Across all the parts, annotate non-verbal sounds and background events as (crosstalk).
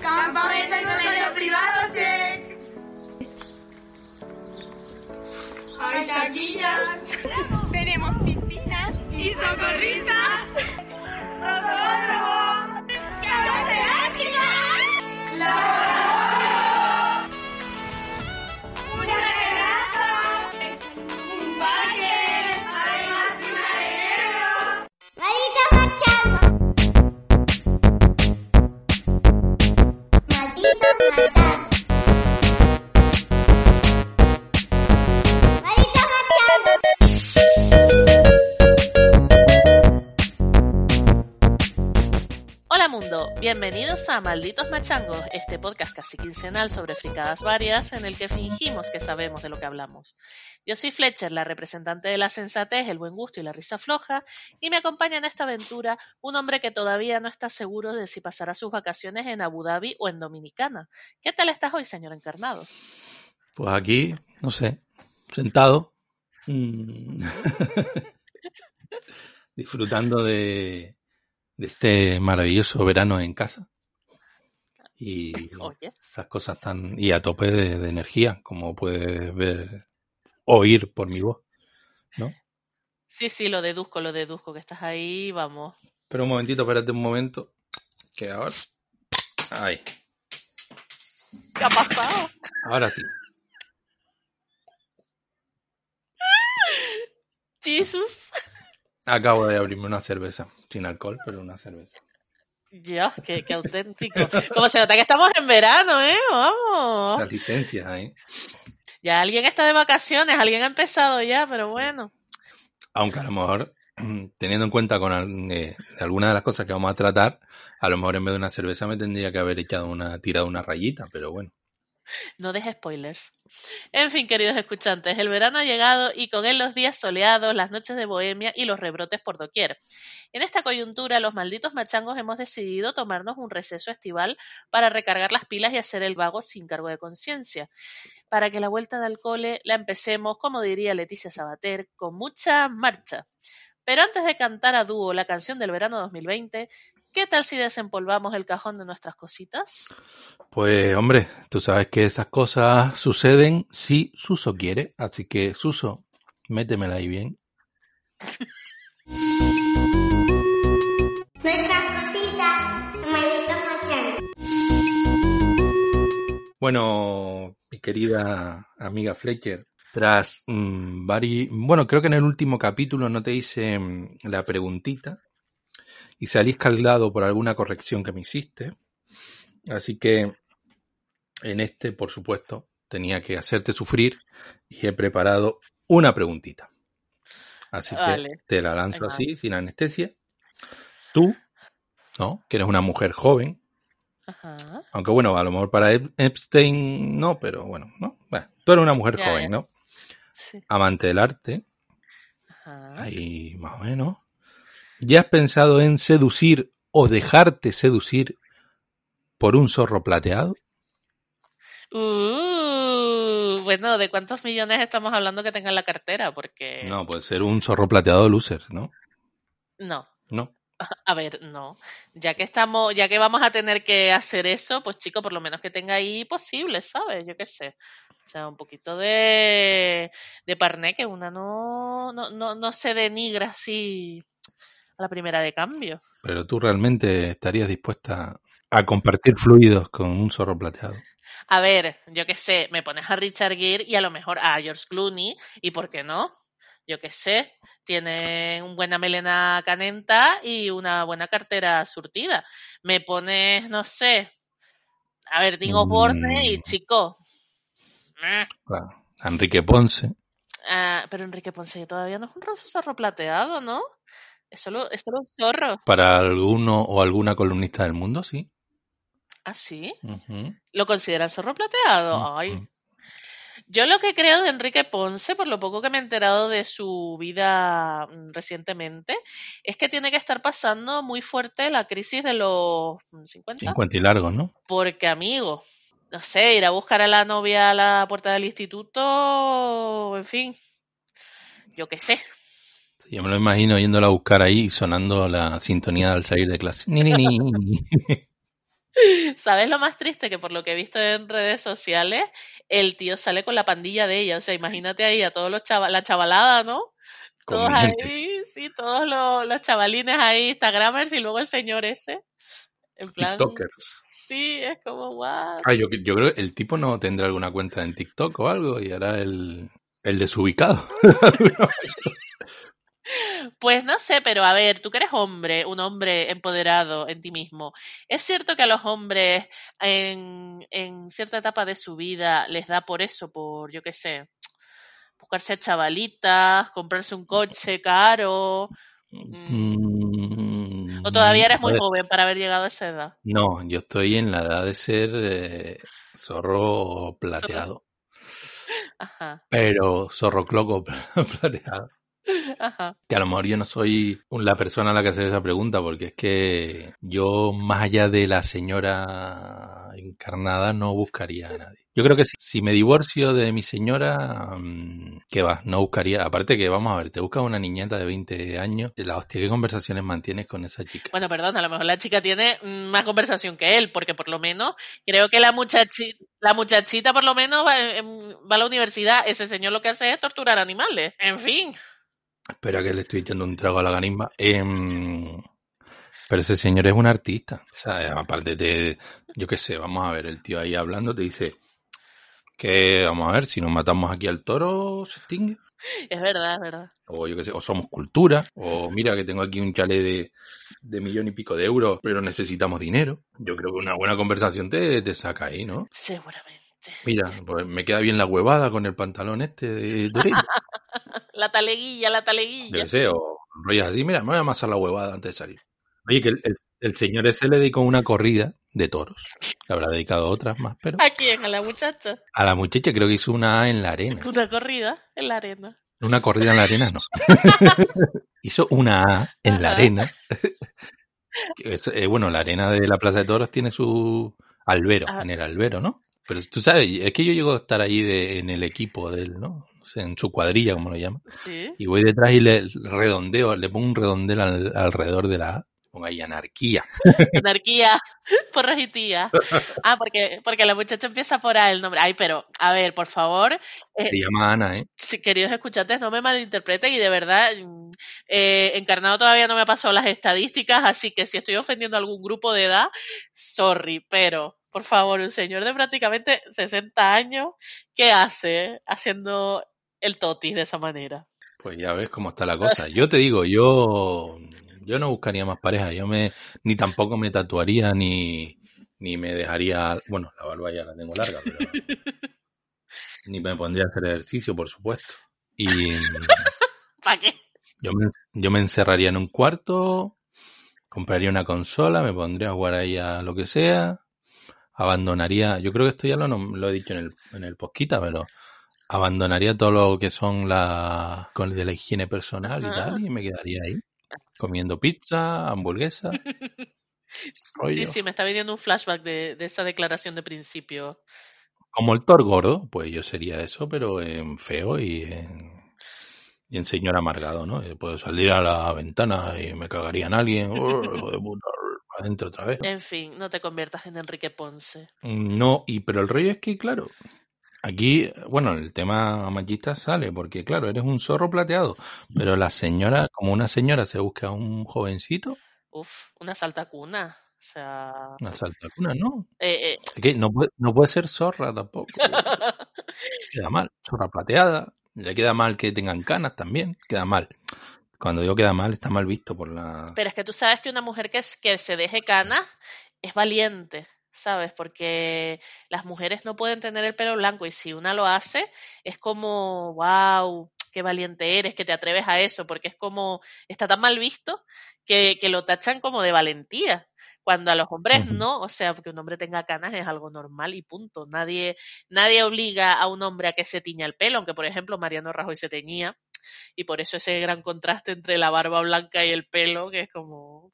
Campamento en colegio privado, check. Hay taquillas. Tenemos piscina y socorrisa. Nosotros. ¡Cabras elásticas! La bienvenidos a Malditos Machangos, este podcast casi quincenal sobre fricadas varias en el que fingimos que sabemos de lo que hablamos. Yo soy Fletcher, la representante de la sensatez, el buen gusto y la risa floja, y me acompaña en esta aventura un hombre que todavía no está seguro de si pasará sus vacaciones en Abu Dhabi o en Dominicana. ¿Qué tal estás hoy, señor encarnado? Pues aquí, no sé, sentado, mm, (laughs) (laughs) disfrutando de, de este maravilloso verano en casa. Y (laughs) esas cosas tan... Y a tope de, de energía, como puedes ver, oír por mi voz, ¿no? Sí, sí, lo deduzco, lo deduzco, que estás ahí, vamos. Pero un momentito, espérate un momento, que ahora... Ahí, ¿Qué ha pasado? ahora sí. (laughs) Jesus. Acabo de abrirme una cerveza, sin alcohol, pero una cerveza. Ya, qué, qué auténtico. Como se nota que estamos en verano, ¿eh? Vamos. Las licencias ahí. Ya alguien está de vacaciones, alguien ha empezado ya, pero bueno. Aunque a lo mejor, (clears throat) teniendo en cuenta con eh, de algunas de las cosas que vamos a tratar, a lo mejor en vez de una cerveza me tendría que haber echado una, tirado una rayita, pero bueno. (laughs) No dejes spoilers. En fin, queridos escuchantes, el verano ha llegado y con él los días soleados, las noches de bohemia y los rebrotes por doquier. En esta coyuntura, los malditos machangos hemos decidido tomarnos un receso estival para recargar las pilas y hacer el vago sin cargo de conciencia. Para que la vuelta del cole la empecemos, como diría Leticia Sabater, con mucha marcha. Pero antes de cantar a dúo la canción del verano 2020, ¿qué tal si desempolvamos el cajón de nuestras cositas? Pues hombre, tú sabes que esas cosas suceden si Suso quiere, así que Suso, métemela ahí bien. Nuestras cositas. Bueno, mi querida amiga Fletcher, tras mm, vari... Bueno, creo que en el último capítulo no te hice mm, la preguntita y salí escaldado por alguna corrección que me hiciste. Así que en este, por supuesto, tenía que hacerte sufrir y he preparado una preguntita. Así Vale. que te la lanzo así, sin anestesia. Tú, ¿no? Que eres una mujer joven, Ajá. aunque bueno, a lo mejor para Ep- Epstein no, pero bueno, ¿no? Bueno, tú eres una mujer Ya, joven, ya. ¿no? Sí. Amante del arte, Ajá. ahí más o menos. ¿Ya has pensado en seducir o dejarte seducir por un zorro plateado? Uh, bueno, ¿de cuántos millones estamos hablando que tenga en la cartera? Porque No, puede ser un zorro plateado loser, ¿no? no. No. (laughs) A ver, no. Ya que estamos, ya que vamos a tener que hacer eso, pues chico, por lo menos que tenga ahí posible, ¿sabes? Yo qué sé. O sea, un poquito de, de parné que una no, no, no, no se denigra así a la primera de cambio. Pero tú realmente estarías dispuesta a compartir fluidos con un zorro plateado. A ver, yo qué sé, me pones a Richard Gere y a lo mejor a George Clooney, ¿y por qué no? Yo qué sé, tiene una buena melena canenta y una buena cartera surtida. Me pones, no sé, a ver, Dingo Borne y Mm. chico. eh, Claro. Enrique Ponce. ah, pero Enrique Ponce todavía no es un zorro plateado, ¿no? Es solo, es solo un zorro. Para alguno o alguna columnista del mundo, sí. ¿Ah, sí? ¿Lo consideran zorro plateado? Ay. Yo lo que creo de Enrique Ponce, por lo poco que me he enterado de su vida mm, recientemente, es que tiene que estar pasando muy fuerte la crisis de los mm, 50. 50 y largos, ¿no? Porque, amigo, no sé, ir a buscar a la novia a la puerta del instituto, en fin, yo qué sé. Yo me lo imagino yéndola a buscar ahí y sonando la sintonía al salir de clase. Ni, ni, ni. (laughs) ¿Sabes lo más triste? Que por lo que he visto en redes sociales, el tío sale con la pandilla de ella. O sea, imagínate ahí a todos los chaval, la chavalada, ¿no? Todos Conveniente. ahí, sí, todos los, los chavalines ahí, Instagramers, y luego el señor ese. En plan, TikTokers. sí, es como, guau. Ah, yo, yo creo que el tipo no tendrá alguna cuenta en TikTok o algo y hará el, el desubicado. (laughs) Pues no sé, pero a ver, tú que eres hombre, un hombre empoderado en ti mismo, ¿es cierto que a los hombres en, en cierta etapa de su vida les da por eso, por, yo qué sé, buscarse a chavalitas, comprarse un coche caro? Mm, Mm, ¿O todavía eres muy joven para haber llegado a esa edad? No, yo estoy en la edad de ser eh, zorro plateado. (laughs) Ajá, Pero zorro cloco (laughs) plateado. (laughs) ajá. Que a lo mejor yo no soy la persona a la que hacer esa pregunta, porque es que yo, más allá de la señora encarnada, no buscaría a nadie. Yo creo que si, si me divorcio de mi señora, mm, ¿qué va? No buscaría. Aparte que, vamos a ver, te buscas una niñeta de 20 años, la hostia, ¿qué conversaciones mantienes con esa chica? Bueno, perdón, a lo mejor la chica tiene más conversación que él, porque por lo menos creo que la muchachita, la muchachita por lo menos va, em, va a la universidad. Ese señor lo que hace es torturar animales. En fin. Espera que le estoy echando un trago a la ganisma. Em, pero ese señor es un artista. O sea, aparte de, yo qué sé, vamos a ver, el tío ahí hablando te dice que, vamos a ver, si nos matamos aquí al toro, se extingue. Es verdad, es verdad. O yo qué sé, o somos cultura, o mira que tengo aquí un chalet de, de millón y pico de euros, pero necesitamos dinero. Yo creo que una buena conversación te, te saca ahí, ¿no? Seguramente. Mira, pues me queda bien la huevada con el pantalón este de. (laughs) (laughs) La taleguilla, la taleguilla. qué sé, o rollos así, mira, me voy a amasar la huevada antes de salir. Oye, que el, el- el señor ese le dedicó una corrida de toros. Le habrá dedicado otras más, pero ¿A quién? A la muchacha. a la muchacha creo que hizo una en la arena. Una corrida en la arena. Una corrida en la arena, no. (laughs) hizo una A en la Ajá. arena. Es, eh, bueno, la arena de la Plaza de Toros tiene su albero, Ah. en el albero, ¿no? Pero tú sabes, es que yo llego a estar ahí de, en el equipo de él, ¿no? En su cuadrilla, como lo llaman. Sí. Y voy detrás y le redondeo, le pongo un redondel al- alrededor de la A. Pongo ahí anarquía. (laughs) Anarquía, porros y tía. Ah, porque, porque la muchacha empieza por A el nombre. Ay, pero, a ver, por favor, eh, Se llama Ana, ¿eh? si, queridos escuchantes, no me malinterpreten y de verdad, mm, eh, Encarnado todavía no me ha pasado las estadísticas, así que si estoy ofendiendo a algún grupo de edad, sorry, pero, por favor, un señor de prácticamente 60 años, ¿qué hace haciendo el totis de esa manera? Pues ya ves cómo está la cosa. Yo te digo, yo, yo no buscaría más pareja. Yo me, ni tampoco me tatuaría, ni, ni me dejaría, bueno, la barba ya la tengo larga, pero (laughs) ni me pondría a hacer ejercicio, por supuesto. Y (laughs) ¿Para qué? yo me, yo me encerraría en un cuarto, compraría una consola, me pondría a jugar ahí a lo que sea, abandonaría, yo creo que esto ya lo, lo he dicho en el, en el posquita, pero abandonaría todo lo que son la, con de la higiene personal y Ah. tal, y me quedaría ahí, comiendo pizza, hamburguesa, (laughs) Sí, Rollo. sí, me está viniendo un flashback de, de esa declaración de principio. como el Thor gordo, pues yo sería eso, pero en feo y en, y en señor amargado, ¿no? Eh, Puedo salir a la ventana y me cagaría en alguien, (laughs) "Oh, hijo de puta", adentro otra vez. En fin, no te conviertas en Enrique Ponce. No, y pero el rollo es que, claro, aquí, bueno, el tema machista sale, porque claro, eres un zorro plateado, pero la señora, como una señora se busca a un jovencito, Uf, una saltacuna. O sea. una saltacuna, ¿no? eh, eh, no puede, no puede ser zorra tampoco. (laughs) Queda mal, zorra plateada, le queda mal que tengan canas también, queda mal. Cuando digo queda mal, está mal visto por la... Pero es que tú sabes que una mujer que, es- que se deje canas es valiente, ¿sabes? Porque las mujeres no pueden tener el pelo blanco y si una lo hace, es como, wow, qué valiente eres, que te atreves a eso, porque es como, está tan mal visto que, que lo tachan como de valentía. Cuando a los hombres no, o sea, que un hombre tenga canas es algo normal y punto. Nadie, nadie obliga a un hombre a que se tiña el pelo, aunque por ejemplo Mariano Rajoy se teñía, y por eso ese gran contraste entre la barba blanca y el pelo, que es como...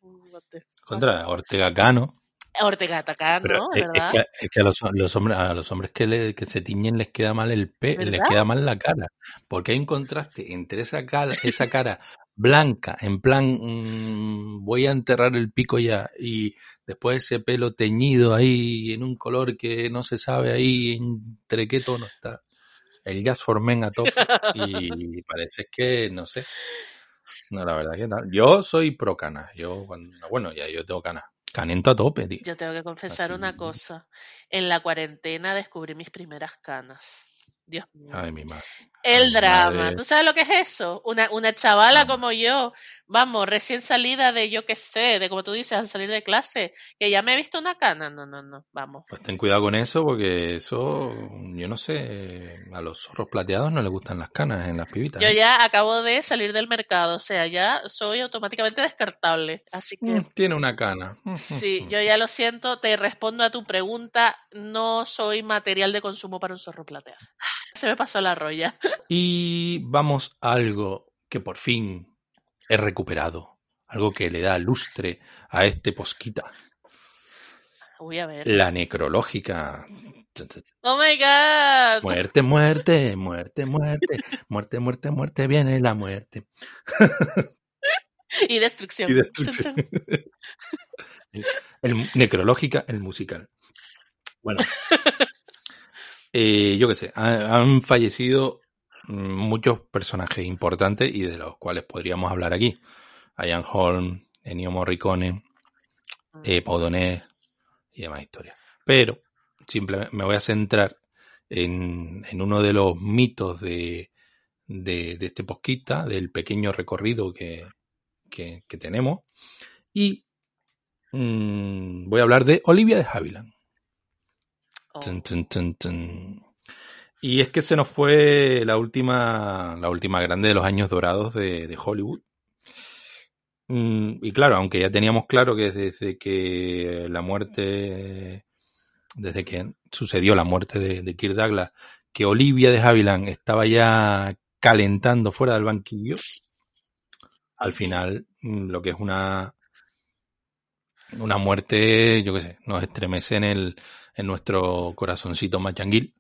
Contra Ortega Cano. Ortega Tacán, ¿no? es, que, es que a, los, los hombres, a los hombres que, le- que se tiñen les queda mal el pe, les queda mal la cara. Porque hay un contraste entre esa cara, esa cara blanca, en plan, mm, voy a enterrar el pico ya, y después ese pelo teñido ahí en un color que no se sabe ahí entre qué tono está. El jazz formen a tope y parece que, no sé, no, la verdad que tal. Yo soy pro canas, yo cuando, bueno, ya yo tengo canas, canento a tope, tío. Yo tengo que confesar Así- una cosa. En la cuarentena descubrí mis primeras canas. Dios mío. Ay, mi madre. El drama. madre. ¿Tú sabes lo que es eso? Una, una chavala No. como yo, vamos, recién salida de yo qué sé, de como tú dices, al salir de clase, que ya me he visto una cana. No, no, no, vamos. Pues ten cuidado con eso porque eso, yo no sé, a los zorros plateados no les gustan las canas en las pibitas. Yo ¿eh? ya acabo de salir del mercado, o sea, ya soy automáticamente descartable. Así que Mm, Tiene una cana. sí, (laughs) yo ya lo siento, te respondo a tu pregunta, no soy material de consumo para un zorro plateado. Se me pasó la roya. (laughs) Y vamos a algo que por fin he recuperado. Algo que le da lustre a este posquita. Voy a ver. La necrológica. Oh my god. Muerte, muerte, muerte, muerte. Muerte, muerte, muerte. Viene la muerte. (laughs) Y destrucción. Y destrucción. (laughs) El, necrológica, el musical. Bueno. Eh, yo qué sé, ha- han fallecido muchos personajes importantes y de los cuales podríamos hablar aquí. Ian Holm, Ennio Morricone, eh, Donés y demás historias. Pero simplemente me voy a centrar en, en uno de los mitos de, de, de este posquita, del pequeño recorrido que, que, que tenemos. Y mm, voy a hablar de Olivia de Havilland. Oh. Tun, tun, tun, tun. Y es que se nos fue la última, la última grande de los años dorados de, de Hollywood. Mm, Y claro, aunque ya teníamos claro que desde que la muerte, desde que sucedió la muerte de, de Kirk Douglas, que Olivia de Havilland estaba ya calentando fuera del banquillo, al final mm, lo que es una una muerte, yo qué sé, nos estremece en el en nuestro corazoncito machanguil,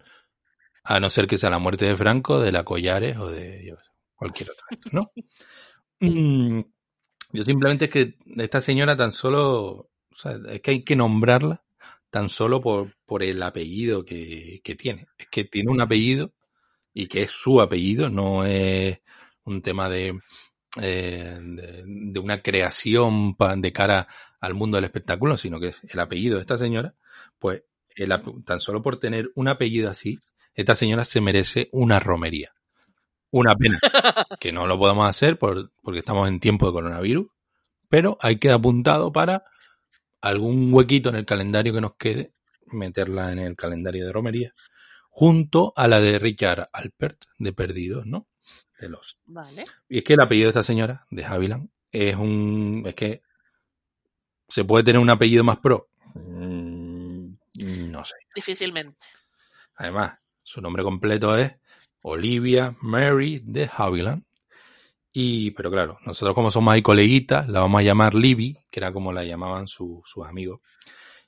a no ser que sea la muerte de Franco, de la Collares o de yo qué sé, cualquier otra, ¿no? (laughs) Mm, Yo simplemente es que esta señora tan solo, o sea, es que hay que nombrarla tan solo por, por el apellido que, que tiene. Es que tiene un apellido y que es su apellido, no es un tema de, eh, de, de una creación pa- de cara al mundo del espectáculo, sino que es el apellido de esta señora, pues el tan solo por tener un apellido así, esta señora se merece una romería. Una pena (laughs) que no lo podamos hacer por, porque estamos en tiempo de coronavirus, pero hay que apuntado para algún huequito en el calendario que nos quede, meterla en el calendario de romería, junto a la de Richard Alpert, de Perdidos, ¿no? De los Vale. y es que el apellido de esta señora, de Haviland, es un. Es que. ¿Se puede tener un apellido más pro? No sé. Difícilmente. Además, su nombre completo es Olivia Mary de Haviland. Y, pero claro, nosotros como somos ahí coleguitas, la vamos a llamar Libby, que era como la llamaban su- sus amigos.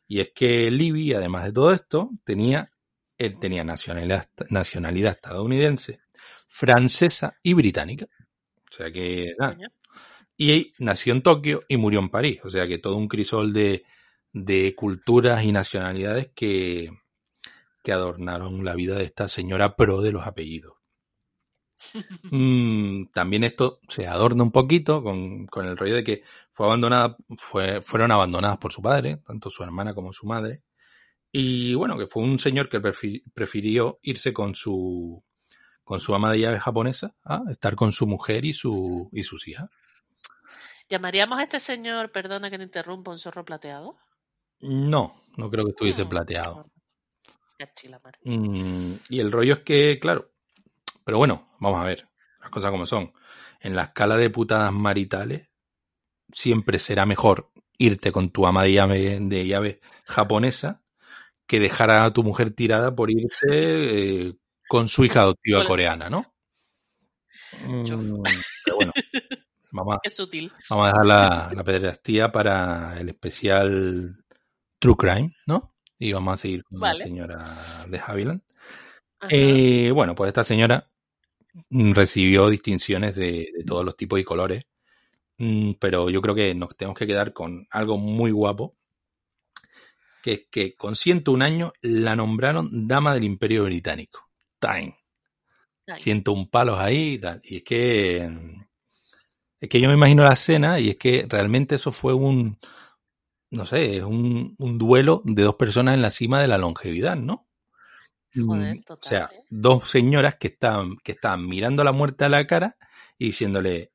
Y es que Libby, además de todo esto, tenía, él tenía nacionalidad, nacionalidad estadounidense, francesa y británica. O sea que, nada, y nació en Tokio y murió en París. O sea que todo un crisol de, de culturas y nacionalidades que, que adornaron la vida de esta señora pro de los apellidos. (laughs) Mm, también esto se adorna un poquito con, con el rollo de que fue abandonada, fue, fueron abandonadas por su padre, tanto su hermana como su madre. Y bueno, que fue un señor que prefi- prefirió irse con su, con su ama de llaves japonesa a estar con su mujer y, su, y sus hijas. ¿Llamaríamos a este señor, perdona que te interrumpa, un zorro plateado? No, no creo que estuviese Mm, plateado. Mm, y el rollo es que, claro, pero bueno, vamos a ver, las cosas como son. En la escala de putadas maritales, siempre será mejor irte con tu ama de llave, de llave japonesa que dejar a tu mujer tirada por irse eh, con su hija adoptiva coreana, ¿no? Mm, pero bueno, (laughs) vamos a, sutil. Vamos a dejar la, la pederastía para el especial True Crime, ¿no? Y vamos a seguir con Vale. la señora de Haviland. Eh, bueno, pues esta señora mm, recibió distinciones de, de todos los tipos y colores Mm, pero yo creo que nos tenemos que quedar con algo muy guapo, que es que con 101 años la nombraron Dama del Imperio Británico. Time. Ay, 101 palos ahí y tal. Y es que... Es que yo me imagino la escena y es que realmente eso fue un... No sé, un, un duelo de dos personas en la cima de la longevidad, ¿no? Joder, Mm, total, o sea, ¿eh? dos señoras que estaban, que estaban mirando a la muerte a la cara y diciéndole,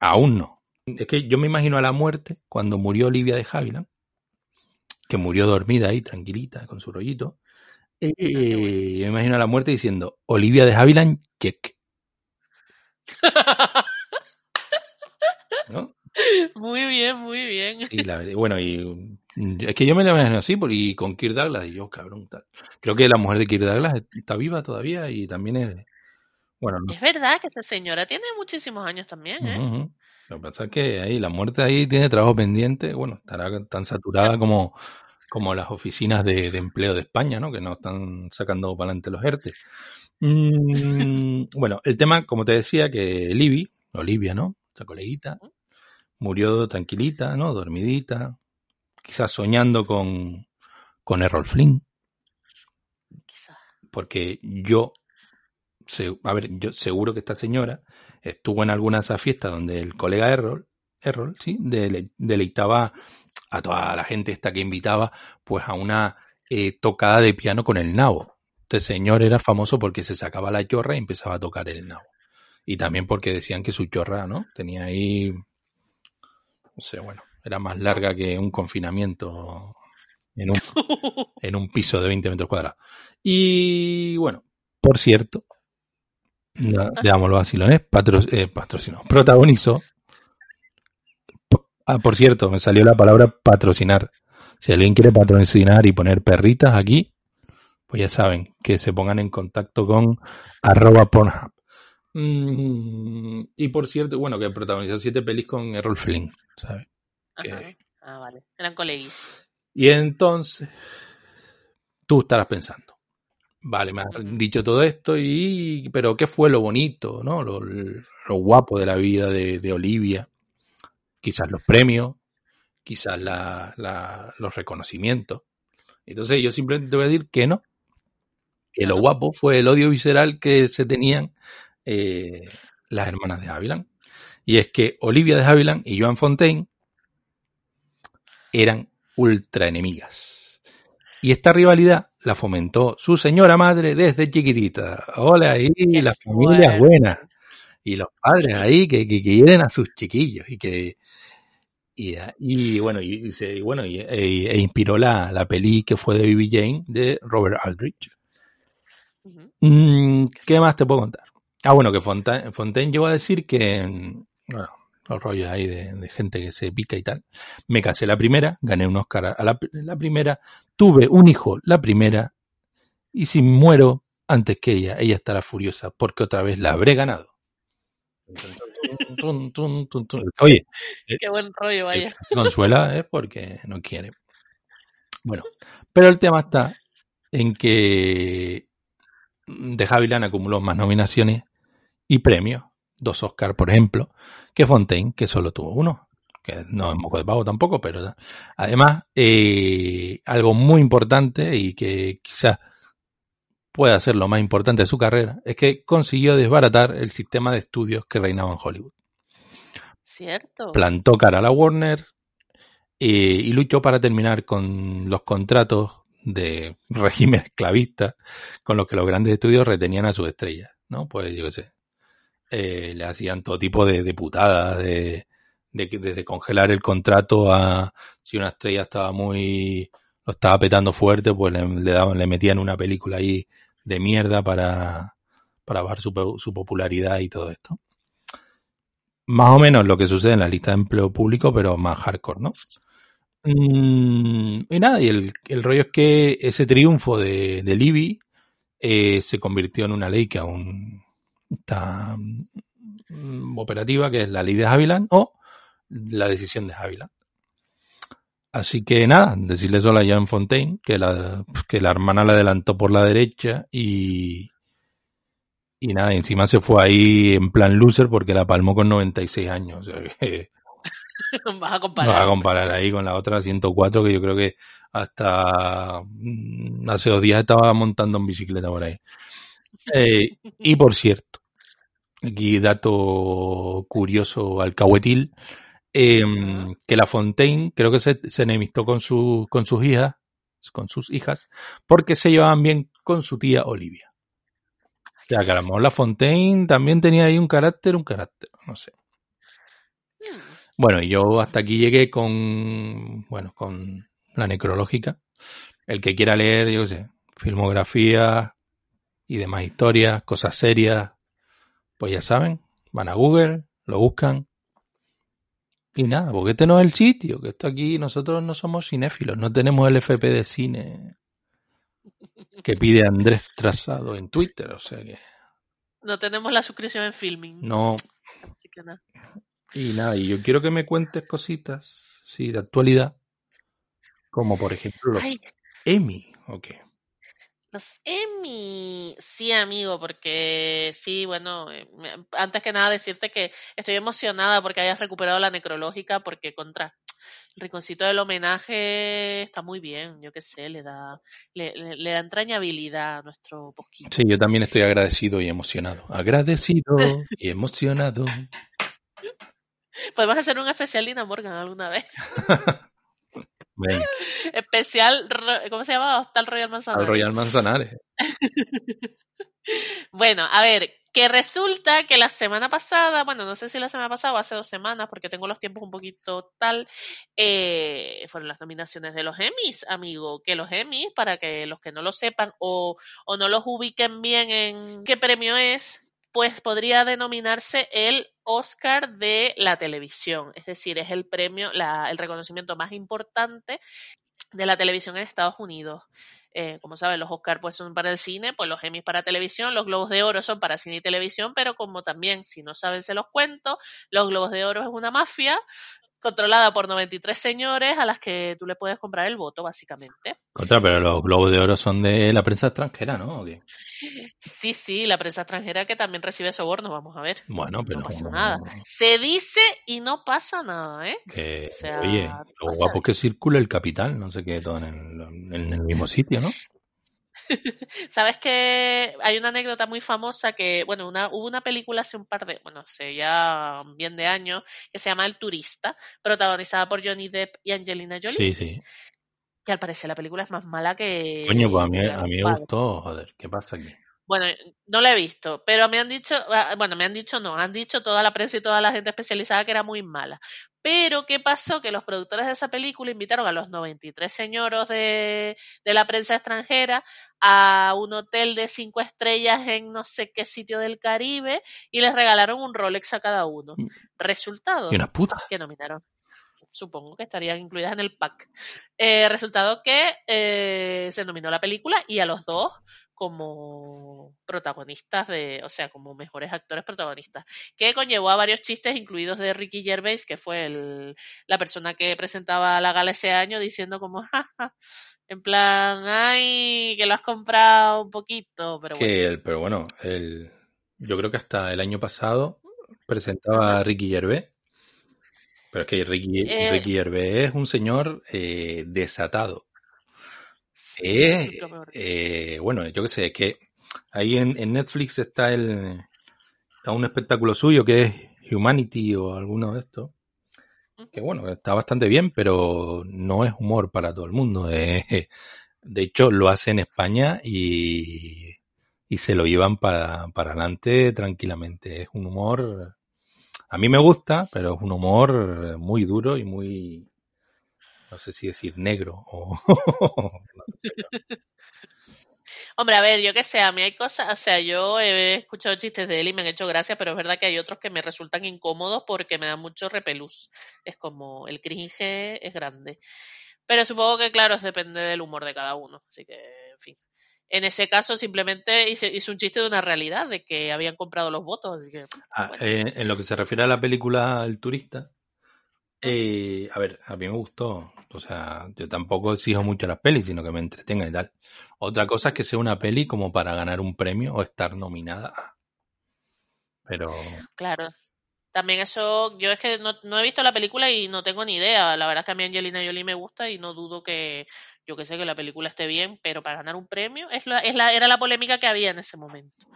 aún no. Es que yo me imagino a la muerte cuando murió Olivia de Havilland, que murió dormida ahí, tranquilita, con su rollito. Eh, Ah, bueno. yo me imagino a la muerte diciendo, Olivia de Havilland, check. (laughs) ¿no? (laughs) muy bien, muy bien. Y la bueno, y mm, es que yo me la imagino así, y con Kirk Douglas, y yo, cabrón, tal. Creo que la mujer de Kirk Douglas está viva todavía y también es, bueno, no Es verdad que esta señora tiene muchísimos años también, ¿eh? Lo que pasa es que ahí la muerte ahí tiene trabajo pendiente, bueno, estará tan saturada como, como las oficinas de, de empleo de España, ¿no? Que no están sacando para adelante los ERTE. Mm, (laughs) bueno, el tema, como te decía, que Libby, Olivia, ¿no? Esa coleguita, murió tranquilita, ¿no? Dormidita, quizás soñando con, con Errol Flynn, Quizás. porque yo, se- a ver, yo seguro que esta señora estuvo en alguna de esas fiestas donde el colega Errol, Errol, sí, dele- deleitaba a toda la gente esta que invitaba, pues a una eh, tocada de piano con el nabo. Este señor era famoso porque se sacaba la chorra y empezaba a tocar el nabo. Y también porque decían que su chorra, ¿no? Tenía ahí, no sé, bueno, era más larga que un confinamiento en un (laughs) en un piso de 20 metros cuadrados. Y bueno, por cierto, no, digamos los vacilones, patro, eh, patrocinó, protagonizó. Ah, por cierto, me salió la palabra patrocinar. Si alguien quiere patrocinar y poner perritas aquí, pues ya saben, que se pongan en contacto con arroba Pornhub. Mm, y por cierto, bueno, que protagonizó siete pelis con Errol Flynn, ¿sabes? Que-. Ah, vale. Eran coleguis. Y entonces, tú estarás pensando, vale, me has dicho todo esto, y pero ¿qué fue lo bonito, no? Lo, lo guapo de la vida de, de Olivia? Quizás los premios, quizás la, la- los reconocimientos. Entonces yo simplemente te voy a decir que no, que lo guapo fue el odio visceral que se tenían eh, las hermanas de Havilland. Y es que Olivia de Havilland y Joan Fontaine eran ultra enemigas. Y esta rivalidad la fomentó su señora madre desde chiquitita. Hola ahí, las familias buenas. Y los padres ahí que, que, quieren a sus chiquillos y que y, y bueno y, y bueno y, e, e inspiró la, la peli que fue de B.B. Jane de Robert Aldrich. Mm, ¿Qué más te puedo contar? Ah, bueno, que Fontaine, Fontaine llegó a decir que, mm, bueno, los rollos ahí de, de gente que se pica y tal. Me casé la primera, gané un Oscar a la, la primera, tuve un hijo la primera, y si muero antes que ella, ella estará furiosa porque otra vez la habré ganado. Tun, tun, tun, tun. Oye, Qué buen rollo, el vaya. consuela es porque no quiere. Bueno, pero el tema está en que de Havilland acumuló más nominaciones y premios, dos Oscars, por ejemplo, que Fontaine, que solo tuvo uno, que no es moco de pavo tampoco, pero además, eh, algo muy importante y que quizás pueda ser lo más importante de su carrera, es que consiguió desbaratar el sistema de estudios que reinaba en Hollywood. Cierto. Plantó cara a la Warner eh, y luchó para terminar con los contratos de (laughs) régimen esclavista con los que los grandes estudios retenían a sus estrellas, ¿no? Pues yo qué sé, eh, le hacían todo tipo de, de putadas, de, de, desde congelar el contrato a si una estrella estaba muy lo estaba petando fuerte, pues le, daban, le metían una película ahí de mierda para, para bajar su, su popularidad y todo esto. Más o menos lo que sucede en la lista de empleo público, pero más hardcore, ¿no? Mm, y nada, y el, el, rollo es que ese triunfo de, de Libby eh, se convirtió en una ley que aún está mm, operativa, que es la ley de Havilland o la decisión de Havilland. Así que nada, decirle solo a Jean Fontaine que la, que la hermana la adelantó por la derecha y, y nada, encima se fue ahí en plan loser porque la palmó con 96 años. O sea, que, (laughs) Vas a comparar. vas a comparar ahí con la otra 104 que yo creo que hasta mm, hace dos días estaba montando en bicicleta por ahí. Eh, y por cierto, aquí dato curioso alcahuetil, eh, que la Fontaine creo que se, se enemistó con, su, con sus hijas, con sus hijas, porque se llevaban bien con su tía Olivia. O sea, que a lo mejor la Fontaine también tenía ahí un carácter, un carácter, no sé. Hmm. Bueno, y yo hasta aquí llegué con, bueno, con la necrológica. El que quiera leer, yo qué sé, filmografía y demás historias, cosas serias, pues ya saben, van a Google, lo buscan. Y nada, porque este no es el sitio, que esto aquí nosotros no somos cinéfilos, no tenemos el FP de cine que pide Andrés Trazado en Twitter, o sea que No tenemos la suscripción en filming. no, Así que nada. Y nada, y yo quiero que me cuentes cositas, sí, de actualidad, como por ejemplo los Ay, Emmy, ok. Los Emmy, sí, amigo, porque sí, bueno, eh, antes que nada decirte que estoy emocionada porque hayas recuperado la necrológica, porque contra el rinconcito del homenaje está muy bien, yo qué sé, le da, le, le- le da entrañabilidad a nuestro posquito. Sí, yo también estoy agradecido y emocionado. Agradecido (laughs) y emocionado. Podemos hacer un especial Lina Morgan alguna vez. (laughs) Especial, ¿cómo se llama? Hostal Royal Manzanares. al Royal Manzanares. (laughs) Bueno, a ver, que resulta que la semana pasada, bueno, no sé si la semana pasada o hace dos semanas, porque tengo los tiempos un poquito tal, eh, fueron las nominaciones de los Emmys, amigo. Que los Emmys, para que los que no lo sepan o, o no los ubiquen bien en qué premio es, pues podría denominarse el Oscar de la televisión. Es decir, es el premio, la, el reconocimiento más importante de la televisión en Estados Unidos. Eh, como saben, los Oscars pues, son para el cine, pues los Emmys para televisión, los Globos de Oro son para cine y televisión, pero como también, si no saben, se los cuento, los Globos de Oro es una mafia controlada por 93 señores a las que tú le puedes comprar el voto, básicamente. Contra, pero los globos de oro son de la prensa extranjera, ¿no? Sí, sí, la prensa extranjera que también recibe sobornos, vamos a ver. Bueno, pero No pasa nada. Se dice y no pasa nada, ¿eh? Que, O sea, oye, lo guapo es que circula el capital, no sé qué, todo en el, en el mismo sitio, ¿no? (laughs) Sabes que hay una anécdota muy famosa que, bueno, una, hubo una película hace un par de, bueno, hace ya bien de años, que se llama El Turista, protagonizada por Johnny Depp y Angelina Jolie, Sí, sí. que al parecer la película es más mala que... Coño, pues a mí, a mí me gustó, joder, ¿qué pasa aquí? Bueno, no la he visto, pero me han dicho, ah, bueno, me han dicho no, han dicho toda la prensa y toda la gente especializada que era muy mala. Pero, ¿qué pasó? Que los productores de esa película invitaron a los 93 señoros de, de la prensa extranjera a un hotel de cinco estrellas en no sé qué sitio del Caribe y les regalaron un Rolex a cada uno. Mm. Resultado, Y unas putas. que nominaron. Supongo que estarían incluidas en el pack. Eh, resultado que eh, se nominó la película y a los dos como protagonistas de, o sea, como mejores actores protagonistas, que conllevó a varios chistes, incluidos de Ricky Gervais, que fue el, la persona que presentaba la gala ese año, diciendo como, jaja, en plan, ay, que lo has comprado un poquito, pero bueno. Que el- pero bueno, el, yo creo que hasta el año pasado presentaba a Ricky Gervais. Pero es que Ricky, Eh. Ricky Gervais es un señor eh, desatado. Eh, eh, bueno, yo qué sé, es que ahí en, en Netflix está el está un espectáculo suyo que es Humanity o alguno de estos. Que bueno, está bastante bien, pero no es humor para todo el mundo. (laughs) eh. de hecho, lo hace en España y, y se lo llevan para, para adelante tranquilamente. Es un humor, a mí me gusta, pero es un humor muy duro y muy, no sé si decir negro o... (laughs) Hombre, a ver, yo qué sé, a mí hay cosas, o sea, yo he escuchado chistes de él y me han hecho gracia, pero es verdad que hay otros que me resultan incómodos porque me dan mucho repelús. Es como, el cringe es grande. Pero supongo que, claro, depende del humor de cada uno. Así que, en fin. En ese caso, simplemente hice, un chiste de una realidad, de que habían comprado los votos. Así que, Ah, bueno. eh, en lo que se refiere a la película El Turista, eh, a ver, a mí me gustó. O sea, yo tampoco exijo mucho las pelis, sino que me entretenga y tal. Otra cosa es que sea una peli como para ganar un premio o estar nominada. Pero Claro. También eso, yo es que no, no he visto la película y no tengo ni idea. La verdad es que a mí Angelina Jolie me gusta y no dudo que, yo que sé, que la película esté bien, pero para ganar un premio es la, es la, era la polémica que había en ese momento.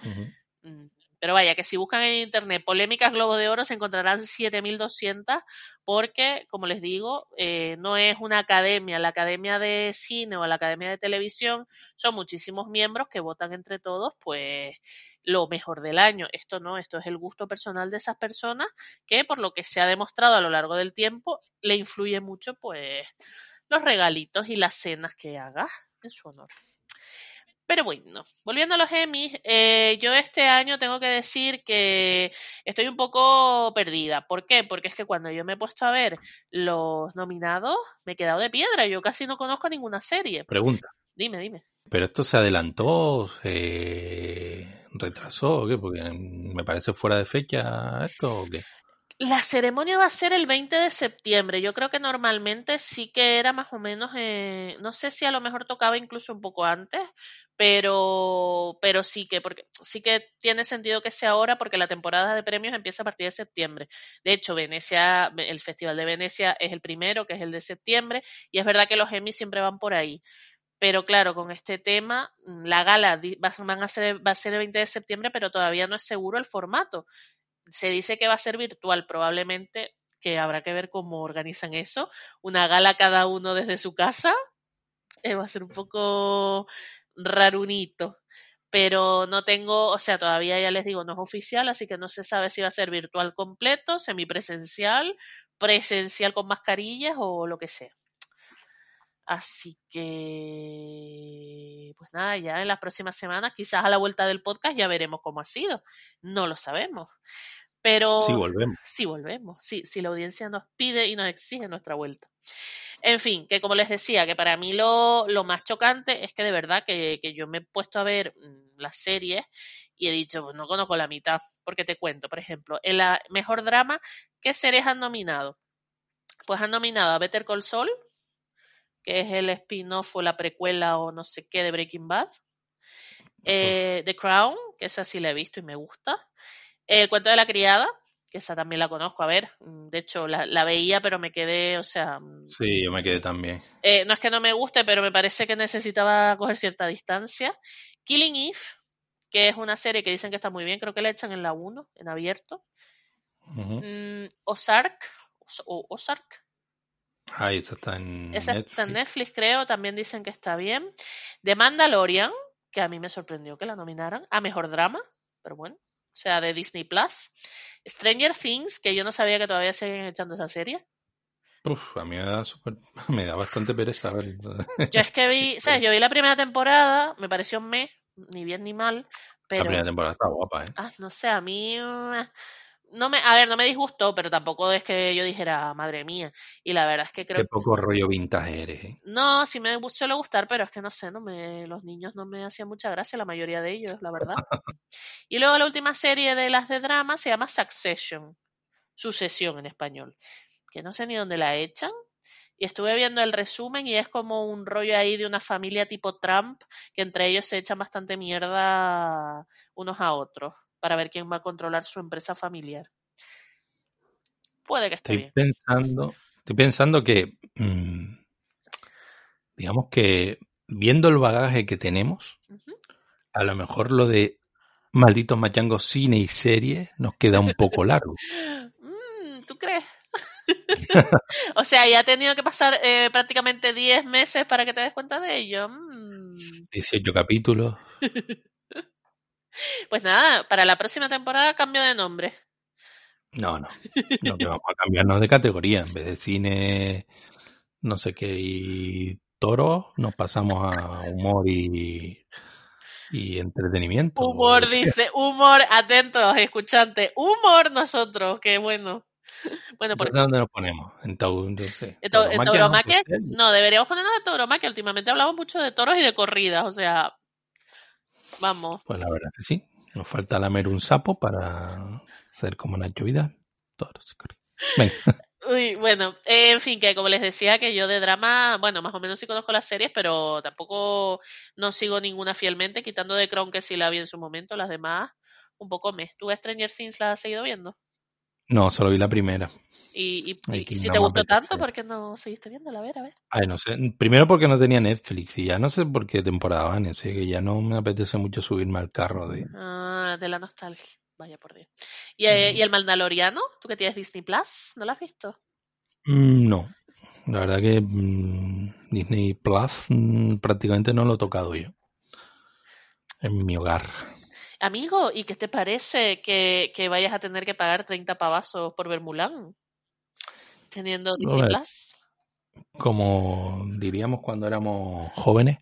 Mm, Pero vaya, que si buscan en internet polémicas Globo de Oro se encontrarán 7200 porque, como les digo, eh, no es una academia. La academia de cine o la academia de televisión son muchísimos miembros que votan entre todos, pues lo mejor del año. Esto no, esto es el gusto personal de esas personas que, por lo que se ha demostrado a lo largo del tiempo, le influye mucho, pues, los regalitos y las cenas que haga en su honor. Pero bueno, volviendo a los Emmys, eh, yo este año tengo que decir que estoy un poco perdida. ¿Por qué? Porque es que cuando yo me he puesto a ver los nominados, me he quedado de piedra. Yo casi no conozco ninguna serie. Pregunta. Dime, dime. ¿Pero esto se adelantó? ¿Se retrasó? ¿o qué? Porque me parece fuera de fecha esto o qué. La ceremonia va a ser el 20 de septiembre. Yo creo que normalmente sí que era más o menos, eh, no sé si a lo mejor tocaba incluso un poco antes, pero, pero sí que, porque sí que tiene sentido que sea ahora porque la temporada de premios empieza a partir de septiembre. De hecho, Venecia, el Festival de Venecia es el primero, que es el de septiembre, y es verdad que los Emmys siempre van por ahí. Pero claro, con este tema, la gala a ser, va a ser el 20 de septiembre, pero todavía no es seguro el formato se dice que va a ser virtual, probablemente que habrá que ver cómo organizan eso. Una gala cada uno desde su casa. eh, va a ser un poco rarunito. Pero no tengo, o sea, todavía ya les digo, no es oficial, así que no se sabe si va a ser virtual completo, semipresencial, presencial con mascarillas o lo que sea. Así que, pues nada, ya en las próximas semanas, quizás a la vuelta del podcast ya veremos cómo ha sido. No lo sabemos. Pero Sí, volvemos. sí volvemos, sí, si la audiencia nos pide y nos exige nuestra vuelta. En fin, que como les decía, que para mí lo, lo más chocante es que de verdad que, que yo me he puesto a ver mm, las series y he dicho, pues no conozco la mitad, porque te cuento, por ejemplo, en la mejor drama, ¿qué series han nominado? Pues han nominado a Better Call Saul, que es el spin-off o la precuela o no sé qué de Breaking Bad. Eh, The Crown, que esa sí la he visto y me gusta. El cuento de la criada, que esa también la conozco. A ver, de hecho la, la veía, pero me quedé, o sea, mm, Sí, yo me quedé también. eh, no es que no me guste, pero me parece que necesitaba coger cierta distancia. Killing Eve, que es una serie que dicen que está muy bien, creo que la echan en la 1, en abierto. Mm, Ozark, Oz- o Ozark, Ah, esa está en esa Netflix. está en Netflix, creo, también dicen que está bien. The Mandalorian, que a mí me sorprendió que la nominaran a Mejor Drama, pero bueno, o sea, de Disney Plus. Stranger Things, que yo no sabía que todavía siguen echando esa serie. Uf, a mí me da, súper- (laughs) me da bastante pereza ver. (laughs) Yo es que vi, (laughs) ¿sabes? Yo vi la primera temporada, me pareció un mes, ni bien ni mal, La pero primera temporada está guapa, ¿eh? ah, no sé, a mí no me, a ver, no me disgustó, pero tampoco es que yo dijera, madre mía. Y la verdad es que creo Qué poco rollo vintage eres, ¿eh? No, sí me suele gustar, pero es que no sé, no me, los niños no me hacían mucha gracia, la mayoría de ellos, la verdad. (laughs) Y luego la última serie de las de drama se llama Succession, Sucesión en español, que no sé ni dónde la echan. Y estuve viendo el resumen y es como un rollo ahí de una familia tipo Trump, que entre ellos se echan bastante mierda unos a otros para ver quién va a controlar su empresa familiar. Puede que esté Estoy bien. pensando, estoy pensando que, mm, digamos que viendo el bagaje que tenemos, a lo mejor lo de malditos machangos cine y serie nos queda un poco largo. (laughs) Mm, ¿Tú crees? (laughs) o sea, ya ha tenido que pasar eh, prácticamente 10 meses para que te des cuenta de ello. Mm. 18 capítulos. (laughs) Pues nada, para la próxima temporada cambio de nombre. No, no. (laughs) No, que vamos a cambiarnos de categoría. En vez de cine, no sé qué, y toro, nos pasamos a humor y, y entretenimiento. Humor, o (laughs) sea, dice, humor, atentos, escuchantes, humor nosotros, qué bueno. Bueno, por Entonces, ¿dónde nos ponemos? En, tau, no sé, en, tau- en tauromaquia, ¿no? deberíamos ponernos de tauromaquia. Últimamente hablamos mucho de toros y de corridas, o sea, vamos. Pues la verdad que sí. Nos falta lamer un sapo para ser como Nacho Vidal. Venga. (laughs) Uy, bueno, en fin, que como les decía, que yo de drama, bueno, más o menos sí conozco las series, pero tampoco no sigo ninguna fielmente, quitando de Crown que sí la vi en su momento, las demás un poco me. ¿Tú Stranger Things la has seguido viendo? No, solo vi la primera. Y, y- si no te gustó tanto. ¿por qué no seguiste viéndola? A ver, a ver. Ay, no sé. Primero porque no tenía Netflix y ya no sé por qué temporada van. Así que ya no me apetece mucho subirme al carro de... Ah, de la nostalgia. Vaya por Dios. ¿Y, eh, Mm. ¿y el Mandaloriano? ¿Tú que tienes Disney Plus? ¿No lo has visto? Mm, No. La verdad que mm, Disney Plus prácticamente no lo he tocado yo. En mi hogar. Amigo, ¿y qué te parece que, que vayas a tener que pagar 30 pavazos por ver Mulan? Teniendo Disney. Plus. Como diríamos cuando éramos jóvenes,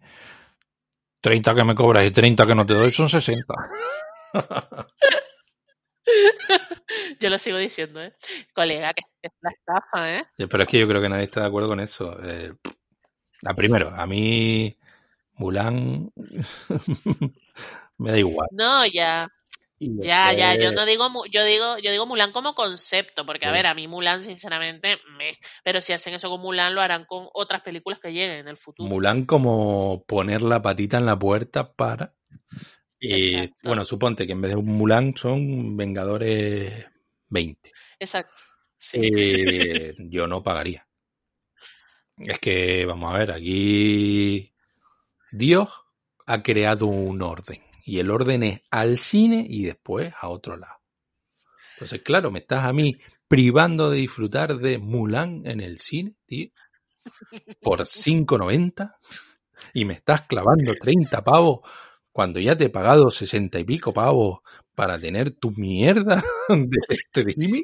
30 que me cobras y 30 que no te doy son 60. (laughs) Yo lo sigo diciendo, ¿eh? Colega, que es la estafa, ¿eh? Pero es que yo creo que nadie está de acuerdo con eso. Eh, a primero, a mí Mulan (laughs) me da igual. No, ya, ya, ya. Yo no digo, yo digo, yo digo Mulan como concepto, porque a Sí. ver, a mí Mulan, sinceramente, me. Pero si hacen eso con Mulan, lo harán con otras películas que lleguen en el futuro. Mulan como poner la patita en la puerta para... Y Exacto. bueno, suponte que en vez de un Mulan son Vengadores 20. Exacto. Sí. Eh, yo no pagaría. Es que, vamos a ver, aquí Dios ha creado un orden. Y el orden es al cine y después a otro lado. Entonces, claro, me estás a mí privando de disfrutar de Mulan en el cine, tío. Por (laughs) 5.90. Y me estás clavando 30 pavos cuando ya te he pagado 60 y pico pavos para tener tu mierda (laughs) de streaming.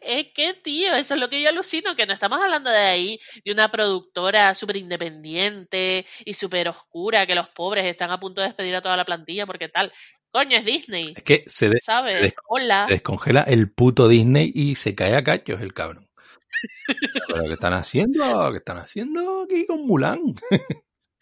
Es que, tío, eso es lo que yo alucino, que no estamos hablando de ahí de una productora súper independiente y súper oscura, que los pobres están a punto de despedir a toda la plantilla porque tal. Coño, es Disney, Es que se, de- ¿sabes? des- Hola. se descongela el puto Disney y se cae a cachos el cabrón. ¿Pero qué están haciendo? ¿Qué están haciendo aquí con Mulan?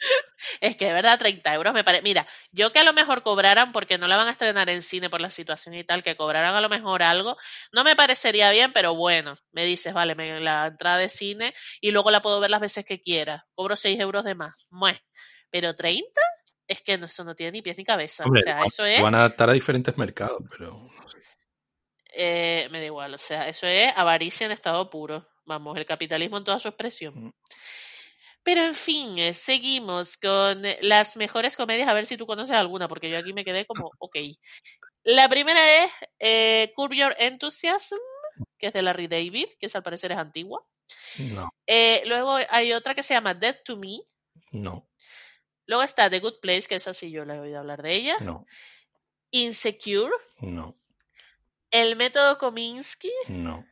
(laughs) Es que de verdad 30 euros me parece. Mira, yo que a lo mejor cobraran, porque no la van a estrenar en cine por la situación y tal, que cobraran a lo mejor algo, no me parecería bien, pero bueno, me dices, vale, me, la entrada de cine y luego la puedo ver las veces que quiera. Cobro 6 euros de más. Mue. Pero 30 es que no- eso no tiene ni pies ni cabeza. Hombre, o sea, eso es. Van a adaptar a diferentes mercados, pero no sé. eh, me da igual, o sea, eso es avaricia en estado puro. Vamos, el capitalismo en toda su expresión. Mm. Pero en fin, eh, seguimos con las mejores comedias, a ver si tú conoces alguna, porque yo aquí me quedé como, (laughs) ok. La primera es eh, Curb Your Enthusiasm, que es de Larry David, que es, al parecer es antigua. no, Eh, luego hay otra que se llama Dead to Me. no, Luego está The Good Place, que esa sí yo la he oído hablar de ella. no, Insecure, no, El Método Kominsky, no.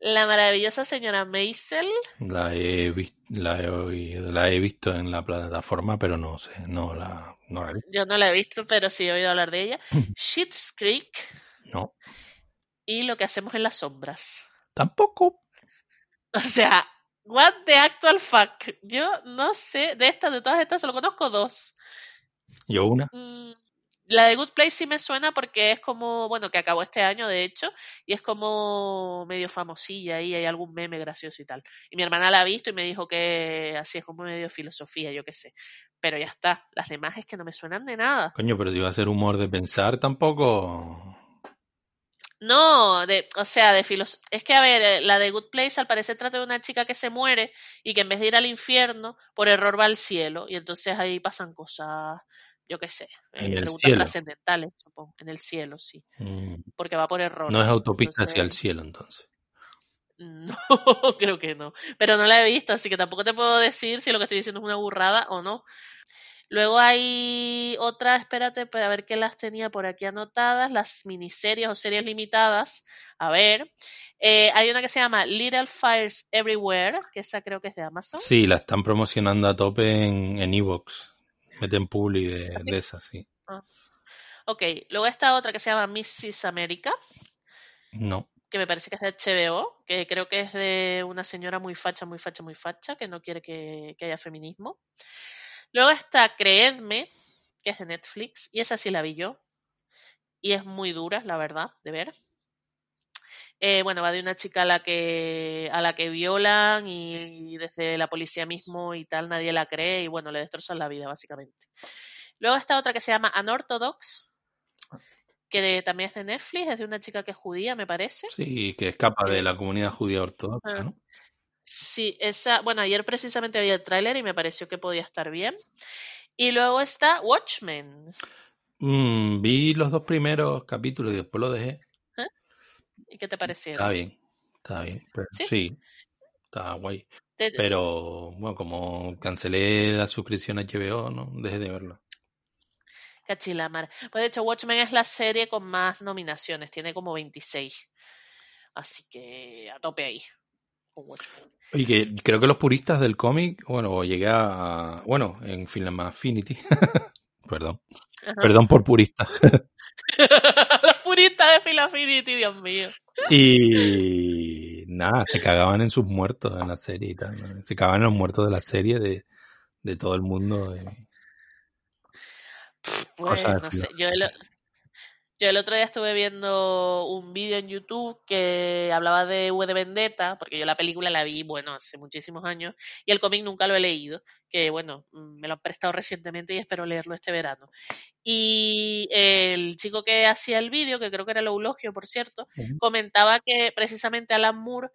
La Maravillosa Señora Maisel, La he, la he, oído- la he visto en la plataforma, pero no sé, no la, no la he visto. yo no la he visto, pero sí he oído hablar de ella. (laughs) Schitt's Creek No, y Lo que hacemos en las sombras. tampoco. O sea, what the actual fuck. Yo no sé, de estas, de todas estas, solo conozco dos. Yo una. Mm, la de Good Place sí me suena porque es como, bueno, que acabó este año de hecho, y es como medio famosilla y hay algún meme gracioso y tal. Y mi hermana la ha visto y me dijo que así es como medio filosofía, yo qué sé. Pero ya está, las demás es que no me suenan de nada. Coño, pero si va a ser humor de pensar, tampoco. No, de, o sea, de filos es que a ver, eh, la de Good Place al parecer trata de una chica que se muere y que en vez de ir al infierno, por error va al cielo y entonces ahí pasan cosas, yo qué sé, En eh, el preguntas cielo. trascendentales, supongo, en el cielo, sí, mm, porque va por error. No es autopista hacia el cielo, entonces. No, (laughs) creo que no, pero no la he visto, así que tampoco te puedo decir si lo que estoy diciendo es una burrada o no. Luego hay otra, espérate, para ver qué las tenía por aquí anotadas, las miniseries o series limitadas. A ver, eh, hay una que se llama Little Fires Everywhere, que esa creo que es de Amazon. Sí, la están promocionando a tope en en Evox. Meten publi de, ¿Ah, sí? de esas, sí. Ok, luego está otra que se llama Mrs. America, No, que me parece que es de HBO, que creo que es de una señora muy facha, muy facha, muy facha, que no quiere que, que haya feminismo. Luego está Creedme, que es de Netflix, y esa sí la vi yo. Y es muy dura, la verdad, de ver. Eh, bueno, va de una chica a la que a la que violan y desde la policía mismo y tal nadie la cree y bueno, le destrozan la vida básicamente. Luego está otra que se llama Unorthodox, que también es de Netflix, es de una chica que es judía, me parece. Sí, que escapa de Eh, la comunidad judía ortodoxa, ah. ¿no? Sí, esa, bueno, ayer precisamente vi el tráiler y me pareció que podía estar bien. Y luego está Watchmen. Mm, vi los dos primeros capítulos y después lo dejé. ¿Y qué te parecieron? Está bien, está bien. ¿Sí? sí, está guay. Pero bueno, como cancelé la suscripción a HBO, no dejé de verlo. Cachilamar. Pues de hecho, Watchmen es la serie con más nominaciones, tiene como 26. Así que a tope ahí. Con Watchmen. Y que creo que los puristas del cómic, bueno, llegué a. Bueno, en Film Affinity. (laughs) Perdón. Ajá. Perdón por purista. (laughs) Los puristas de Phil Affinity, Dios mío. Y nada, se cagaban en sus muertos en la serie y tal. ¿no? Se cagaban en los muertos de la serie de, de todo el mundo. Pues no sé, yo el, yo el otro día estuve viendo un vídeo en YouTube que hablaba de V de Vendetta, porque yo la película la vi, bueno, hace muchísimos años, y el cómic nunca lo he leído, que bueno, mm, me lo han prestado recientemente y espero leerlo este verano. Y el chico que hacía el vídeo, que creo que era el Eulogio, por cierto, comentaba que precisamente Alan Moore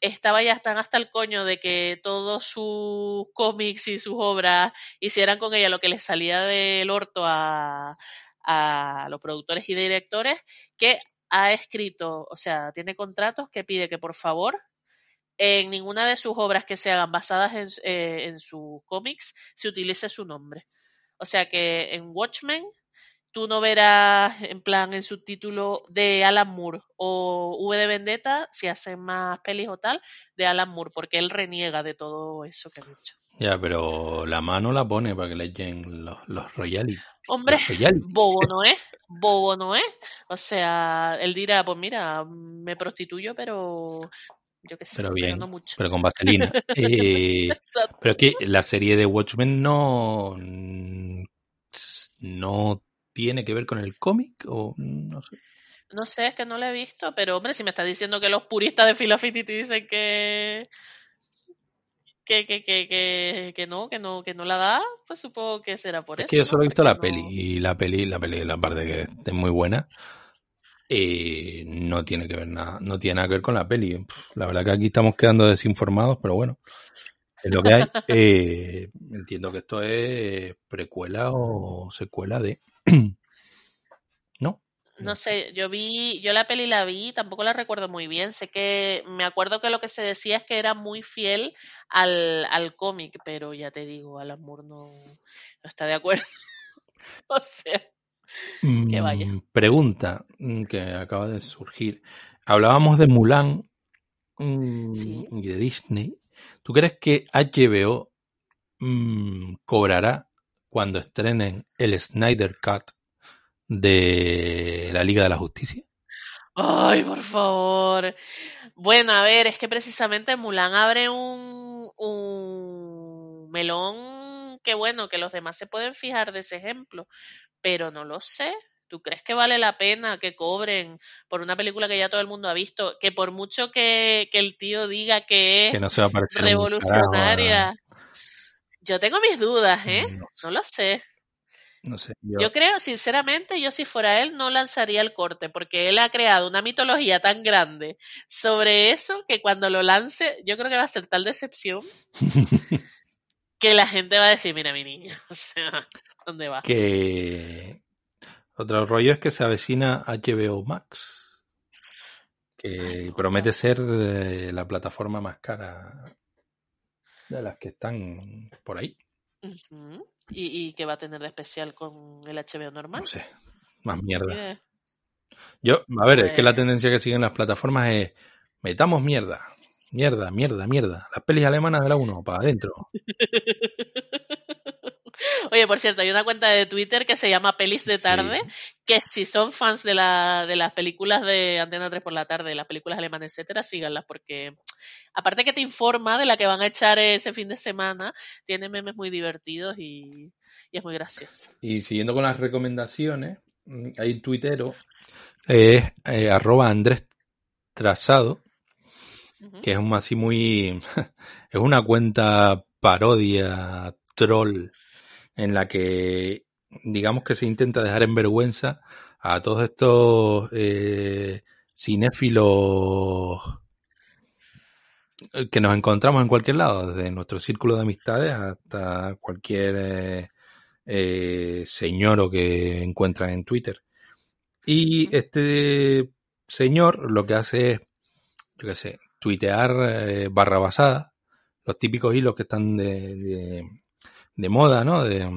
estaba ya tan hasta el coño de que todos sus cómics y sus obras hicieran con ella lo que les salía del orto a, a los productores y directores, que ha escrito, o sea, tiene contratos que pide que por favor en ninguna de sus obras que se hagan basadas en, eh, en sus cómics se utilice su nombre. O sea que en Watchmen tú no verás en plan en subtítulo de Alan Moore o V de Vendetta si hacen más pelis o tal de Alan Moore porque él reniega de todo eso que han hecho. Ya, pero la mano la pone para que le echen los, los royalties. Hombre, Los bobo no es, bobo no es. O sea, él dirá, pues mira, me prostituyo, pero yo qué sé, Pero bien, no mucho. pero con vaselina. (laughs) Eh, pero es que la serie de Watchmen no. No tiene que ver con el cómic o no sé. No sé, es que no lo he visto, pero hombre, si me estás diciendo que los puristas de Phil Affinity dicen que que, que, que, que, que no, que no, que no la da, pues supongo que será por es eso. que yo solo he visto la peli y la peli, la peli, la parte que es muy buena, eh, no tiene que ver nada, no tiene nada que ver con la peli. Pff, La verdad que aquí estamos quedando desinformados, pero bueno, es lo que hay. (laughs) Eh, entiendo que esto es precuela o secuela de. (clears throat) ¿No? No sé, yo vi, yo la peli la vi, tampoco la recuerdo muy bien. Sé que me acuerdo que lo que se decía es que era muy fiel al, al cómic, pero ya te digo, Alan Moore no, no está de acuerdo. (laughs) o sea, Que vaya. Mm, Pregunta mm, que acaba de surgir. Hablábamos de Mulan mm, Sí. y de Disney. ¿Tú crees que HBO mm, cobrará cuando estrenen el Snyder Cut de la Liga de la Justicia? ay, por favor. Bueno, a ver, es que precisamente Mulan abre un, un melón que bueno, que los demás se pueden fijar de ese ejemplo, pero no lo sé. ¿Tú crees que vale la pena que cobren por una película que ya todo el mundo ha visto? Que por mucho que, que el tío diga que es Que no se va a parecer un revolucionaria. Yo tengo mis dudas, ¿eh? No, No lo sé. no sé. Yo creo, sinceramente, yo si fuera él no lanzaría el corte, porque él ha creado una mitología tan grande sobre eso que cuando lo lance, yo creo que va a ser tal decepción (laughs) que la gente va a decir, mira mi niña, (laughs) o sea, ¿dónde va? que otro rollo es que se avecina HBO Max, que Ay, promete ser eh, la plataforma más cara de las que están por ahí. ¿Y, y qué va a tener de especial con el HBO normal? No sé, más mierda. Yo, a ver, es que la Pues- tendencia que siguen las plataformas es metamos mierda, mierda, mierda, mierda. Las pelis alemanas de la 1 para adentro. (laughs) Oye, por cierto, hay una cuenta de Twitter que se llama Pelis de Tarde, Sí. que si son fans de, la, de las películas de Antena 3 por la tarde, las películas alemanas, etcétera, síganlas, porque aparte que te informa de la que van a echar ese fin de semana, tiene memes muy divertidos y, y es muy gracioso. Y siguiendo con las recomendaciones, mm, hay un tuitero, es eh, arroba Andrés Trazado, que es un así muy... (laughs) es una cuenta parodia, troll, en la que digamos que se intenta dejar en vergüenza a todos estos eh, cinéfilos que nos encontramos en cualquier lado, desde nuestro círculo de amistades hasta cualquier eh, eh, señor que encuentran en Twitter. Y este señor lo que hace es, yo qué sé, tuitear eh, barra basada, los típicos hilos que están de, de moda, ¿no? De,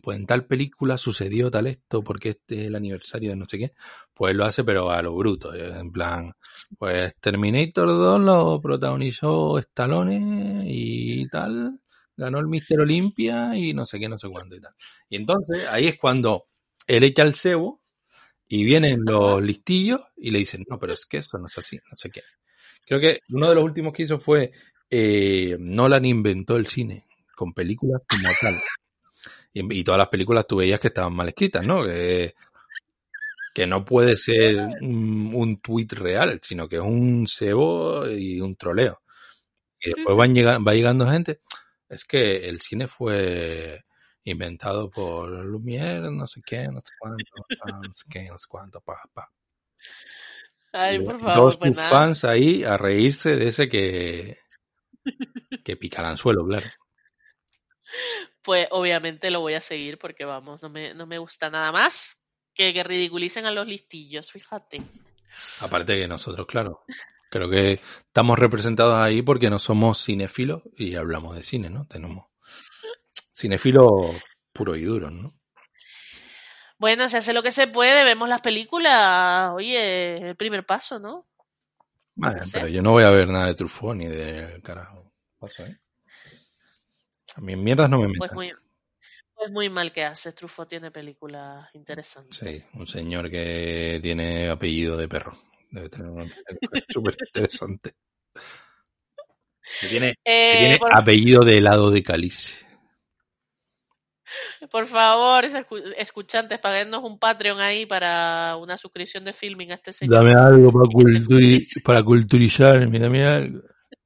pues en tal película sucedió tal esto porque este es el aniversario de no sé qué, pues lo hace pero a lo bruto, eh, en plan, pues Terminator 2 lo protagonizó Stallone y tal, ganó el Mister Olimpia y no sé qué, no sé cuánto y tal. Y entonces ahí es cuando él echa el cebo y vienen los listillos y le dicen, no, pero es que eso no es así, no sé qué. Creo que uno de los últimos que hizo fue eh, Nolan inventó el cine con películas como tal. Y, y todas las películas tú veías que estaban mal escritas, ¿no? Que, que no puede ser un, un tuit real, sino que es un cebo y un troleo. Y después van llega- va llegando gente. Es que el cine fue inventado por Lumière, no sé qué, no sé cuánto, no sé qué, no sé cuánto, pa, pa. Ay, por favor, pues tus fans ahí a reírse de ese que, que pica el anzuelo, claro. Pues obviamente lo voy a seguir porque vamos, no me, no me gusta nada más que, que ridiculicen a los listillos, fíjate. Aparte que nosotros, claro, creo que estamos representados ahí porque no somos cinéfilos y hablamos de cine, ¿no? Tenemos cinéfilos puros y duros, ¿no? Bueno, se hace lo que se puede, vemos las películas, oye, el primer paso, ¿no? Vale, No sé. pero yo no voy a ver nada de Truffaut ni de carajo. Paso, ¿eh? A mí en mierdas no me metan. Pues muy, pues muy mal que haces, Truffaut tiene películas interesantes. Sí, un señor que tiene apellido de perro. Debe tener un (laughs) súper interesante. Que tiene, que Eh, tiene por, apellido de helado de cáliz. por favor, escuchantes, paguennos un Patreon ahí para una suscripción de filming a este señor. Dame algo para, (laughs) culturi- para culturizarme, dame algo.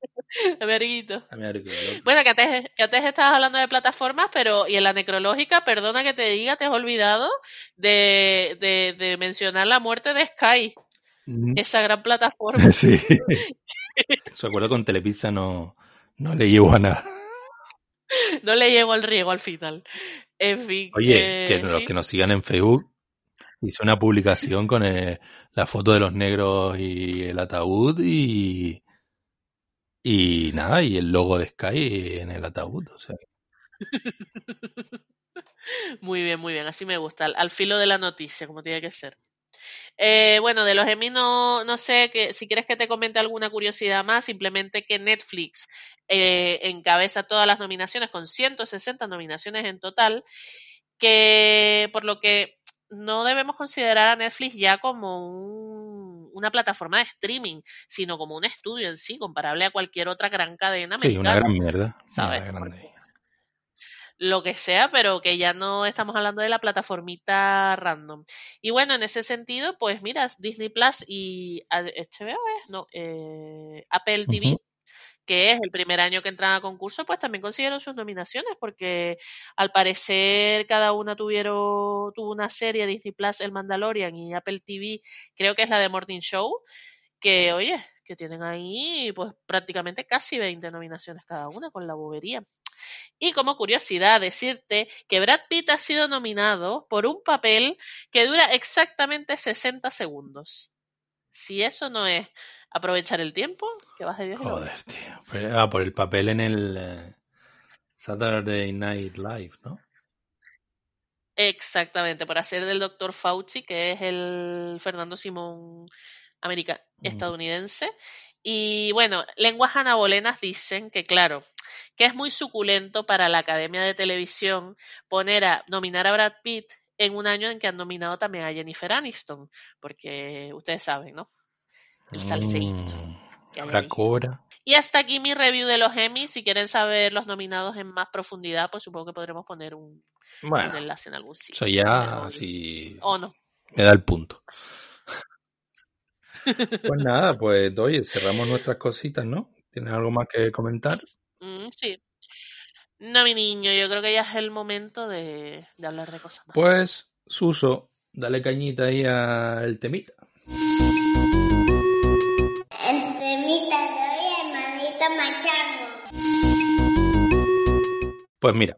(laughs) Loco. Bueno, que antes, que antes estabas hablando de plataformas, pero y en la necrológica, perdona que te diga, te has olvidado de, de, de mencionar la muerte de Sky, Mm. esa gran (laughs) plataforma. Sí. (laughs) Se acuerdo con Telepizza no, no le llevo a nada. No le llego al riego al final. En fin. Oye, eh, que los que nos sigan en Facebook, hice una publicación con eh, la foto de los negros y el ataúd y, y nada, y el logo de Sky en el ataúd. O sea, (laughs) Muy bien, muy bien, así me gusta, al, filo de la noticia, como tiene que ser. Eh, bueno, de los Emmy no, no sé que si quieres que te comente alguna curiosidad más, simplemente que Netflix eh, encabeza todas las nominaciones con 160 nominaciones en total, que por lo que no debemos considerar a Netflix ya como un- una plataforma de streaming, sino como un estudio en sí, comparable a cualquier otra gran cadena sí, una americana. gran mierda. ¿sabes? Una grande. Porque lo que sea, pero que ya no estamos hablando de la plataformita random. Y bueno, en ese sentido, pues mira, Disney Plus y HBO es, no, eh, Apple TV. Que es el primer año que entran a concurso, pues también consiguieron sus nominaciones, porque al parecer cada una tuvieron, tuvo una serie, Disney Plus, El Mandalorian y Apple TV, creo que es la de Morning Show, que oye, que tienen ahí pues prácticamente casi 20 nominaciones cada una con la bobería. Y como curiosidad, decirte que Brad Pitt ha sido nominado por un papel que dura exactamente 60 segundos. Si eso no es aprovechar el tiempo, que vas de lo Joder, tío. Pues, Ah, por el papel en el eh, Saturday Night Live, ¿no? Exactamente, por hacer del doctor Fauci, que es el Fernando Simón america Mm. estadounidense. Y bueno, lenguas anabolenas dicen que, claro, que es muy suculento para la Academia de Televisión poner a nominar a Brad Pitt en un año en que han nominado también a Jennifer Aniston, porque ustedes saben, ¿no? El salseíto. Mm. ahí. cobra. Y hasta aquí mi review de los Emmy. Si quieren saber los nominados en más profundidad, pues supongo que podremos poner un, enlace en algún sitio. eso ya O- sí O no. me da el punto. (laughs) Pues nada, pues oye, cerramos nuestras cositas, ¿no? ¿Tienes algo más que comentar? Mm, sí. No, mi niño, yo creo que ya es el momento de, de hablar de cosas más. Pues Suso dale cañita ahí al temita. Pues mira,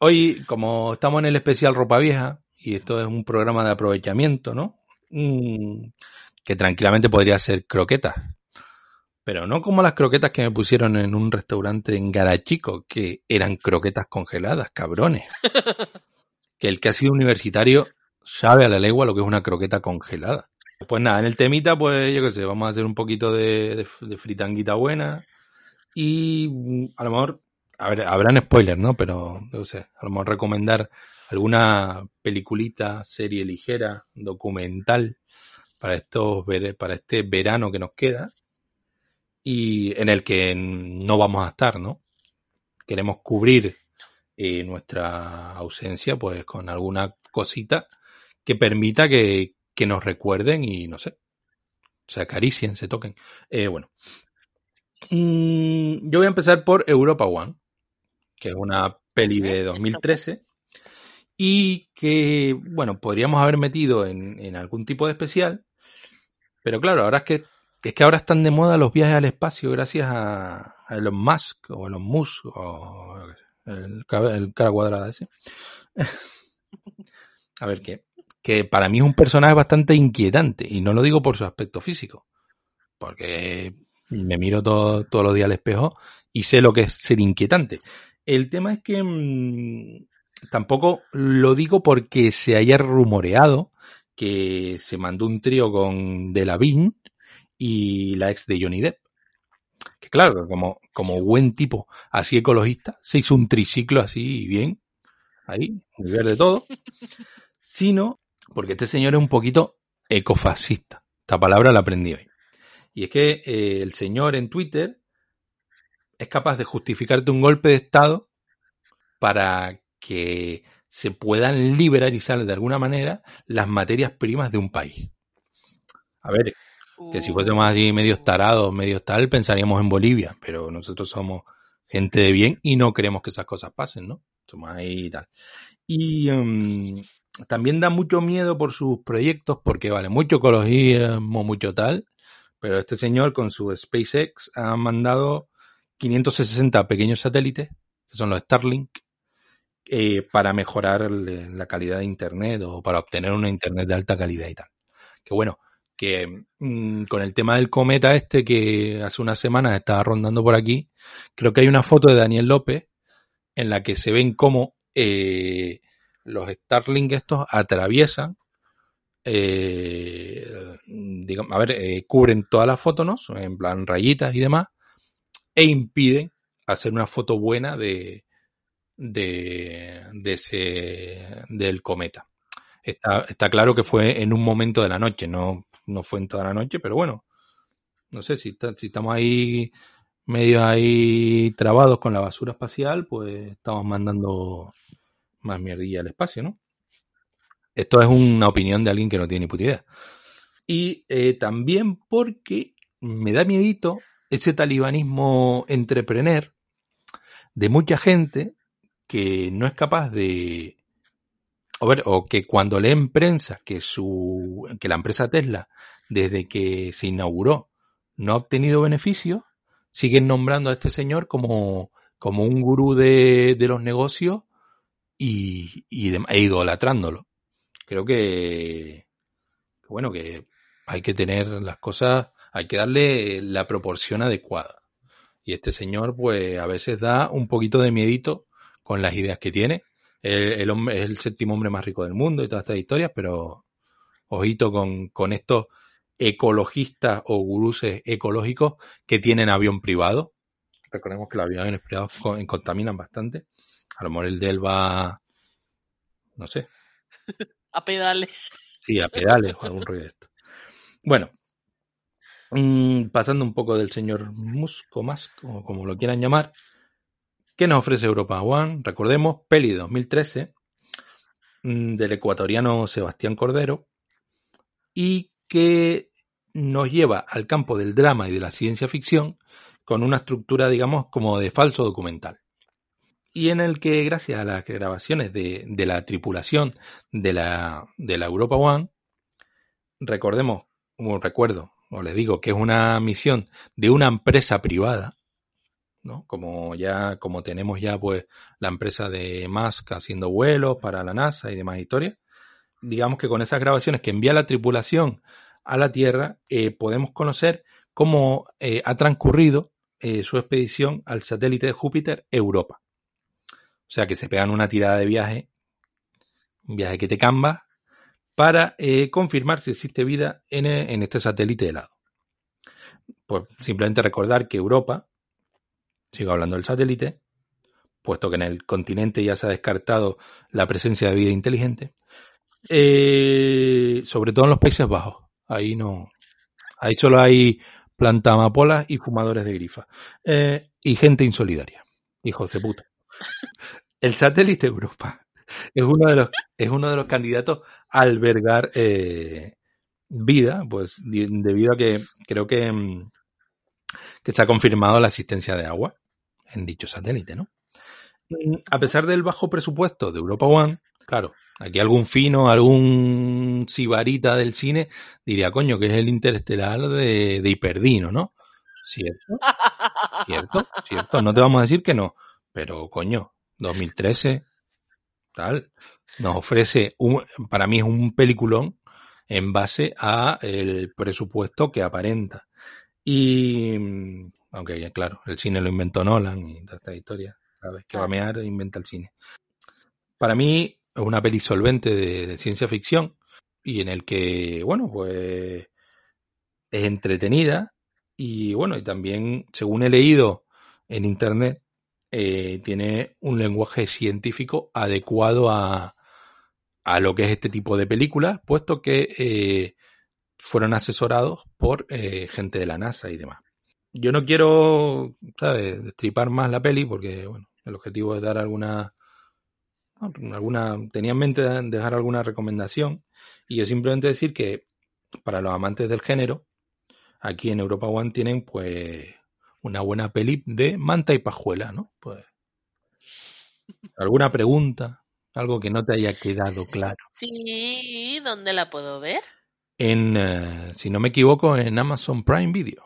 hoy como estamos en el especial ropa vieja, y esto es un programa de aprovechamiento, ¿no? Mm, que tranquilamente podría ser croquetas. Pero no como las croquetas que me pusieron en un restaurante en Garachico, que eran croquetas congeladas, cabrones. (laughs) que el que ha sido universitario sabe a la legua lo que es una croqueta congelada. Pues nada, en el temita, pues yo qué sé, vamos a hacer un poquito de, de, de fritanguita buena. Y mm, a lo mejor, habrán spoilers, ¿no? Pero, qué sé, a lo mejor recomendar alguna peliculita, serie ligera, documental para estos para este verano que nos queda y en el que no vamos a estar, ¿no? Queremos cubrir eh, nuestra ausencia pues con alguna cosita que permita que, que nos recuerden y no sé, se acaricien, se toquen. Eh, bueno, Mm, yo voy a empezar por Europa One, que es una peli de 2013 y que, bueno, podríamos haber metido en, en algún tipo de especial, pero claro, ahora es que es que ahora están de moda los viajes al espacio gracias a, a Elon Musk o Elon Musk o el cara cuadrada ese. (laughs) a ver qué. Que para mí es un personaje bastante inquietante y no lo digo por su aspecto físico, porque me miro todo- todos los días al espejo y sé lo que es ser inquietante. El tema es que mm, tampoco lo digo porque se haya rumoreado que se mandó un trío con Delavigne y la ex de Johnny Depp. Que claro, como, como buen tipo así ecologista, se hizo un triciclo así bien, ahí, muy verde todo, sino porque este señor es un poquito ecofascista. Esta palabra la aprendí hoy. Y es que eh, el señor en Twitter es capaz de justificarte un golpe de Estado para que se puedan liberalizar de alguna manera las materias primas de un país. A ver, que si fuésemos así medios tarados, medios tal, pensaríamos en Bolivia, pero nosotros somos gente de bien y no queremos que esas cosas pasen, ¿no? Somos ahí y tal. Y mm, también da mucho miedo por sus proyectos, porque vale, mucho ecologismo, mucho tal, pero este señor con su SpaceX ha mandado 560 pequeños satélites, que son los Starlink, eh, para mejorar la calidad de Internet o para obtener una Internet de alta calidad y tal. Que bueno, que mm, con el tema del cometa este que hace unas semanas estaba rondando por aquí, creo que hay una foto de Daniel López en la que se ven cómo eh, los Starlink estos atraviesan, eh, digamos, a ver, cubren todas las fotos, ¿no? En plan rayitas y demás, e impiden hacer una foto buena de, de, de ese, del cometa. Está, está claro que fue en un momento de la noche, no, no fue en toda la noche, pero bueno, no sé si, está- si estamos ahí medio ahí trabados con la basura espacial, pues estamos mandando más mierdilla al espacio, ¿no? Esto es una opinión de alguien que no tiene ni puta idea. Y eh, también porque me da miedito ese talibanismo entrepreneur de mucha gente que no es capaz de o, ver, o que cuando leen prensa que su que la empresa Tesla desde que se inauguró no ha obtenido beneficios siguen nombrando a este señor como como un gurú de, de los negocios y, y e idolatrándolo. Creo que bueno que hay que tener las cosas hay que darle la proporción adecuada y este señor, pues, a veces da un poquito de miedito con las ideas que tiene. El, el hombre es el séptimo hombre más rico del mundo y todas estas historias, pero ojito con, con estos ecologistas o guruses ecológicos que tienen avión privado. Recordemos que los aviones privados co- contaminan bastante. A lo mejor el de él va, no sé, (laughs) A pedales. Sí, a pedales o algún rollo de esto. Bueno, mm, pasando un poco del señor Musk o Musk, o como lo quieran llamar, ¿qué nos ofrece Europa One? Recordemos, peli de 2013 mm, del ecuatoriano Sebastián Cordero y que nos lleva al campo del drama y de la ciencia ficción con una estructura, digamos, como de falso documental. y en el que gracias a las grabaciones de, la tripulación de la, de la Europa One, recordemos, como recuerdo, o les digo que es una misión de una empresa privada, ¿no? Como ya, como tenemos ya pues la empresa de Musk haciendo vuelos para la NASA y demás historias, digamos que con esas grabaciones que envía la tripulación a la Tierra, eh, podemos conocer cómo eh, ha transcurrido eh, su expedición al satélite de Júpiter Europa. O sea que se pegan una tirada de viaje, un viaje que te camba, para eh, confirmar si existe vida en, eh, en este satélite helado. Pues simplemente recordar que Europa, sigo hablando del satélite, puesto que en el continente ya se ha descartado la presencia de vida inteligente, eh, sobre todo en los Países Bajos. Ahí no. Ahí solo hay planta amapolas y fumadores de grifa. Eh, y gente insolidaria. Hijos de puta. El satélite Europa es uno de los, es uno de los candidatos a albergar eh, vida, pues debido a que creo que, mm, que se ha confirmado la existencia de agua en dicho satélite, ¿no? Mm, A pesar del bajo presupuesto de Europa One, claro, aquí algún fino, algún sibarita del cine diría, coño, que es el interestelar de, de Hiperdino, ¿no? Cierto, cierto, cierto. No te vamos a decir que no, pero coño, 2013, tal, nos ofrece un, para mí es un peliculón en base a el presupuesto que aparenta. Y aunque claro, el cine lo inventó Nolan y toda esta historia, vez que va a mear inventa el cine. Para mí es una peli solvente de, de ciencia ficción y en el que, bueno, pues es entretenida y bueno, y también, según he leído en internet, eh, tiene un lenguaje científico adecuado a, a lo que es este tipo de películas, puesto que eh, fueron asesorados por eh, gente de la NASA y demás. Yo no quiero, ¿sabes?, destripar más la peli porque, bueno, el objetivo es dar alguna, alguna, tenía en mente dejar alguna recomendación y yo simplemente decir que para los amantes del género, aquí en Europa One tienen pues una buena peli de manta y pajuela, ¿no? Pues alguna pregunta, algo que no te haya quedado claro. Sí, ¿dónde la puedo ver? En, eh, si no me equivoco, en Amazon Prime Video.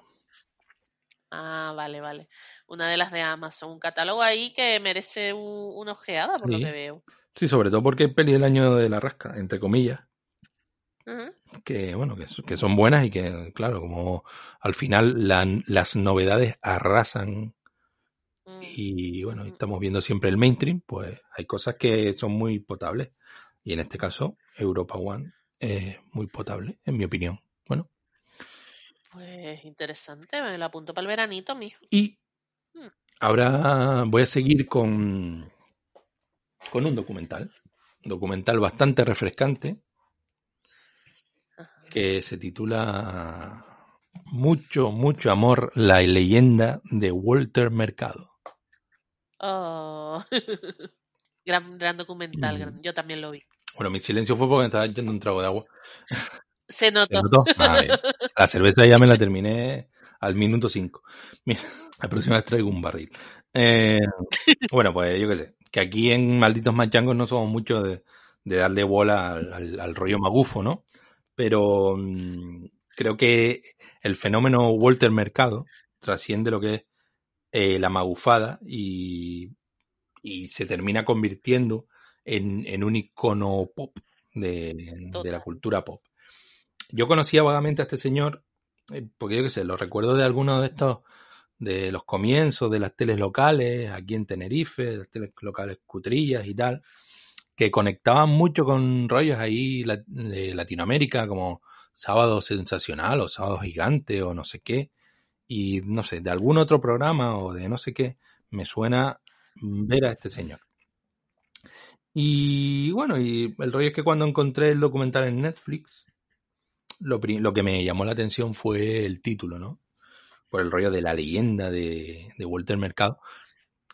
Ah, vale, vale. Una de las de Amazon. Un catálogo ahí que merece un- una ojeada, por lo que veo. Sí, sobre todo porque es peli del año de la rasca, entre comillas. Que bueno, que, son buenas y que, claro, como al final la- las novedades arrasan Mm. y bueno, estamos viendo siempre el mainstream, pues hay cosas que son muy potables. Y en este caso, Europa One es muy potable, en mi opinión. Bueno, Pues interesante, me la apunto para el veranito, mijo. y Mm. ahora voy a seguir con, con un documental. Un documental bastante refrescante. Que se titula Mucho, mucho amor, la leyenda de Walter Mercado. Oh. (laughs) gran, gran documental, gran- yo también lo vi. Bueno, mi silencio fue porque me estaba echando un trago de agua. Se (laughs) ¿Se notó. Ah. (laughs) La cerveza ya me la terminé al minuto 5. Mira, la próxima vez traigo un barril. Eh, bueno, pues yo qué sé, que aquí en Malditos Machangos no somos muchos de, de darle bola al, al- al rollo magufo, ¿no? Pero mm, creo que el fenómeno Walter Mercado trasciende lo que es eh, la magufada y, y se termina convirtiendo en, en un icono pop de, de la cultura pop. Yo conocía vagamente a este señor, eh, porque yo qué sé, lo recuerdo de algunos de estos, de los comienzos de las teles locales, aquí en Tenerife, las teles locales cutrillas y tal, que conectaban mucho con rollos ahí de Latinoamérica, como Sábado Sensacional o Sábado Gigante o no sé qué, y no sé, de algún otro programa o de no sé qué, me suena ver a este señor. Y bueno, y el rollo es que cuando encontré el documental en Netflix, lo, lo que me llamó la atención fue el título, ¿no? Por el rollo de la leyenda de, de Walter Mercado.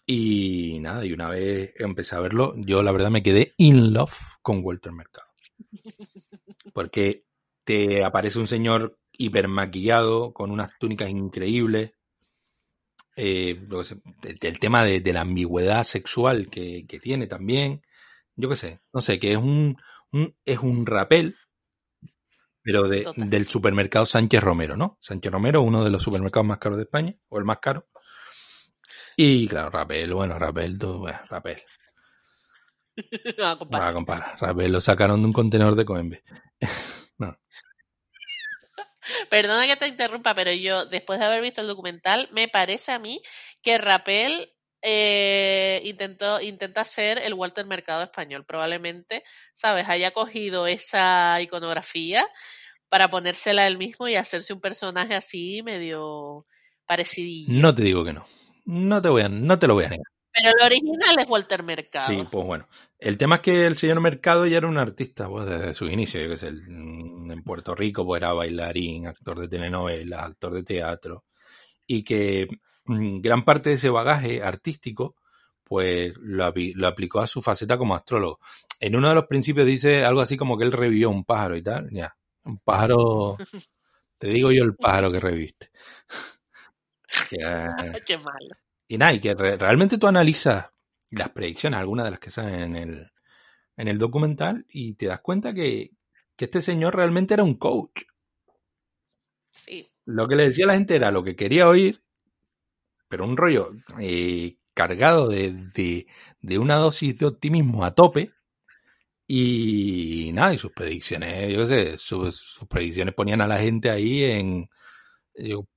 Y nada, y una vez empecé a verlo, yo la verdad me quedé in love con Walter Mercado. Porque te aparece un señor hipermaquillado, con unas túnicas increíbles, eh, el, tema de, la ambigüedad sexual que, tiene también. Yo qué sé, no sé, que es un, es un rapel, pero de, del supermercado Sánchez Romero, ¿no? Sánchez Romero, uno de los supermercados más caros de España, o el más caro. Y claro, rapel, bueno, rapel, tú, bueno, rapel. (laughs) Va a comparar. Va a comparar. Rapel lo sacaron de un contenedor de Coembe. (laughs) no. Perdona que te interrumpa, pero yo, después de haber visto el documental, me parece a mí que Rapel eh, intentó, intenta ser el Walter Mercado español. Probablemente, ¿sabes? Haya cogido esa iconografía para ponérsela él mismo y hacerse un personaje así medio parecidillo. No te digo que no. No te voy a, no te lo voy a negar. Pero el original es Walter Mercado. Sí, pues bueno. El tema es que el señor Mercado ya era un artista pues, desde su inicio. que en Puerto Rico pues, era bailarín, actor de telenovelas, actor de teatro. Y que mm, gran parte de ese bagaje artístico pues lo, lo, aplicó a su faceta como astrólogo. En uno de los principios dice algo así como que él revivió un pájaro y tal. Ya, un pájaro... (laughs) Te digo yo el pájaro que reviste. (laughs) Qué malo. Y nada, y que realmente tú analizas las predicciones, algunas de las que salen en el, en el documental, y te das cuenta que, este señor realmente era un coach. Sí. Lo que le decía a la gente era lo que quería oír, pero un rollo eh, cargado de, de, una dosis de optimismo a tope. Y nada, y sus predicciones, yo qué sé, sus predicciones ponían a la gente ahí en,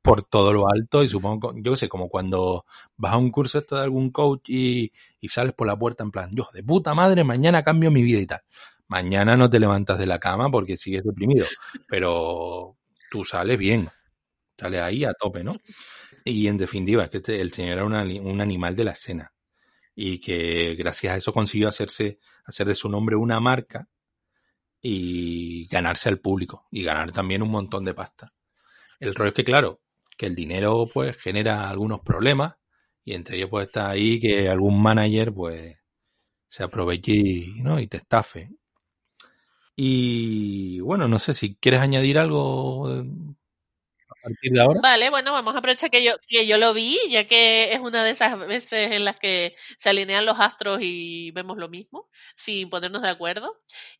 por todo lo alto y supongo, yo sé, como cuando vas a un curso esto de algún coach y, sales por la puerta en plan, yo, de puta madre, mañana cambio mi vida y tal. Mañana no te levantas de la cama porque sigues deprimido, pero tú sales bien, sales ahí a tope, ¿no? Y en definitiva, es que este, el señor era un animal de la escena y que gracias a eso consiguió hacerse, hacer de su nombre una marca y ganarse al público y ganar también un montón de pasta. El rollo es que, claro, que el dinero pues genera algunos problemas y entre ellos pues está ahí que algún manager pues se aproveche y, ¿no? y te estafe. Y bueno, no sé si quieres añadir algo partir de ahora. Vale, bueno, vamos a aprovechar que yo, que yo lo vi, ya que es una de esas veces en las que se alinean los astros y vemos lo mismo, sin ponernos de acuerdo.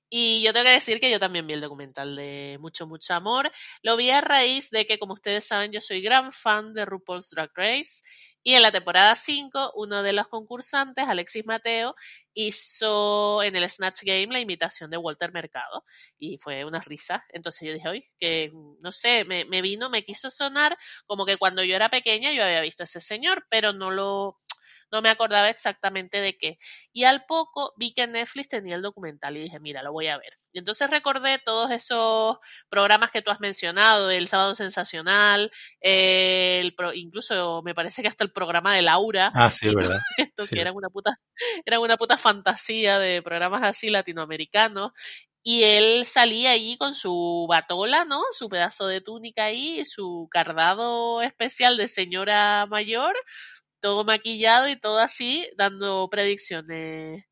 Y yo tengo que decir que yo también vi el documental de Mucho, Mucho Amor. Lo vi a raíz de que, como ustedes saben, yo soy gran fan de RuPaul's Drag Race y en la temporada 5, uno de los concursantes, Alexis Mateo, hizo en el Snatch Game la imitación de Walter Mercado y fue una risa. Entonces yo dije, oye, que no sé, me, me vino, me quiso sonar como que cuando yo era pequeña yo había visto a ese señor, pero no lo, no me acordaba exactamente de qué. Y al poco vi que Netflix tenía el documental y dije, mira, lo voy a ver. Y entonces recordé todos esos programas que tú has mencionado, el Sábado Sensacional, el incluso me parece que hasta el programa de Laura. Ah, sí, verdad. (laughs) Esto que era una puta, era una puta fantasía de programas así latinoamericanos. Y él salía allí con su batola, ¿no? Su pedazo de túnica ahí, su cardado especial de señora mayor, todo maquillado y todo así, dando predicciones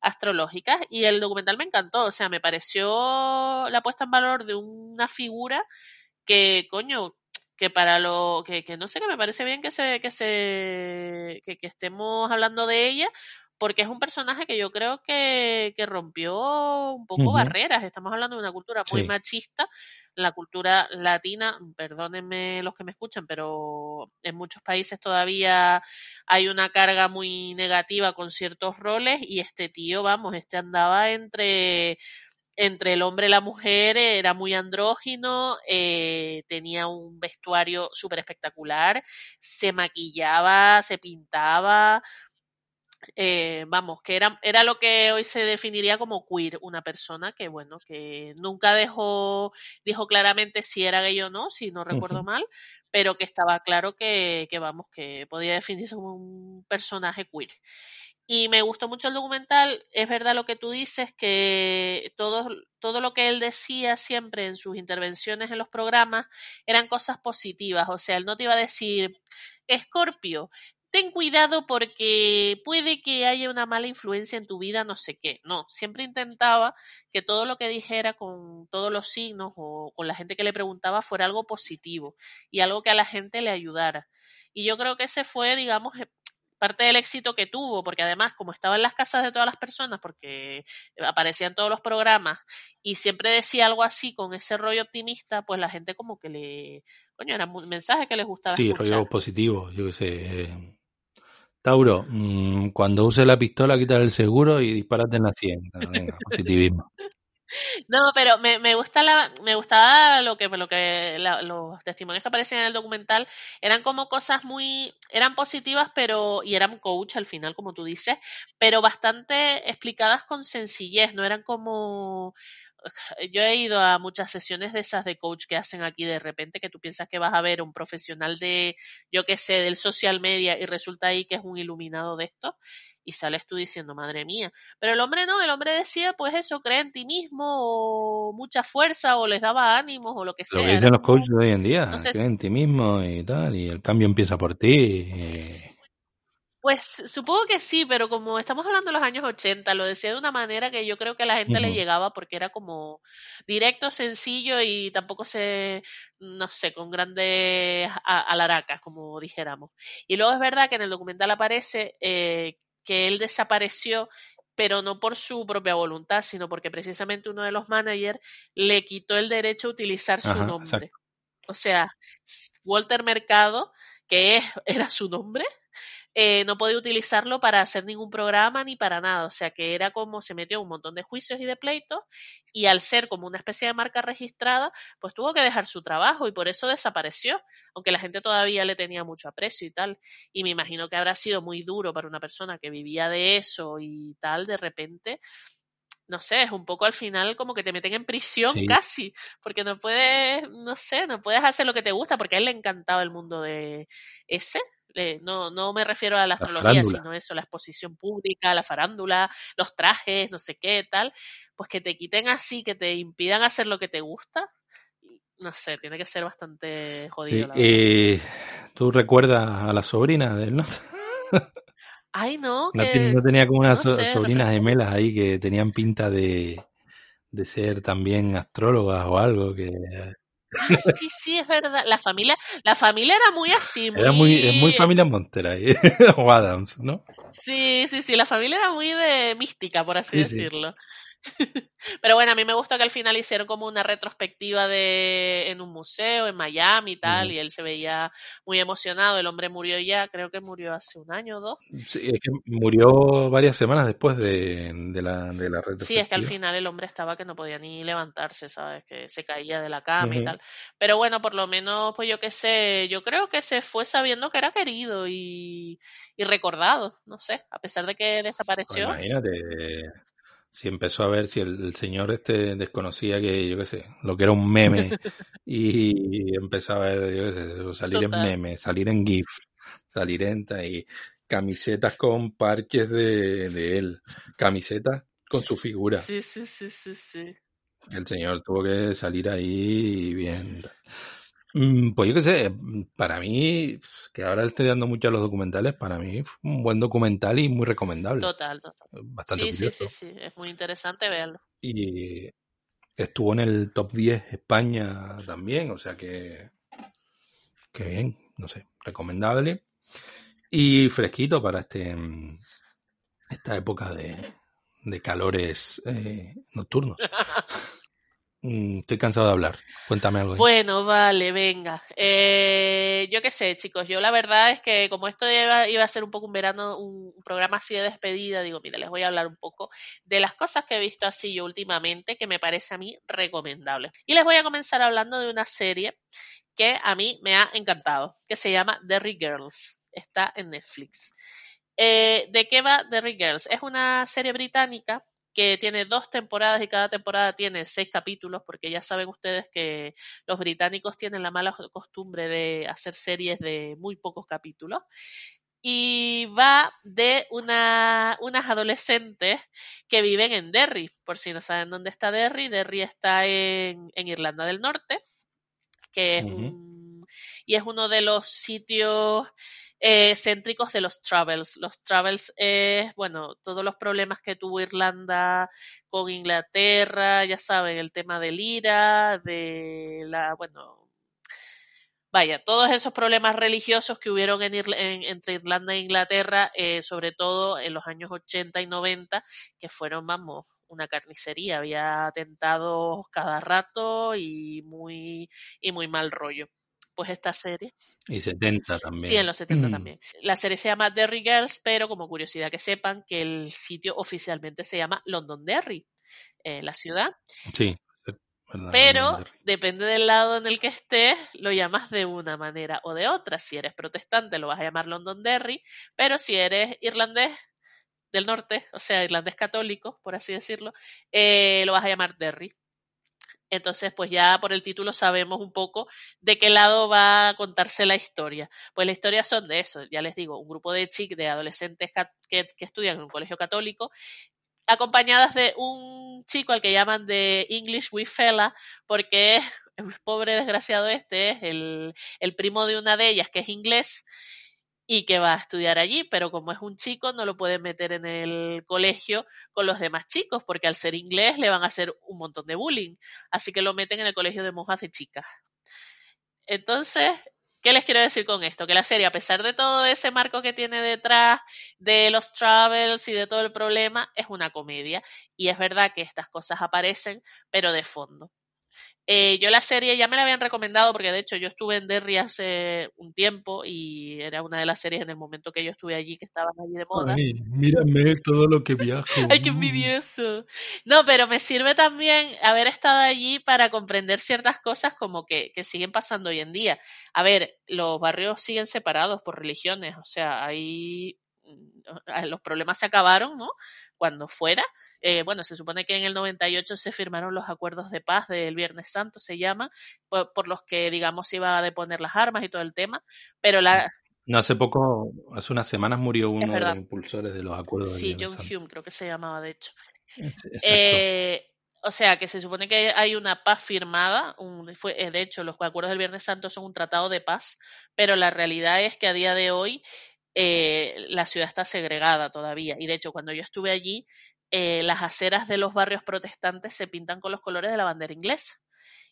astrológicas. Y el documental me encantó, o sea, me pareció la puesta en valor de una figura que, coño, que para lo que, que no sé, que me parece bien que se, que se, que, que estemos hablando de ella, porque es un personaje que yo creo que, que rompió un poco barreras. Estamos hablando de una cultura muy machista, la cultura latina, perdónenme los que me escuchan, pero en muchos países todavía hay una carga muy negativa con ciertos roles y este tío, vamos, este andaba entre entre el hombre y la mujer era muy andrógino, eh, tenía un vestuario súper espectacular, se maquillaba, se pintaba, eh, vamos, que era, era lo que hoy se definiría como queer, una persona que, bueno, que nunca dejó, dijo claramente si era gay o no, si no recuerdo mal, pero que estaba claro que, que, vamos, que podía definirse como un personaje queer. Y me gustó mucho el documental, es verdad lo que tú dices, que todo, todo lo que él decía siempre en sus intervenciones en los programas eran cosas positivas, o sea, él no te iba a decir, Escorpio, ten cuidado porque puede que haya una mala influencia en tu vida, no sé qué. No, siempre intentaba que todo lo que dijera con todos los signos o con la gente que le preguntaba fuera algo positivo y algo que a la gente le ayudara. Y yo creo que ese fue, digamos, eh, parte del éxito que tuvo, porque además, como estaba en las casas de todas las personas, porque aparecía en todos los programas, y siempre decía algo así con ese rollo optimista, pues la gente como que le, coño, era un mensaje que les gustaba Sí, escuchar. rollo positivo, yo qué sé. eh, Tauro, mm, cuando use la pistola, quita el seguro y dispárate en la sien. Ah, Venga, (laughs) positivismo. No, pero me, me gusta la, me gustaba lo que, lo que la- los testimonios que aparecían en el documental eran como cosas muy, eran positivas, pero, y eran coach al final, como tú dices, pero bastante explicadas con sencillez, no eran como, (laughs) yo he ido a muchas sesiones de esas de coach que hacen aquí de repente que tú piensas que vas a ver un profesional de, yo qué sé, del social media y resulta ahí que es un iluminado de esto y sales tú diciendo, madre mía. Pero el hombre no, el hombre decía, pues eso, cree en ti mismo o mucha fuerza o les daba ánimos o lo que sea. Lo que dicen los coaches de hoy en día, cree en ti mismo y tal, y el cambio empieza por ti. y- Pues supongo que sí, pero como estamos hablando de los años 80, lo decía de una manera que yo creo que a la gente le llegaba porque era como directo, sencillo y tampoco se, no sé, con grandes alaracas, como dijéramos. Y luego es verdad que en el documental aparece eh, que él desapareció, pero no por su propia voluntad, sino porque precisamente uno de los managers le quitó el derecho a utilizar su nombre. O sea, Walter Mercado, que es, era su nombre, eh, no podía utilizarlo para hacer ningún programa ni para nada. O sea que era como se metió en un montón de juicios y de pleitos y al ser como una especie de marca registrada, pues tuvo que dejar su trabajo y por eso desapareció, aunque la gente todavía le tenía mucho aprecio y tal. Y me imagino que habrá sido muy duro para una persona que vivía de eso y tal, de repente. No sé, es un poco al final como que te meten en prisión Sí. casi, porque no puedes, no sé, no puedes hacer lo que te gusta, porque a él le encantaba el mundo de ese, eh, no, no me refiero a la astrología, farándula. sino eso, la exposición pública, la farándula, los trajes, no sé qué, tal, pues que te quiten así, que te impidan hacer lo que te gusta, no sé, tiene que ser bastante Sí, jodido. la verdad. eh, ¿Tú recuerdas a la sobrina de él, no? Ay, no, No, que- ten- no tenía como unas no so- sé, sobrinas gemelas ahí que tenían pinta de, de ser también astrólogas o algo, que Ah, (laughs) sí, sí, es verdad. La familia, la familia era muy así, muy... era muy, muy familia Montera ahí, (laughs) o Adams, ¿no? Sí, sí, sí, la familia era muy de mística, por así Sí, sí. (laughs) Pero bueno, a mí me gusta que al final hicieron como una retrospectiva de en un museo en Miami y tal, y él se veía muy emocionado. El hombre murió ya, creo que murió hace un año o dos. Sí, es que murió varias semanas después de, de la, de la Sí, es que al retrospectiva. final el hombre estaba que no podía ni levantarse, ¿sabes? Que se caía de la cama y Ujú. tal. Pero bueno, por lo menos, pues yo qué sé, yo creo que se fue sabiendo que era querido y, y recordado, no sé, a pesar de que Pues desapareció. imagínate, si empezó a ver si el, el señor este desconocía que, yo qué sé, lo que era un meme (laughs) y empezó a ver, yo qué sé, salir Total. en meme, salir en GIF, salir en y camisetas con parches de, de él, camisetas con su figura. Sí, sí, sí, sí, sí. El señor tuvo que salir ahí bien. Mm, Pues yo qué sé, para mí, que ahora le estoy dando mucho a los documentales, para mí fue un buen documental y muy recomendable. Total, total. Bastante Sí, sí, curioso. sí, sí, es muy interesante verlo. Y estuvo en el top 10 España también, o sea que, que bien, no sé, recomendable. Y fresquito para este mm, esta época de, de calores eh, nocturnos. (laughs) Mm, Estoy cansado de hablar. Cuéntame algo. Bueno, vale, venga. Eh, yo qué sé, chicos, yo la verdad es que como esto iba, a ser un poco un verano, un, un programa así de despedida, digo, mira, les voy a hablar un poco de las cosas que he visto así yo últimamente que me parece a mí recomendable. Y les voy a comenzar hablando de una serie que a mí me ha encantado, que se llama Derry Girls. Está en Netflix. Eh, ¿De qué va Derry Girls? Es una serie británica que tiene dos temporadas y cada temporada tiene seis capítulos, porque ya saben ustedes que los británicos tienen la mala costumbre de hacer series de muy pocos capítulos. Y va de una, unas adolescentes que viven en Derry. Por si no saben dónde está Derry, Derry está en, en Irlanda del Norte, que es Ujú. un, y es uno de los sitios eh, céntricos de los Travels. Los Travels es, bueno, todos los problemas que tuvo Irlanda con Inglaterra, ya saben, el tema del IRA, de la, bueno, vaya, todos esos problemas religiosos que hubieron en, entre Irlanda e Inglaterra, eh, sobre todo en los años 80 y 90, que fueron, vamos, una carnicería, había atentados cada rato y muy, y muy mal rollo. Pues esta serie. Y 70 también. Sí, en los 70 también. La serie se llama Derry Girls, pero como curiosidad que sepan que el sitio oficialmente se llama Londonderry, eh, la ciudad. Sí. Pero depende del lado en el que estés, lo llamas de una manera o de otra. Si eres protestante, lo vas a llamar Londonderry, pero si eres irlandés del norte, o sea, irlandés católico, por así decirlo, eh, lo vas a llamar Derry. Entonces, pues ya por el título sabemos un poco de qué lado va a contarse la historia. Pues la historia son de eso, ya les digo, un grupo de chicos, de adolescentes que, estudian en un colegio católico acompañadas de un chico al que llaman de English We Fella, porque (laughs) el pobre desgraciado este es el, el primo de una de ellas que es inglés y que va a estudiar allí, pero como es un chico no lo pueden meter en el colegio con los demás chicos, porque al ser inglés le van a hacer un montón de bullying, así que lo meten en el colegio de monjas de chicas. Entonces, ¿Qué les quiero decir con esto? Que la serie, a pesar de todo ese marco que tiene detrás, de los travels y de todo el problema, es una comedia. Y es verdad que estas cosas aparecen, pero de fondo. Eh, yo la serie ya me la habían recomendado porque de hecho yo estuve en Derry hace un tiempo y era una de las series en el momento que yo estuve allí que estaban allí de moda. Ay, mírame todo lo que viajo. (laughs) Ay, qué envidioso. No, pero me sirve también haber estado allí para comprender ciertas cosas como que, que siguen pasando hoy en día. A ver, los barrios siguen separados por religiones, o sea, hay mm, los problemas se acabaron, ¿no? Cuando fuera. Eh, bueno, se supone que en el 98 se firmaron los acuerdos de paz del Viernes Santo, se llama, por, los que, digamos, se iba a deponer las armas y todo el tema, pero la... No, hace poco, hace unas semanas murió uno de los impulsores de los acuerdos sí, John Hume creo que se llamaba, de hecho. Eh, o sea, que se supone que hay una paz firmada, un, fue, eh, de hecho los acuerdos del Viernes Santo son un tratado de paz, pero la realidad es que a día de hoy eh, la ciudad está segregada todavía. Y de hecho, cuando yo estuve allí, eh, las aceras de los barrios protestantes se pintan con los colores de la bandera inglesa.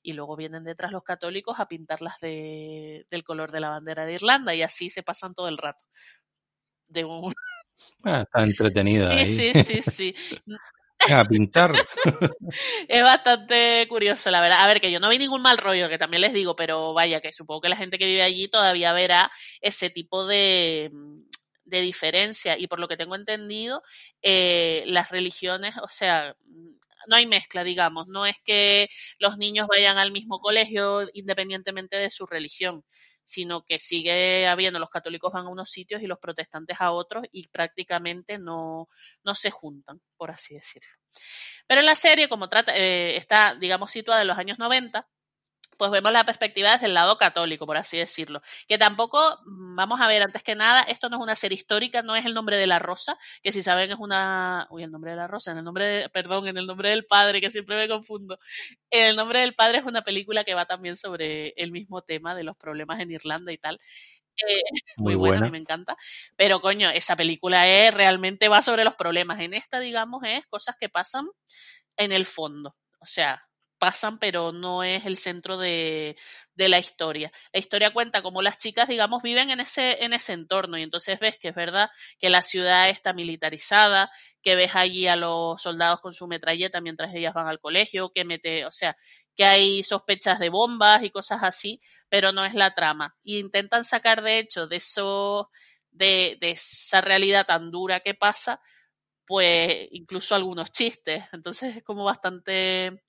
Y luego vienen detrás los católicos a pintarlas de, del color de la bandera de Irlanda. Y así se pasan todo el rato. De un... Ah, está entretenida. (laughs) Sí, sí, sí, sí. A pintar. (laughs) es bastante curioso, la verdad. A ver, que yo no vi ningún mal rollo, que también les digo, pero vaya, que supongo que la gente que vive allí todavía verá ese tipo de, de diferencia. Y por lo que tengo entendido, eh, las religiones, o sea, no hay mezcla, digamos. No es que los niños vayan al mismo colegio independientemente de su religión sino que sigue habiendo, los católicos van a unos sitios y los protestantes a otros y prácticamente no, no se juntan, por así decirlo. Pero en la serie, como trata, eh, está, digamos, situada en los años 90, pues vemos la perspectiva desde el lado católico, por así decirlo. Que tampoco, mm, vamos a ver, antes que nada, esto no es una serie histórica, no es el nombre de la rosa, que si saben es una... Uy, el nombre de la rosa, en el nombre de... Perdón, en el nombre del padre, que siempre me confundo. En el nombre del padre es una película que va también sobre el mismo tema de los problemas en Irlanda y tal. Eh, (laughs) muy, buena, a mí me encanta. Pero coño, esa película es realmente va sobre los problemas. En esta, digamos, es cosas que pasan en el fondo. O sea, pasan, pero no es el centro de, de, la historia. La historia cuenta cómo las chicas, digamos, viven en ese, en ese entorno y entonces ves que es verdad que la ciudad está militarizada, que ves allí a los soldados con su metralleta mientras ellas van al colegio, que mete, o sea, que hay sospechas de bombas y cosas así, pero no es la trama. Y intentan sacar, de hecho, de eso, de, de esa realidad tan dura que pasa, pues incluso algunos chistes. Entonces es como bastante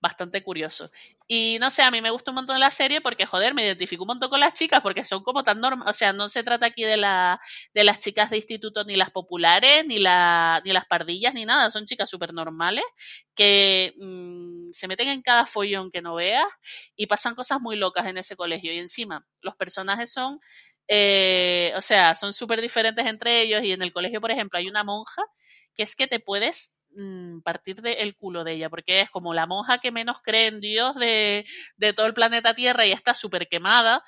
bastante curioso. Y no sé, a mí me gusta un montón la serie porque, joder, me identifico un montón con las chicas porque son como tan normales. O sea, no se trata aquí de, la, de las chicas de instituto, ni las populares, ni, la, ni las pardillas, ni nada. Son chicas súper normales que mm, se meten en cada follón que no veas y pasan cosas muy locas en ese colegio. Y encima, los personajes son. Eh, o sea, son súper diferentes entre ellos. Y en el colegio, por ejemplo, hay una monja que es que te puedes Mm, partir del culo de ella, porque es como la monja que menos cree en Dios de, de todo el planeta Tierra y está súper quemada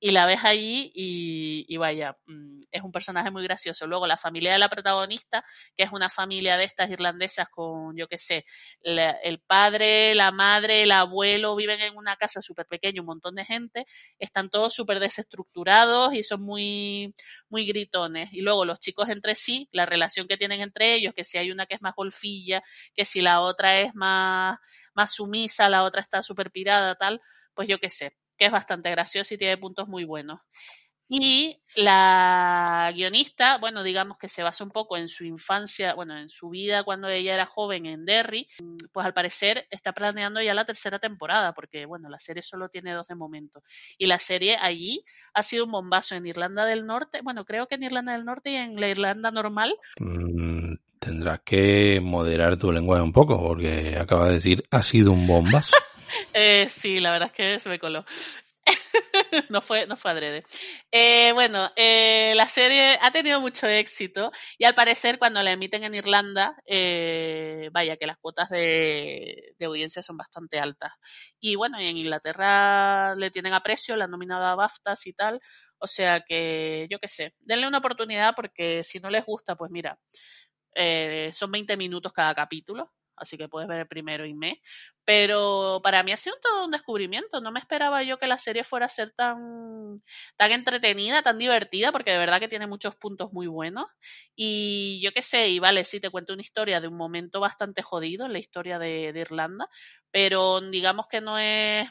y la ves allí y, y, vaya, mm, es un personaje muy gracioso. Luego la familia de la protagonista, que es una familia de estas irlandesas con, yo qué sé, el padre, la madre, el abuelo viven en una casa súper pequeña, un montón de gente, están todos súper desestructurados y son muy, muy gritones. Y luego los chicos entre sí, la relación que tienen entre ellos, que si hay una que es más golfilla, que si la otra es más, más sumisa, la otra está súper pirada, tal, pues yo qué sé que es bastante gracioso y tiene puntos muy buenos. Y la guionista, bueno, digamos que se basa un poco en su infancia, bueno, en su vida cuando ella era joven en Derry, pues al parecer está planeando ya la tercera temporada, porque bueno, la serie solo tiene dos de momento. Y la serie allí ha sido un bombazo en Irlanda del Norte, bueno, creo que en Irlanda del Norte y en la Irlanda normal. Mm, tendrás que moderar tu lenguaje un poco, porque acaba de decir ha sido un bombazo. (laughs) Eh, sí, la verdad es que se me coló. (laughs) no fue, no fue adrede. Eh, bueno, eh, la serie ha tenido mucho éxito y al parecer cuando la emiten en Irlanda, eh, vaya que las cuotas de, audiencia son bastante altas. Y bueno, en Inglaterra le tienen aprecio, la han nominado a BAFTAs y tal. O sea que, yo qué sé, denle una oportunidad porque si no les gusta, pues mira, eh, son 20 minutos cada capítulo así que puedes ver el primero y me. Pero para mí ha sido todo un descubrimiento. No me esperaba yo que la serie fuera a ser tan, tan entretenida, tan divertida, porque de verdad que tiene muchos puntos muy buenos. Y yo qué sé, y vale, sí te cuento una historia de un momento bastante jodido en la historia de, de Irlanda, pero digamos que no es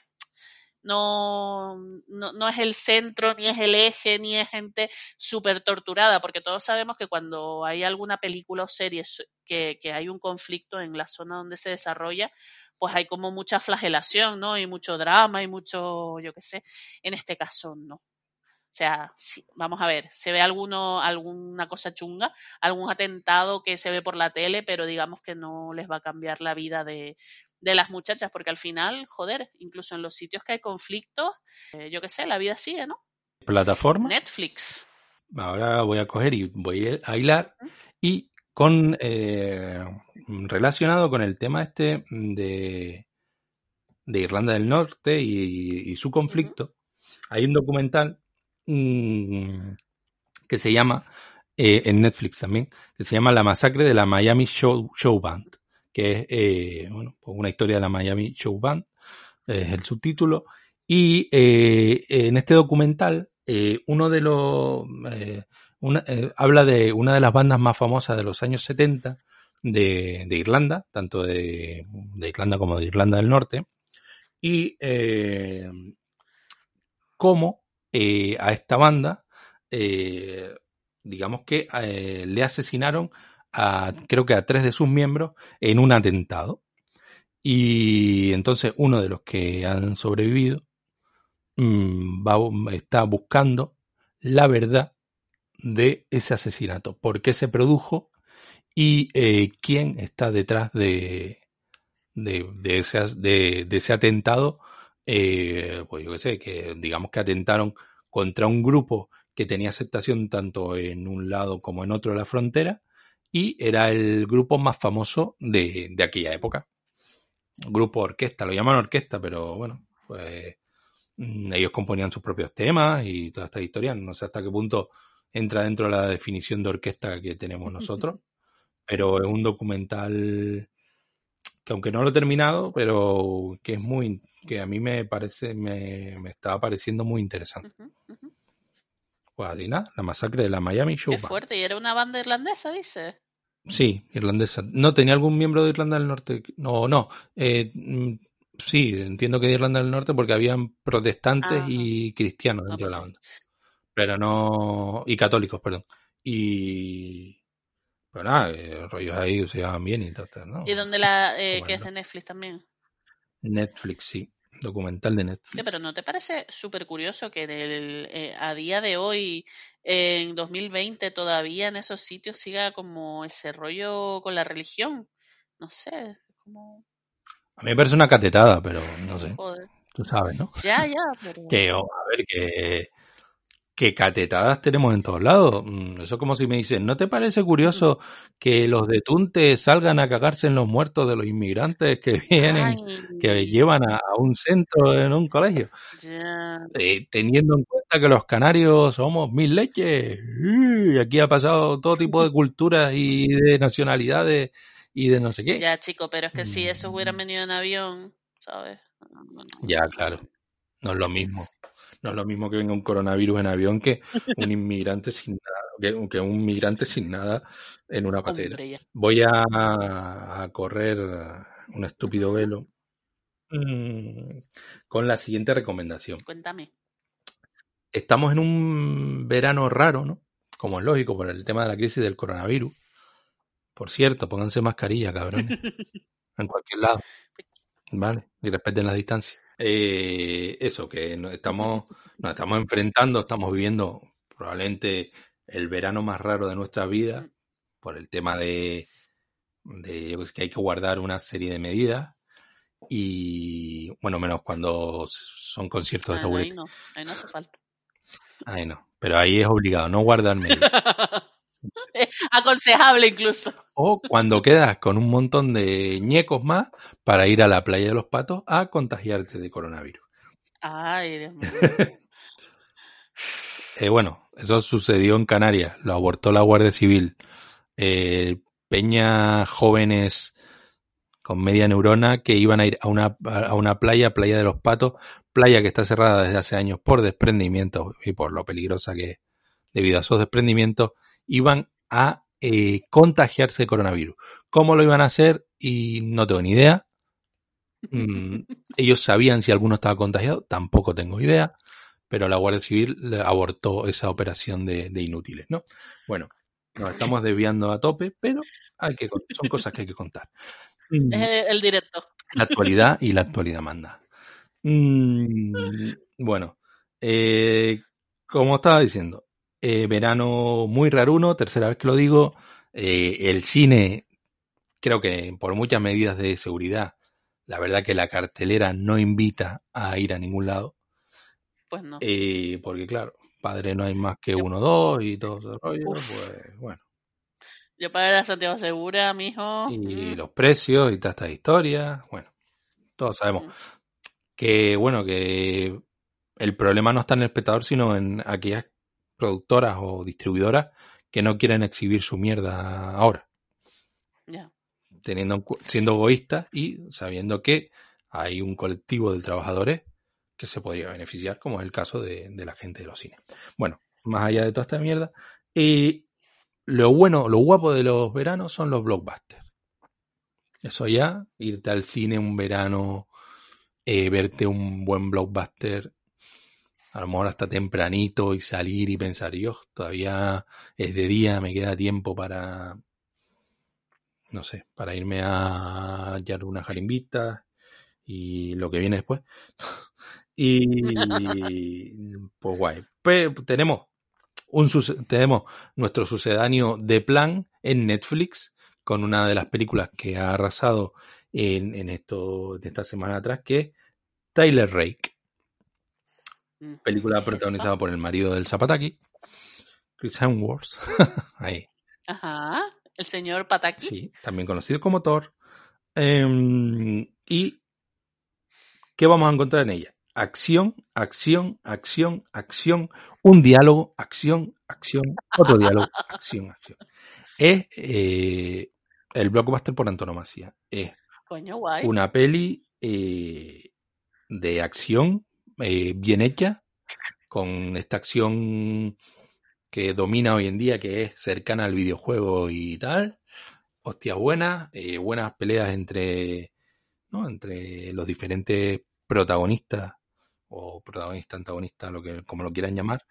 no, no, no, es el centro, ni es el eje, ni es gente súper torturada, porque todos sabemos que cuando hay alguna película o serie que, que hay un conflicto en la zona donde se desarrolla, pues hay como mucha flagelación, ¿no? Y mucho drama y mucho, yo qué sé, en este caso no. O sea, vamos a ver, se ve alguno, alguna cosa chunga, algún atentado que se ve por la tele, pero digamos que no les va a cambiar la vida de, de las muchachas, porque al final, joder, incluso en los sitios que hay conflictos, eh, yo qué sé, la vida sigue, ¿no? ¿Plataforma? Netflix. Ahora voy a coger y voy a hilar y con eh, relacionado con el tema este de, de Irlanda del Norte y, y su conflicto, uh -huh. hay un documental mmm, que se llama, eh, en Netflix también, que se llama La masacre de la Miami Show, Show Band que es eh, bueno, pues una historia de la Miami Show Band, es el subtítulo. Y eh, en este documental, eh, uno de los. Habla de una de las bandas más famosas de los años 70 de, Irlanda, tanto de, de, Irlanda como de Irlanda del Norte, y cómo a esta banda, digamos que le asesinaron a, creo que a tres de sus miembros en un atentado. Y entonces uno de los que han sobrevivido mmm, va, está buscando la verdad de ese asesinato, por qué se produjo y eh, quién está detrás de, de, ese, de, de ese, atentado. Eh, pues yo qué sé, que digamos que atentaron contra un grupo que tenía aceptación tanto en un lado como en otro de la frontera y era el grupo más famoso de, de aquella época. Grupo orquesta, lo llaman orquesta, pero bueno, pues mm, ellos componían sus propios temas y toda esta historia. No sé hasta qué punto entra dentro de la definición de orquesta que tenemos nosotros, pero es un documental que aunque no lo he terminado, pero que es muy, que a mí me parece, me, me estaba pareciendo muy interesante. Uh -huh, uh -huh. Pues así nada, la masacre de la Miami Show Qué fuerte, y era una banda irlandesa, dice. Sí, irlandesa. ¿No tenía algún miembro de Irlanda del Norte? No, no. Eh, sí, entiendo que de Irlanda del Norte porque habían protestantes Ajá. y cristianos Ah, dentro de pues la sí. banda. Pero no. Y católicos, perdón. Y. Pero nada, eh, rollos ahí se llevaban bien y tal, ¿no? Y donde la, eh, que es de Netflix también. Netflix, sí. Documental de Sí, Netflix. pero ¿no te parece súper curioso que del, eh, a día de hoy, en 2020, todavía en esos sitios siga como ese rollo con la religión? No sé, como, A mí me parece una catetada, pero no sé. joder. Tú sabes, ¿no? Ya, ya, pero... (laughs) Que, oh, a ver, que. Que catetadas tenemos en todos lados. Mm, Eso es como si me dicen, ¿no te parece curioso que los de Tunte salgan a cagarse en los muertos de los inmigrantes que (laughs) vienen, Ay, que llevan a, a un centro en un colegio? Eh, teniendo en cuenta que los canarios somos mil leches, y aquí ha pasado todo tipo de culturas y de nacionalidades y de no sé qué. Ya, chico, pero es que si esos hubieran Mm. venido en avión, ¿sabes? No. Ya, claro. No es lo mismo. No es lo mismo que venga un coronavirus en avión que un inmigrante sin nada, que, que un migrante sin nada en una patera. Voy a, a correr un estúpido velo mm, con la siguiente recomendación. Cuéntame. Estamos en un verano raro, ¿no? Como es lógico, por el tema de la crisis del coronavirus. Por cierto, pónganse mascarilla, cabrones. (laughs) En cualquier lado. ¿Vale? Y respeten las distancias. Eh, eso, que nos estamos, nos estamos enfrentando, estamos viviendo probablemente el verano más raro de nuestra vida por el tema de, de que hay que guardar una serie de medidas y bueno, menos cuando son conciertos de Ah, no, ahí taburete. no, ahí no hace falta. Ahí no, pero ahí es obligado, no guardar medidas. (laughs) (laughs) Aconsejable incluso. O cuando quedas con un montón de ñecos más para ir a la playa de los patos a contagiarte de coronavirus. Ay, Dios mío. (laughs) Eh, bueno, eso sucedió en Canarias, lo abortó la Guardia Civil. Eh, peña jóvenes con media neurona que iban a ir a una, a una playa, playa de los patos, playa que está cerrada desde hace años por desprendimientos y por lo peligrosa que es debido a esos desprendimientos, iban a eh, contagiarse de coronavirus. ¿Cómo lo iban a hacer? Y no tengo ni idea. Mm, ellos sabían si alguno estaba contagiado, tampoco tengo idea, pero la Guardia Civil abortó esa operación de, de inútiles, ¿no? Bueno, nos estamos desviando a tope, pero hay que, son cosas que hay que contar. Mm, Es el, el directo. La actualidad y la actualidad manda. Mm, bueno, eh, como estaba diciendo, eh, verano muy raruno, tercera vez que lo digo. eh, el cine, creo que por muchas medidas de seguridad, la verdad que la cartelera no invita a ir a ningún lado. Pues no. Eh, porque claro, padre no hay más que uno o dos y todo ese rollo, Uf. pues bueno. Yo para ir a Santiago Segura, mijo. Y mm, los precios y todas estas historias, bueno, todos sabemos Mm. que, bueno, que el problema no está en el espectador, sino en aquellas productoras o distribuidoras que no quieren exhibir su mierda ahora, Ya. teniendo siendo egoístas y sabiendo que hay un colectivo de trabajadores que se podría beneficiar, como es el caso de, de la gente de los cines. Bueno, más allá de toda esta mierda, eh, lo bueno, lo guapo de los veranos son los blockbusters. Eso ya, irte al cine un verano, eh, verte un buen blockbuster, a lo mejor hasta tempranito y salir y pensar, yo todavía es de día, me queda tiempo para, no sé, para irme a hallar unas jarimbitas y lo que viene después. (laughs) y pues guay. Pues tenemos un tenemos nuestro sucedáneo de plan en Netflix con una de las películas que ha arrasado en, en esto de esta semana atrás que es Tyler Rake. Película protagonizada por el marido del Zapataki, Chris Hemsworth. (laughs) Ahí. Ajá. El señor Pataki. Sí, también conocido como Thor. Em, ¿Y qué vamos a encontrar en ella? Acción, acción, acción, acción, un diálogo, acción, acción, otro diálogo, (laughs) acción, acción. Es eh, el blockbuster por antonomasia. Es Coño, guay. una peli eh, de acción eh, bien hecha, con esta acción que domina hoy en día, que es cercana al videojuego y tal. Hostia, buenas, eh, buenas peleas entre, ¿no? entre los diferentes protagonistas, o protagonista, antagonista, lo que, como lo quieran llamar.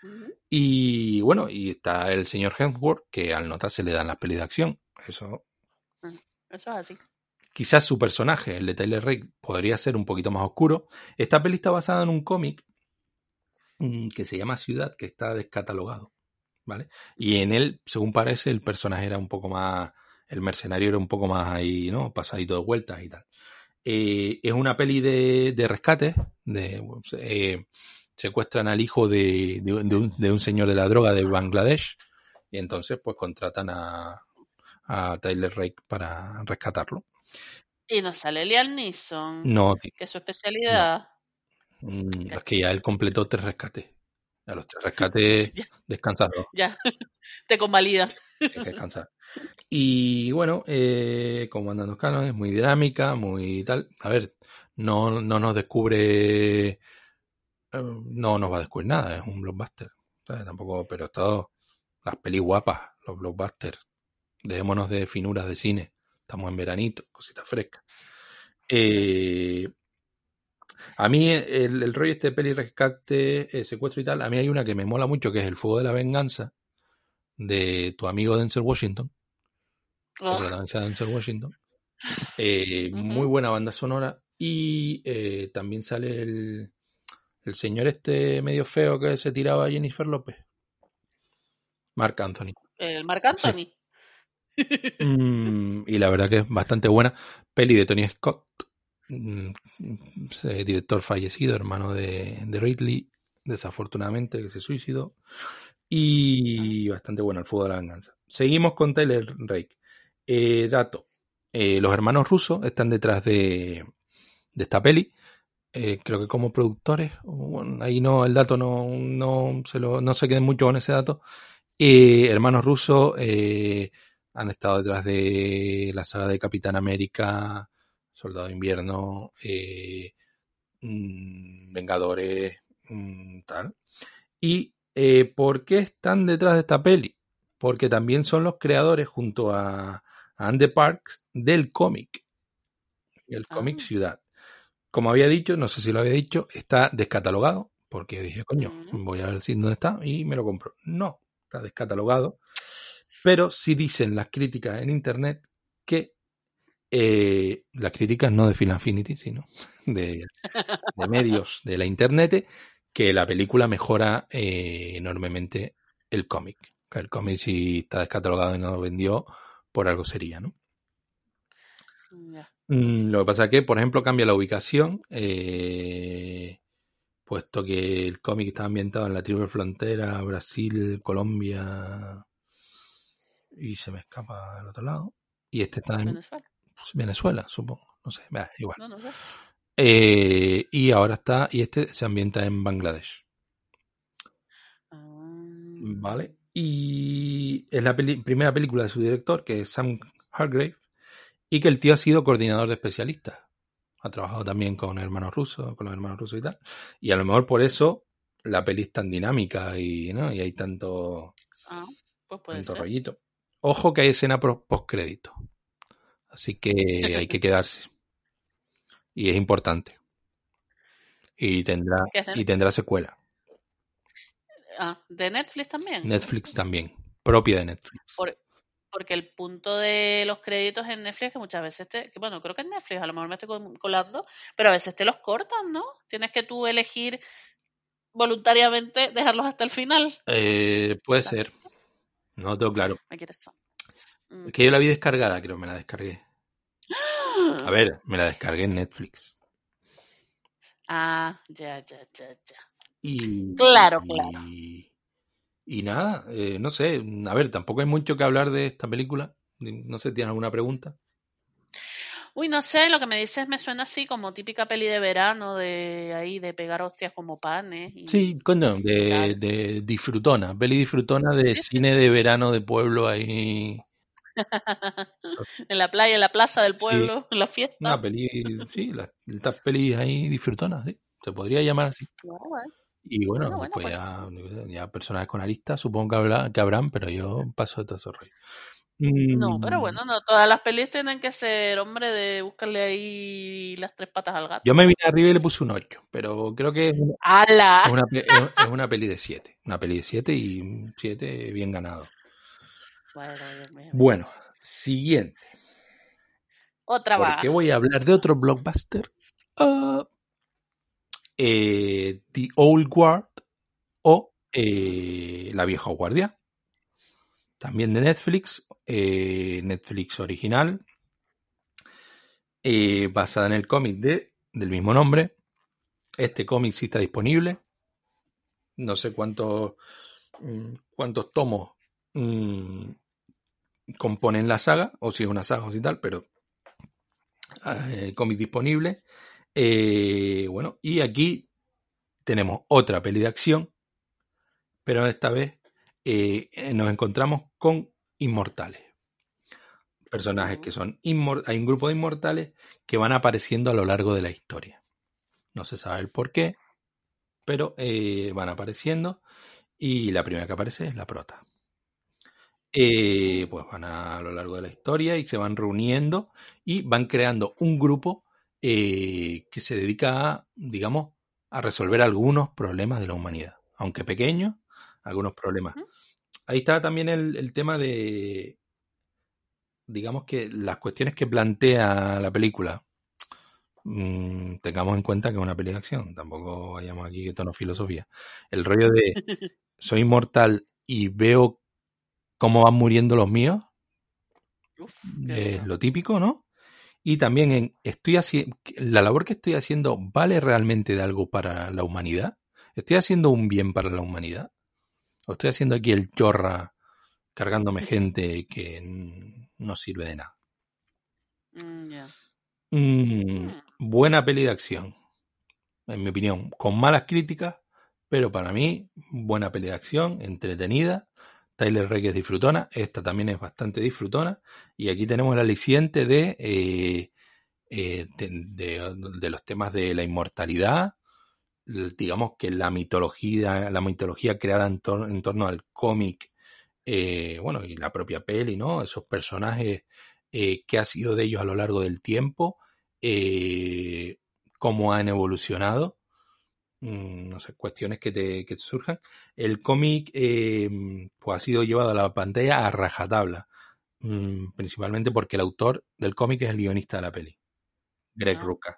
Y bueno, y está el señor Hemsworth, que al notar se le dan las pelis de acción. Eso Eso es así. Quizás su personaje, el de Tyler Rake, podría ser un poquito más oscuro. Esta peli está basada en un cómic mm, que se llama Ciudad, que está descatalogado, ¿vale? Y en él, según parece, el personaje era un poco más, el mercenario era un poco más ahí, ¿no? Pasadito de vueltas y tal. Eh, es una peli de, rescate, eh, secuestran al hijo de, un- señor de la droga de Bangladesh y entonces pues contratan a, a Tyler Rake para rescatarlo. Y nos sale Liam Neeson, No, tío, que es su especialidad. mm, es que ya él completó tres rescates. A los tres rescates (laughs) dos. (laughs) Ya, te convalida. hay que descansar. Y bueno, eh, como andan los cánones, muy dinámica, muy tal. A ver, no, no nos descubre, eh, no nos va a descubrir nada, es un blockbuster. ¿sabes? Tampoco, pero todo, las pelis guapas, los blockbusters. Dejémonos de finuras de cine. Estamos en veranito, cositas frescas. Eh, a mí el, el rollo este de peli rescate, eh, secuestro y tal, a mí hay una que me mola mucho, que es El Fuego de la Venganza, de tu amigo Denzel Washington, Oh, protagoniza Denzel Washington. (laughs) Eh, Muy buena banda sonora. Y eh, también sale el, el señor este medio feo que se tiraba a Jennifer López. Mark Anthony. el Marc Anthony. Mm, y la verdad que es bastante buena. Peli de Tony Scott, mm, eh, director fallecido, hermano de, de Ridley, desafortunadamente, que se suicidó. Y bastante buena, el fuego de la venganza. Seguimos con Tyler Rake. Eh, dato. eh, los hermanos rusos están detrás de, de esta peli. Eh, creo que como productores, bueno, ahí no, el dato no, no se lo, no se queden mucho con ese dato. Eh, hermanos rusos eh, han estado detrás de la saga de Capitán América, Soldado de Invierno, eh, mm, Vengadores, mm, tal. ¿Y eh, por qué están detrás de esta peli? Porque también son los creadores, junto a, a Andy Parks, del cómic. El cómic Ah. Ciudad. Como había dicho, no sé si lo había dicho, está descatalogado, porque dije, coño, voy a ver si dónde está y me lo compro. No, está descatalogado. Pero sí dicen las críticas en internet que eh, las críticas no de Film Affinity, sino (laughs) de, de medios de la internet, que la película mejora eh, enormemente el cómic. El cómic si está descatalogado y no lo vendió, por algo sería, ¿no? Mm, lo que pasa es que, por ejemplo, cambia la ubicación, eh, puesto que el cómic está ambientado en la triple frontera, Brasil, Colombia, y se me escapa al otro lado. Y este está en Venezuela. pues, Venezuela, supongo. No sé, bah, igual. No, no sé. Eh, y ahora está, y este se ambienta en Bangladesh, Ah, ¿vale? Y es la peli- primera película de su director, que es Sam Hargrave, y que el tío ha sido coordinador de especialistas. Ha trabajado también con hermanos rusos, con los hermanos rusos y tal. Y a lo mejor por eso la peli es tan dinámica y, ¿no? y hay tanto, ah, pues puede tanto ser. rollito. Ojo que hay escena post crédito. Así que (laughs) hay que quedarse. Y es importante. Y tendrá, ¿Qué es de- y tendrá secuela. Ah, de Netflix también. Netflix también. Propia de Netflix. Por- porque el punto de los créditos en Netflix que muchas veces te, que bueno, creo que en Netflix, a lo mejor me estoy col- colando, pero a veces te los cortan, ¿no? Tienes que tú elegir voluntariamente dejarlos hasta el final. Eh, puede ser. No lo tengo claro. Me quieres son. Mm. Es que yo la vi descargada, creo, me la descargué. A ver, me la descargué en Netflix. Ah, ya, ya, ya, ya. Y, Claro, y- claro. Y nada, eh, no sé. A ver, tampoco hay mucho que hablar de esta película. No sé, ¿tienes alguna pregunta? Uy, no sé, lo que me dices me suena así como típica peli de verano, de ahí, de pegar hostias como panes. Y... Sí, coño, de, de disfrutona, peli disfrutona de Sí, cine de verano de pueblo ahí. (laughs) en la playa, en la plaza del Sí. pueblo, en la fiesta. Una peli, sí, las, estas pelis ahí disfrutonas, sí. Se podría llamar así. Bueno. Y bueno, Bueno, bueno, pues, pues. ya, ya personajes con aristas, supongo que, habrá, que habrán, pero yo paso de todo eso No, pero bueno, no todas las pelis tienen que ser, hombre, de buscarle ahí las tres patas al gato. Yo me vine arriba y le puse un 8, pero creo que es una, ¡Hala! es una, pe- es- es una peli de 7. Una peli de 7 y un 7 bien ganado. Bueno, Dios mío. Bueno, siguiente. Otra va. Porque voy a hablar de otro blockbuster. Ah, eh, The Old Guard o eh, La Vieja Guardia. También de Netflix. eh, Netflix original. eh, basada en el cómic de, del mismo nombre. Este cómic sí está disponible. no sé cuántos, mm, cuántos tomos mm, componen la saga, o si es una saga o si tal, pero eh, cómic disponible. Bueno, y aquí tenemos otra peli de acción, pero esta vez eh, nos encontramos con inmortales. Personajes que son inmortales. Hay un grupo de inmortales que van apareciendo a lo largo de la historia. No se sabe el por qué, pero eh, van apareciendo. Y la primera que aparece es la prota. Eh, pues van a, a, lo largo de la historia y se van reuniendo y van creando un grupo eh, que se dedica a, digamos, a resolver algunos problemas de la humanidad. Aunque pequeños, algunos problemas. Ahí está también el, el tema de, digamos que las cuestiones que plantea la película, mmm, tengamos en cuenta que es una peli de acción, tampoco vayamos aquí que tono filosofía. El rollo de (laughs) soy inmortal y veo cómo van muriendo los míos, Uf, es lo típico, ¿no? Y también en estoy haciendo la labor que estoy haciendo vale realmente de algo para la humanidad. ¿Estoy haciendo un bien para la humanidad? ¿O estoy haciendo aquí el chorra cargándome gente que no sirve de nada? Mm, yeah. Mm, buena peli de acción, en mi opinión, con malas críticas, pero para mí, buena peli de acción, entretenida. Tyler Reyes disfrutona, esta también es bastante disfrutona. Y aquí tenemos el aliciente de, eh, eh, de, de, de, los temas de la inmortalidad, digamos que la mitología, la mitología creada en, tor en torno al cómic, eh, bueno, y la propia peli, ¿no? Esos personajes eh, que ha sido de ellos a lo largo del tiempo, eh, cómo han evolucionado, mm, no sé, cuestiones que te, que te surjan. El cómic eh, pues ha sido llevado a la pantalla a rajatabla, mm, principalmente porque el autor del cómic es el guionista de la peli, Greg Ah, Rucka.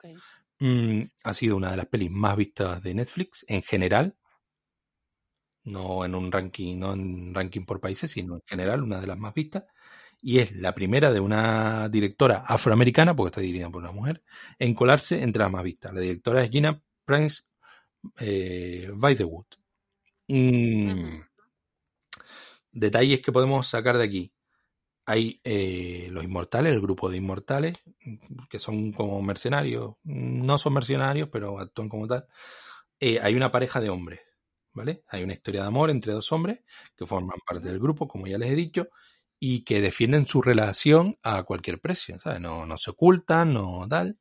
Mm, ha sido una de las pelis más vistas de Netflix en general, no en un ranking, no en ranking por países, sino en general una de las más vistas. Y es la primera de una directora afroamericana, porque está dirigida por una mujer, en colarse entre las más vistas. La directora es Gina Prince eh, Bythewood. Mm, Ujú. Detalles que podemos sacar de aquí. Hay eh, los inmortales, el grupo de inmortales, que son como mercenarios. No son mercenarios, pero actúan como tal. Eh, hay una pareja de hombres, ¿vale? Hay una historia de amor entre dos hombres que forman parte del grupo, como ya les he dicho, y que defienden su relación a cualquier precio, ¿sabes? No, no se ocultan, no tal.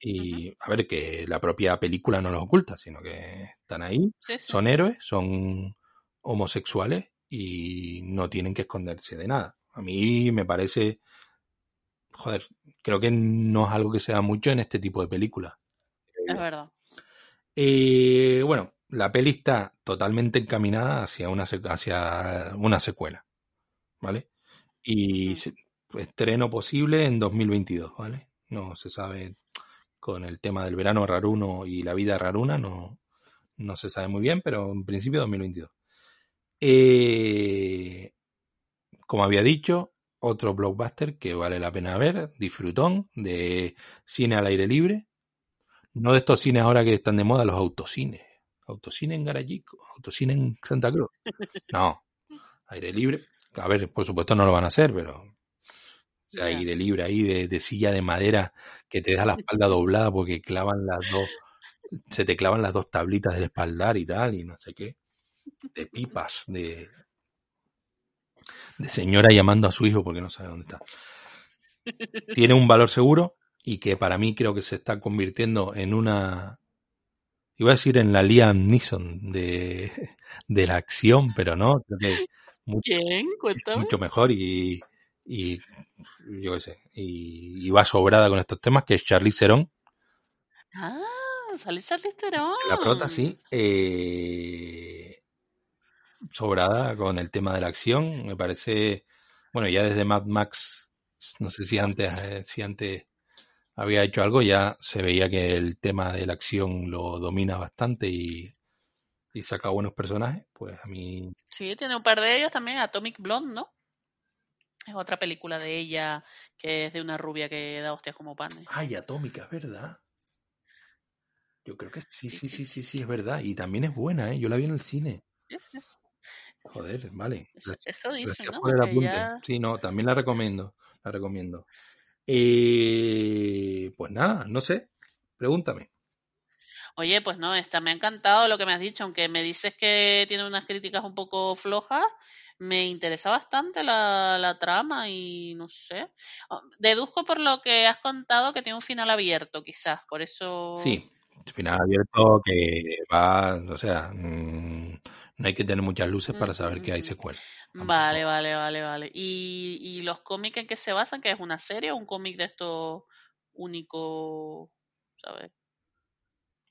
Y a ver, que la propia película no los oculta, sino que están ahí, Sí, sí. son héroes, son homosexuales y no tienen que esconderse de nada. A mí me parece, joder, creo que no es algo que se da mucho en este tipo de películas. Es verdad. Eh, bueno, la peli está totalmente encaminada hacia una, hacia una secuela, ¿vale? Y Mm. estreno posible en 2022, ¿vale? No se sabe con el tema del verano raruno y la vida raruna, no, no se sabe muy bien, pero en principio 2022. Eh, como había dicho, otro blockbuster que vale la pena ver, disfrutón, de cine al aire libre. No de estos cines ahora que están de moda, los autocines. Autocine en Garayico, autocine en Santa Cruz. No, aire libre. A ver, por supuesto no lo van a hacer, pero aire libre ahí de, de silla de madera que te deja la espalda doblada porque clavan las dos, se te clavan las dos tablitas del espaldar y tal, y no sé qué. De pipas, de, de señora llamando a su hijo porque no sabe dónde está. Tiene un valor seguro y que para mí creo que se está convirtiendo en una, iba a decir en la Liam Neeson de, de la acción, pero no, creo que mucho, ¿Quién? Cuéntame. mucho mejor y, y yo qué sé, y, y va sobrada con estos temas, que es Charlize Theron, Ah, sale Charlize Theron. la prota, sí, eh, sobrada con el tema de la acción, me parece, bueno, ya desde Mad Max, no sé si antes, eh, si antes había hecho algo, ya se veía que el tema de la acción lo domina bastante y, y saca buenos personajes, pues a mí Sí, tiene un par de ellos también, Atomic Blonde, ¿no? Es otra película de ella que es de una rubia que da hostias como panes. Ay, Atómica, es verdad. Yo creo que sí, sí, sí, sí, sí, es verdad. Y también es buena, ¿eh? Yo la vi en el cine. Joder, vale. Eso, gracias ¿no? ya- Sí, no, también la recomiendo. La recomiendo. Eh, pues nada, no sé. Pregúntame. Oye, pues no, esta me ha encantado lo que me has dicho, aunque me dices que tiene unas críticas un poco flojas, me interesa bastante la, la trama y no sé. Oh, Deduzco por lo que has contado que tiene un final abierto, quizás, por eso... Sí, final abierto que va, o sea, mm, no hay que tener muchas luces para saber que hay secuela. Vale, vale, vale, vale. ¿Y, y los cómics en qué se basan? ¿Que es una serie o un cómic de esto único, ¿sabes?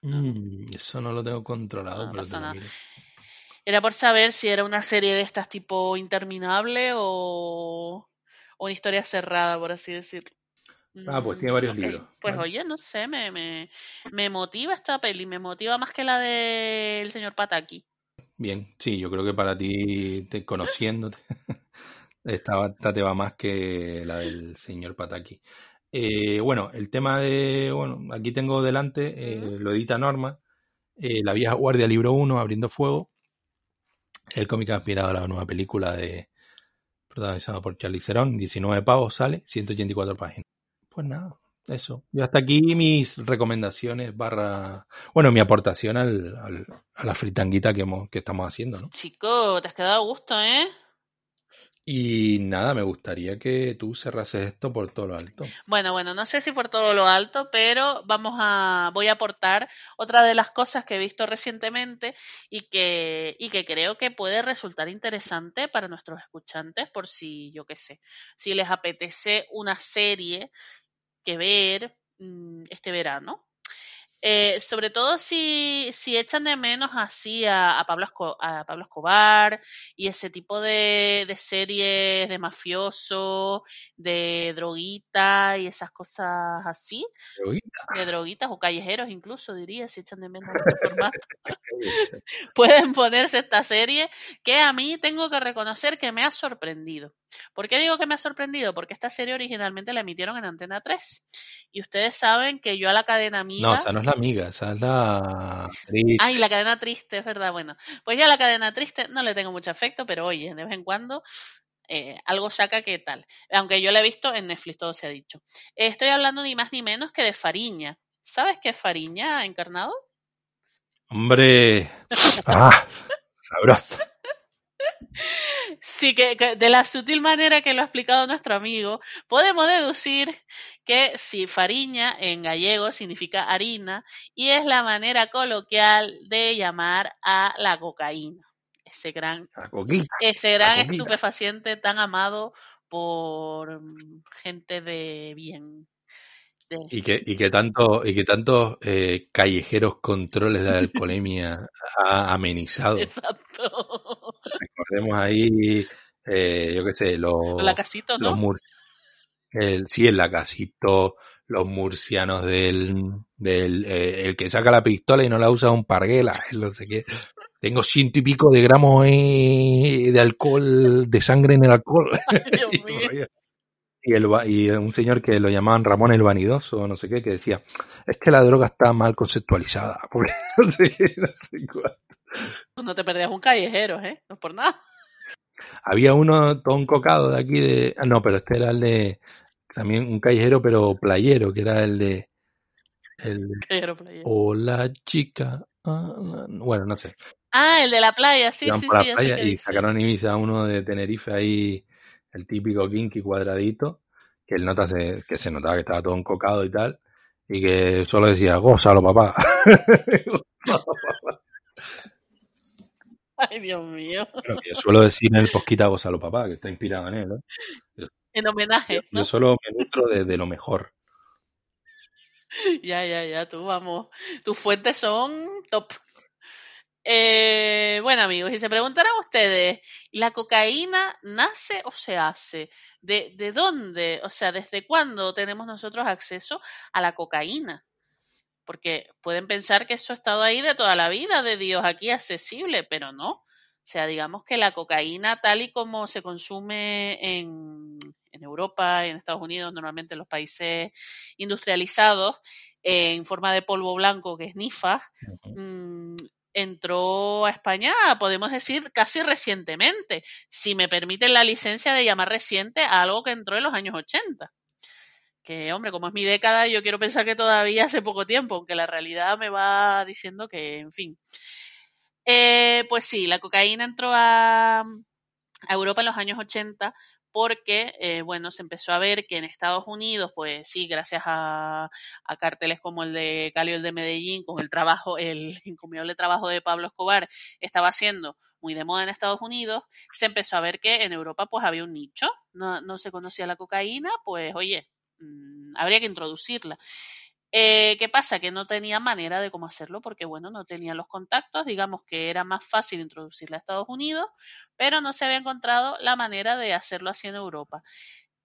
Mm, eso no lo tengo controlado, No pero pasa te lo nada. Era por saber si era una serie de estas tipo interminable o, o una historia cerrada, por así decirlo. Ah, pues tiene Mm, varios ok. libros. Pues ¿vale? oye, no sé, me, me, me motiva esta peli, me motiva más que la del señor Pataki. Bien, sí, yo creo que para ti, te, conociéndote, (laughs) esta, esta te va más que la del señor Pataki. Eh, bueno, el tema de, bueno, aquí tengo delante, eh, lo edita Norma, eh, La vieja guardia, libro 1, Abriendo Fuego, el cómic ha inspirado a la nueva película de protagonizado por Charlie Theron, 19 pavos sale, 184 páginas. Pues nada, eso. Yo hasta aquí mis recomendaciones barra, bueno, mi aportación al, al- a la fritanguita que, hemos, que estamos haciendo, ¿no? Chico, te has quedado a gusto, ¿eh? Y nada, me gustaría que tú cerrases esto por todo lo alto. Bueno, bueno, no sé si por todo lo alto, pero vamos a, voy a aportar otra de las cosas que he visto recientemente y que, y que creo que puede resultar interesante para nuestros escuchantes, por si, yo qué sé, si les apetece una serie que ver mm, este verano. Eh, sobre todo si, si echan de menos así a, a Pablo, Esco- a Pablo Escobar y ese tipo de, de series de mafioso, de droguita y esas cosas así, de droguitas o callejeros incluso diría, si echan de menos formato, (laughs) (laughs) pueden ponerse esta serie que a mí tengo que reconocer que me ha sorprendido. ¿Por qué digo que me ha sorprendido? Porque esta serie originalmente la emitieron en Antena 3 y ustedes saben que yo a la cadena amiga... No, esa no es la amiga, esa es la actriz. Ay, la cadena triste, es verdad. Bueno, pues ya la cadena triste no le tengo mucho afecto, pero oye, de vez en cuando eh, algo saca que tal. Aunque yo la he visto en Netflix, todo se ha dicho. Eh, estoy hablando ni más ni menos que de Fariña. ¿Sabes qué es Fariña encarnado? Hombre, (laughs) ah, sabroso. Sí, que, que de la sutil manera que lo ha explicado nuestro amigo, podemos deducir que si fariña en gallego significa harina y es la manera coloquial de llamar a la cocaína. Ese gran coquita. ese gran estupefaciente tan amado por mm, gente de bien. De- Y que, y que tanto, y que tantos eh, callejeros controles de la alcoholemia ha amenizado. Exacto. Recordemos ahí, eh, yo qué sé, los, La casito, los ¿no? mur- el, sí, el lacasito, los murcianos del, del eh, el que saca la pistola y no la usa un parguela, (laughs) el no sé qué. Tengo ciento y pico de gramos eh, de alcohol, de sangre en el alcohol. (laughs) (laughs) Y, el, va- y un señor que lo llamaban Ramón el Vanidoso, no sé qué, que decía, es que la droga está mal conceptualizada. Porque no sé qué, no sé. Tú no te perdías un callejero, ¿eh? No es por nada. Había uno todo encocado de aquí de... Ah, no, pero este era el de... También un callejero, pero playero, que era el de... El Callejero playa. Hola chica. ah, ah", bueno, no sé. Ah, el de la playa, sí, sí, sí, ya sé qué y sacaron Ibiza uno de Tenerife ahí, el típico kinky cuadradito, que el nota se, que se notaba que estaba todo encocado y tal, y que solo decía, gózalo papá. Gózalo, (laughs) papá. Ay, Dios mío. Que yo suelo decir en el posquita gózalo papá, que está inspirado en él, ¿no? En homenaje, Yo, ¿no? yo solo me nutro de, de lo mejor. (laughs) Ya, ya, ya, tú, vamos. Tus fuentes son top. Eh, bueno, amigos, y se preguntarán ustedes, ¿la cocaína nace o se hace? ¿De, ¿De dónde? O sea, ¿desde cuándo tenemos nosotros acceso a la cocaína? Porque pueden pensar que eso ha estado ahí de toda la vida, de Dios aquí accesible, pero no. O sea, digamos que la cocaína tal y como se consume en, en Europa, en Estados Unidos, normalmente en los países industrializados, en forma de polvo blanco, que es NIFA, mm, entró a España, podemos decir, casi recientemente, si me permiten la licencia de llamar reciente a algo que entró en los años 80. Que, hombre, como es mi década, yo quiero pensar que todavía hace poco tiempo, aunque la realidad me va diciendo que, en fin. Eh, pues sí, la cocaína entró a, a Europa en los años 80 porque, eh, bueno, se empezó a ver que en Estados Unidos, pues sí, gracias a, a carteles como el de Cali o el de Medellín, con el trabajo, el (laughs) encomiable trabajo de Pablo Escobar, estaba siendo muy de moda en Estados Unidos, se empezó a ver que en Europa pues había un nicho, no, no se conocía la cocaína, pues oye, mm, habría que introducirla. Eh, ¿Qué pasa? Que no tenía manera de cómo hacerlo porque, bueno, no tenía los contactos, digamos que era más fácil introducirla a Estados Unidos, pero no se había encontrado la manera de hacerlo así en Europa.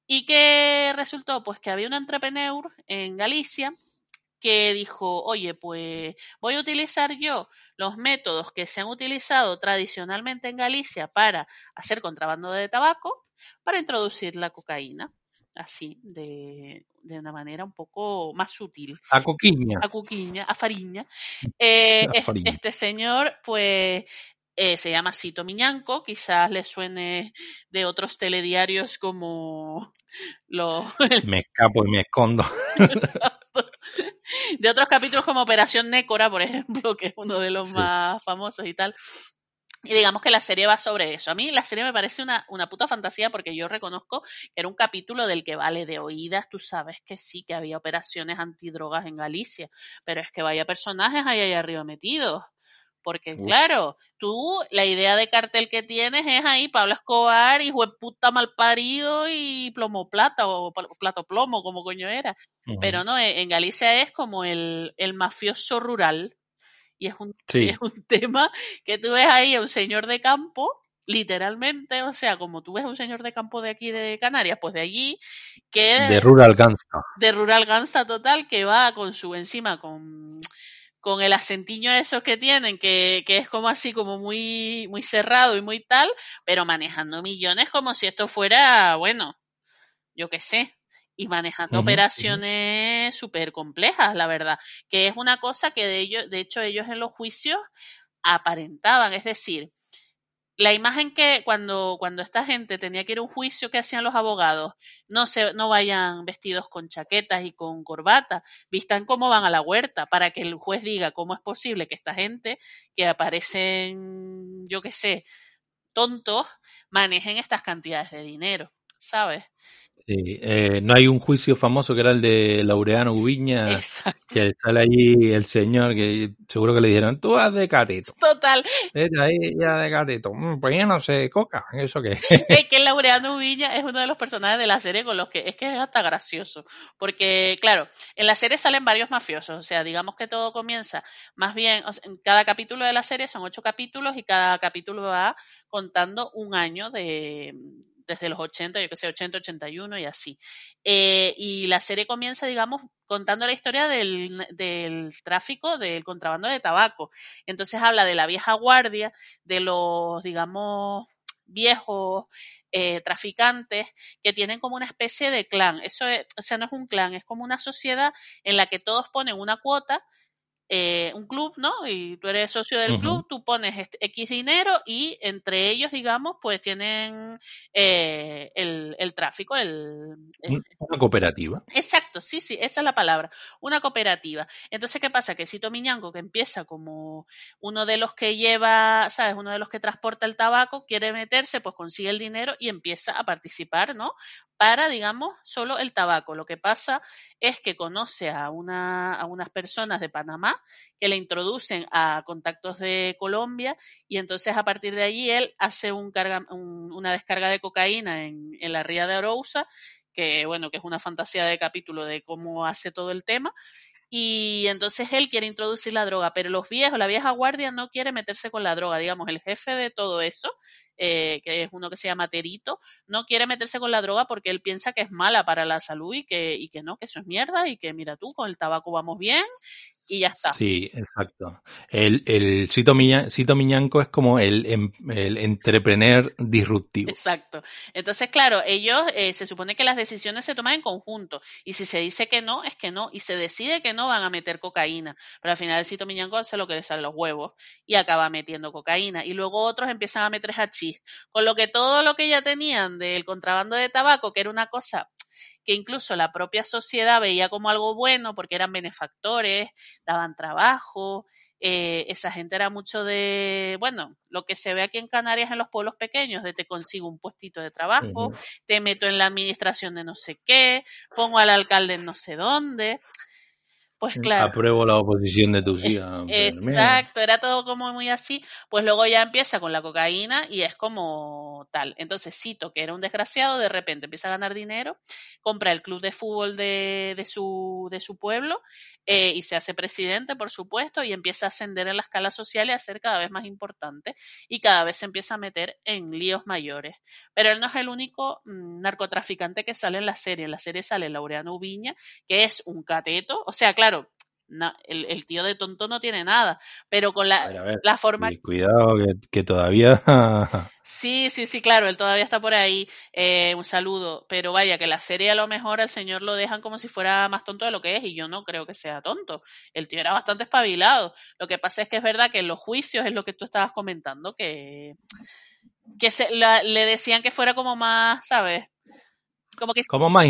¿Y qué resultó? Pues que había un entrepreneur en Galicia que dijo, oye, pues voy a utilizar yo los métodos que se han utilizado tradicionalmente en Galicia para hacer contrabando de tabaco, para introducir la cocaína, así, de, de una manera un poco más sutil A coquiña. a Cuquiña, a Fariña. (laughs) Eh, A Fariña. Este señor, pues, eh, se llama Cito Miñanco, quizás le suene de otros telediarios como (laughs) los Me escapo y me escondo. (laughs) de otros capítulos como Operación Nécora, por ejemplo, que es uno de los Sí. más famosos y tal. Y digamos que la serie va sobre eso. A mí la serie me parece una, una puta fantasía porque yo reconozco que era un capítulo del que vale de oídas. Tú sabes que sí, que había operaciones antidrogas en Galicia, pero es que vaya personajes ahí, ahí arriba metidos. Porque, Uf. claro, tú, la idea de cartel que tienes es ahí Pablo Escobar, de puta mal parido y plomo plata o pl- plato plomo, como coño era. Pero no, en en Galicia es como el, el mafioso rural. Y es un, Sí. es un (laughs) tema que tú ves ahí a un señor de campo, literalmente, o sea, como tú ves a un señor de campo de aquí de Canarias, pues de allí, que De Rural Gangsta. de rural gansa total, que va con su encima, con, con el acentiño esos que tienen, que, que es como así, como muy, muy cerrado y muy tal, pero manejando millones como si esto fuera, bueno, yo qué sé, y manejando operaciones súper complejas, la verdad, que es una cosa que de ellos, de hecho ellos en los juicios aparentaban, es decir, la imagen que cuando, cuando esta gente tenía que ir a un juicio que hacían los abogados, no se, no vayan vestidos con chaquetas y con corbata, vistan cómo van a la huerta, para que el juez diga cómo es posible que esta gente, que aparecen, yo qué sé, tontos, manejen estas cantidades de dinero, ¿sabes? Sí, eh, no hay un juicio famoso que era el de Laureano Ubiña, Exacto. que sale allí el señor que seguro que le dijeron, tú haz de catito, Total, ahí ya de catito, "Mm, pues ya no sé, coca, eso qué. (laughs) es que Laureano Villa es uno de los personajes de la serie con los que es que es hasta gracioso. Porque, claro, en la serie salen varios mafiosos. O sea, digamos que todo comienza más bien, o sea, en cada capítulo de la serie son ocho capítulos y cada capítulo va contando un año de desde los 80, yo que sé, 80, 81 y así. Eh, y la serie comienza, digamos, contando la historia del, tráfico del contrabando de tabaco. Entonces habla de la vieja guardia, de los, digamos, viejos eh, traficantes que tienen como una especie de clan. Eso es, o sea, no es un clan, es como una sociedad en la que todos ponen una cuota, eh, un club, ¿no? Y tú eres socio del club, tú pones este X dinero y entre ellos, digamos, pues tienen eh, el, el tráfico, el, el- Una cooperativa. Exacto, sí, sí, esa es la palabra, una cooperativa. Entonces, ¿qué pasa? Que Cito Miñanco, que empieza como uno de los que lleva, ¿sabes? Uno de los que transporta el tabaco, quiere meterse, pues consigue el dinero y empieza a participar, ¿no? Para, digamos, solo el tabaco. Lo que pasa es que conoce a, una, a unas personas de Panamá que le introducen a contactos de Colombia y entonces a partir de allí él hace una descarga de cocaína en, en la ría de Arousa que bueno, que es una fantasía de capítulo de cómo hace todo el tema. Y entonces él quiere introducir la droga, pero los viejos, la vieja guardia no quiere meterse con la droga. Digamos, el jefe de todo eso, eh, que es uno que se llama Terito, no quiere meterse con la droga porque él piensa que es mala para la salud y que, y que no, que eso es mierda y que mira tú, con el tabaco vamos bien y ya está. Sí, exacto. El, el Cito, Miña- Cito Miñanco es como el, em- el entrepreneur disruptivo. Exacto. Entonces, claro, ellos eh, se supone que las decisiones se toman en conjunto y si se dice que no, es que no y se decide que no van a meter cocaína, pero al final el Cito Miñanco hace lo que le sale los huevos y acaba metiendo cocaína y luego otros empiezan a meter hachís, con lo que todo lo que ya tenían del contrabando de tabaco, que era una cosa que incluso la propia sociedad veía como algo bueno porque eran benefactores, daban trabajo, eh, esa gente era mucho de, bueno, lo que se ve aquí en Canarias en los pueblos pequeños, de te consigo un puestito de trabajo, te meto en la administración de no sé qué, pongo al alcalde en no sé dónde. Pues claro. Apruebo la oposición de tus hijas. Exacto, era todo como muy así. Pues luego ya empieza con la cocaína y es como tal. Entonces Cito, que era un desgraciado, de repente empieza a ganar dinero, compra el club de fútbol de, de su, de su pueblo eh, y se hace presidente, por supuesto, y empieza a ascender en la escala social y a ser cada vez más importante y cada vez se empieza a meter en líos mayores. Pero él no es el único mm, narcotraficante que sale en la serie. En la serie sale Laureano Ubiña, que es un cateto, o sea, claro, no, el, el, tío de tonto no tiene nada, pero con la, A ver, a ver, la forma... cuidado que, que todavía... (laughs) Sí, sí, sí, claro, él todavía está por ahí, eh, un saludo, pero vaya, que la serie a lo mejor al señor lo dejan como si fuera más tonto de lo que es, y yo no creo que sea tonto, el tío era bastante espabilado, lo que pasa es que es verdad que en los juicios es lo que tú estabas comentando, que, que se, la, le decían que fuera como más, ¿sabes? Como, que, como más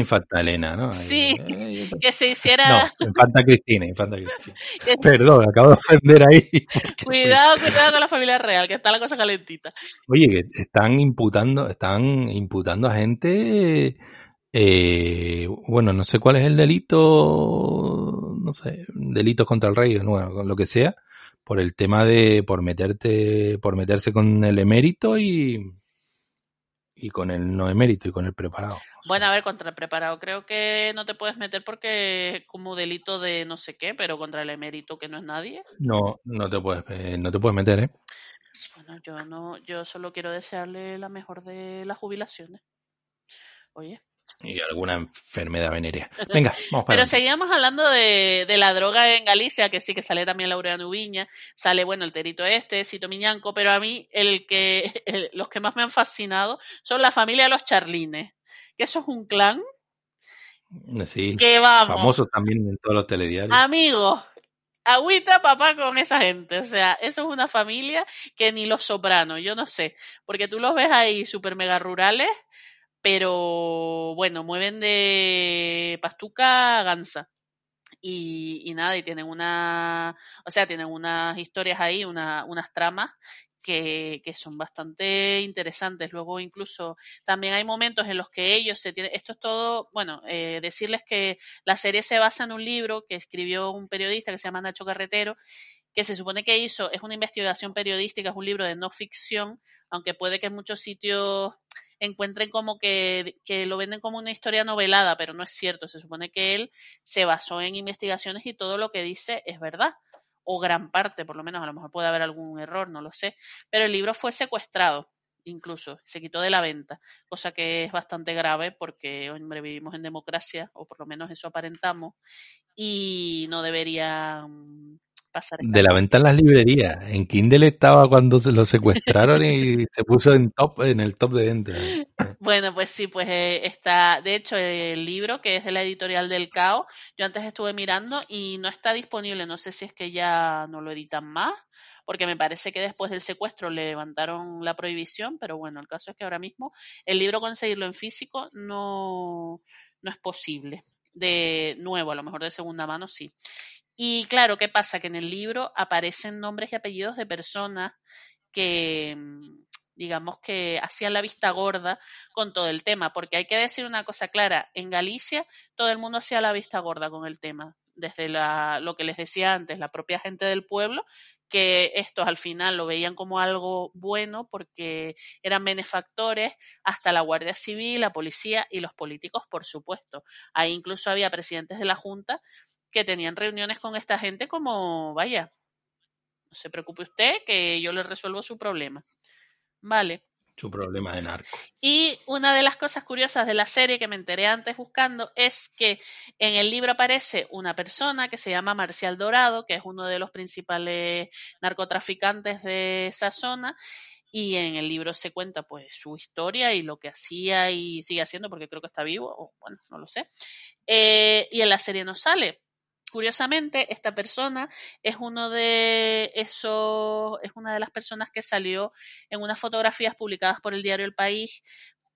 ¿no? Sí, eh, (laughs) que se hiciera... No, infanta Cristina, infanta Cristina. (laughs) Perdón, acabo de ofender ahí. (laughs) Cuidado, cuidado con la familia real, que está la cosa calentita. Oye, que están imputando, están imputando a gente, eh, bueno, no sé cuál es el delito, no sé, delitos contra el rey, bueno, lo que sea, por el tema de, por meterte, por meterse con el emérito y, y con el no emérito y con el preparado. Bueno, a ver, contra el preparado creo que no te puedes meter porque es como delito de no sé qué, pero contra el emérito que no es nadie. No, no te puedes, eh, no te puedes meter, ¿eh? Bueno, yo no, yo solo quiero desearle la mejor de las jubilaciones. Oye. Y alguna enfermedad venérea. Venga, (laughs) vamos para Pero adelante. seguíamos hablando de, de, la droga en Galicia, que sí que sale también Laureano Ubiña, sale, bueno, el Terito Este, Cito Miñanco, pero a mí el que, (laughs) el, los que más me han fascinado son la familia de los Charlines, que eso es un clan. Sí, que vamos. famosos también en todos los telediarios. Amigos, agüita papá con esa gente. O sea, eso es una familia que ni los sopranos, yo no sé. Porque tú los ves ahí súper mega rurales, pero bueno, mueven de Pastuca a Gansa. Y, y, nada, y tienen una, o sea, tienen unas historias ahí, una, unas tramas que, que, son bastante interesantes. Luego incluso también hay momentos en los que ellos se tienen, esto es todo, bueno, eh, decirles que la serie se basa en un libro que escribió un periodista que se llama Nacho Carretero, que se supone que hizo, es una investigación periodística, es un libro de no ficción, aunque puede que en muchos sitios encuentren como que, que, lo venden como una historia novelada, pero no es cierto. Se supone que él se basó en investigaciones y todo lo que dice es verdad, o gran parte, por lo menos, a lo mejor puede haber algún error, no lo sé. Pero el libro fue secuestrado, incluso, se quitó de la venta, cosa que es bastante grave porque, hombre, vivimos en democracia, o por lo menos eso aparentamos, y no debería pasar. De la venta en las librerías. En Kindle estaba cuando se lo secuestraron y (laughs) se puso en top, en el top de venta. Bueno, pues sí, pues eh, está, de hecho, el libro que es de la editorial del CAO, yo antes estuve mirando y no está disponible, no sé si es que ya no lo editan más, porque me parece que después del secuestro le levantaron la prohibición, pero bueno, el caso es que ahora mismo el libro conseguirlo en físico no, no es posible. De nuevo, a lo mejor de segunda mano sí. Y claro, ¿qué pasa? Que en el libro aparecen nombres y apellidos de personas que, digamos, que hacían la vista gorda con todo el tema, porque hay que decir una cosa clara, en Galicia todo el mundo hacía la vista gorda con el tema, desde la, lo que les decía antes, la propia gente del pueblo, que estos al final lo veían como algo bueno porque eran benefactores, hasta la Guardia Civil, la policía y los políticos, por supuesto. Ahí incluso había presidentes de la Junta que tenían reuniones con esta gente como, vaya, no se preocupe usted, que yo le resuelvo su problema. Vale. Su problema de narco. Y una de las cosas curiosas de la serie que me enteré antes buscando es que en el libro aparece una persona que se llama Marcial Dorado, que es uno de los principales narcotraficantes de esa zona, y en el libro se cuenta pues su historia y lo que hacía y sigue haciendo, porque creo que está vivo, o bueno, no lo sé. Eh, y en la serie no sale. Curiosamente, esta persona es uno de esos, es una de las personas que salió en unas fotografías publicadas por el diario El País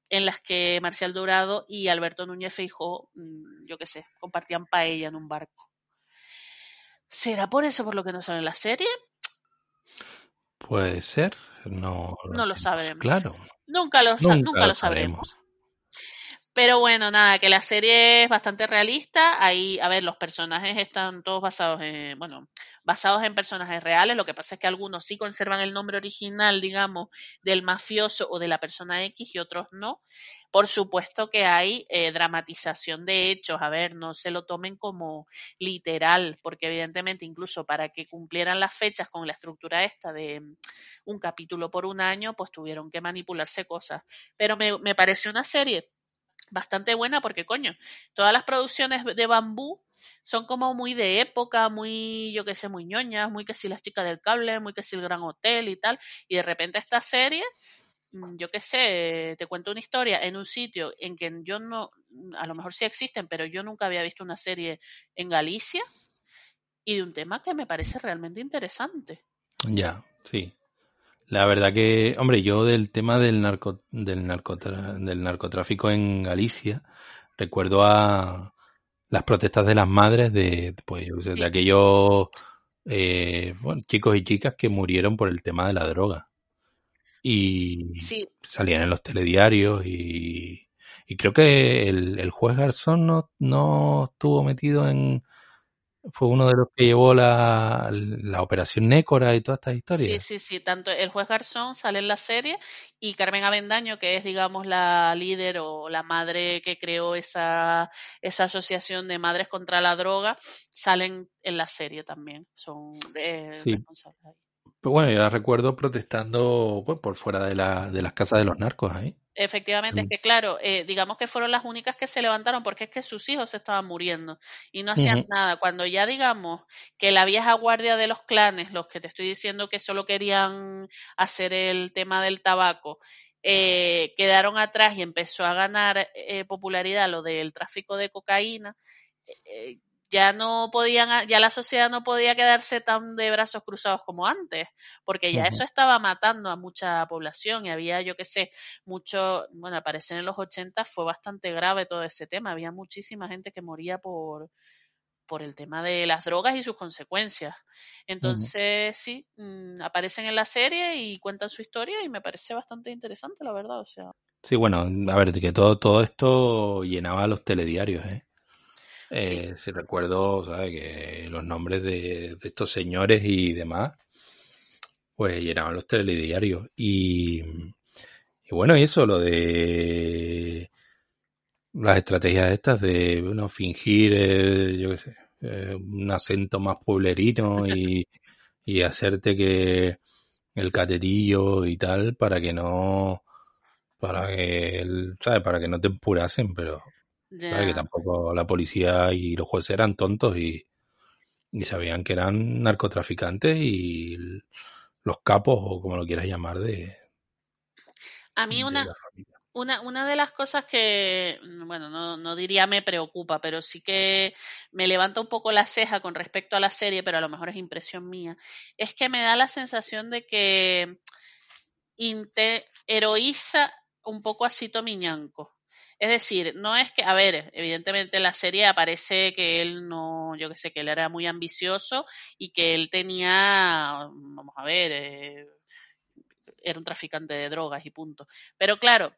en las que Marcial Dorado y Alberto Núñez Feijó, mm, yo qué sé, compartían paella en un barco. ¿Será por eso por lo que no sale en la serie? Puede ser, no, No lo sabremos. Claro, Nunca lo, nunca, lo sabremos. Pero bueno, nada, que la serie es bastante realista. Ahí, a ver, los personajes están todos basados en, bueno, basados en personajes reales. Lo que pasa es que algunos sí conservan el nombre original, digamos, del mafioso o de la persona X y otros no. Por supuesto que hay eh, dramatización de hechos. A ver, no se lo tomen como literal, porque evidentemente incluso para que cumplieran las fechas con la estructura esta de mm, un capítulo por un año, pues tuvieron que manipularse cosas. Pero me, me pareció una serie bastante buena porque, coño, todas las producciones de bambú son como muy de época, muy, yo qué sé, muy ñoñas, muy que si las chicas del cable, muy que si el gran hotel y tal, y de repente esta serie, mm, yo qué sé, te cuento una historia en un sitio en que yo no, a lo mejor sí existen, pero yo nunca había visto una serie en Galicia y de un tema que me parece realmente interesante. Ya, sí. La verdad que, hombre, yo del tema del narco, del narcotra- del narcotráfico en Galicia, recuerdo a las protestas de las madres de, pues, de aquellos eh, bueno, chicos y chicas que murieron por el tema de la droga. Y Sí, salían en los telediarios y, y creo que el, el juez Garzón no, no estuvo metido en, fue uno de los que llevó la, la operación Nécora y todas estas Sí, historias. sí, sí, tanto el juez Garzón sale en la serie y Carmen Avendaño, que es, digamos, la líder o la madre que creó esa, esa asociación de madres contra la droga, salen en la serie también, son eh, Sí. responsables. Pero bueno, yo la recuerdo protestando pues, por fuera de, la, de las casas de los narcos ahí. Efectivamente, es que claro, eh, digamos que fueron las únicas que se levantaron porque es que sus hijos se estaban muriendo y no hacían nada. Cuando ya digamos que la vieja guardia de los clanes, los que te estoy diciendo que solo querían hacer el tema del tabaco, eh, quedaron atrás y empezó a ganar eh, popularidad lo del tráfico de cocaína, eh, ya no podían, ya la sociedad no podía quedarse tan de brazos cruzados como antes, porque ya eso estaba matando a mucha población y había, yo qué sé, mucho, bueno, al parecer en los 80 fue bastante grave todo ese tema, había muchísima gente que moría por, por el tema de las drogas y sus consecuencias. Entonces, sí, mm, aparecen en la serie y cuentan su historia y me parece bastante interesante, la verdad, o sea, Sí, bueno, a ver, que todo, todo esto llenaba los telediarios, ¿eh? Sí, Eh, si recuerdo, ¿sabes? Que los nombres de, de estos señores y demás, pues llenaban los telediarios. Y, y bueno, y eso, lo de las estrategias estas de, bueno, fingir, eh, yo qué sé, eh, un acento más pueblerino y, (laughs) y hacerte que el catetillo y tal para que no, para que, el- ¿sabes? Para que no te empurasen, pero, ¿sabes? Que tampoco la policía y los jueces eran tontos y, y sabían que eran narcotraficantes y los capos, o como lo quieras llamar, de, A mí de una. Una, una de las cosas que, mm, bueno, no, no diría me preocupa, pero sí que me levanta un poco la ceja con respecto a la serie, pero a lo mejor es impresión mía, es que me da la sensación de que inte- heroiza un poco a Sito Miñanco. Es decir, no es que, a ver, evidentemente en la serie aparece que él no, yo que sé, que él era muy ambicioso y que él tenía, vamos a ver, eh, era un traficante de drogas y punto. Pero claro,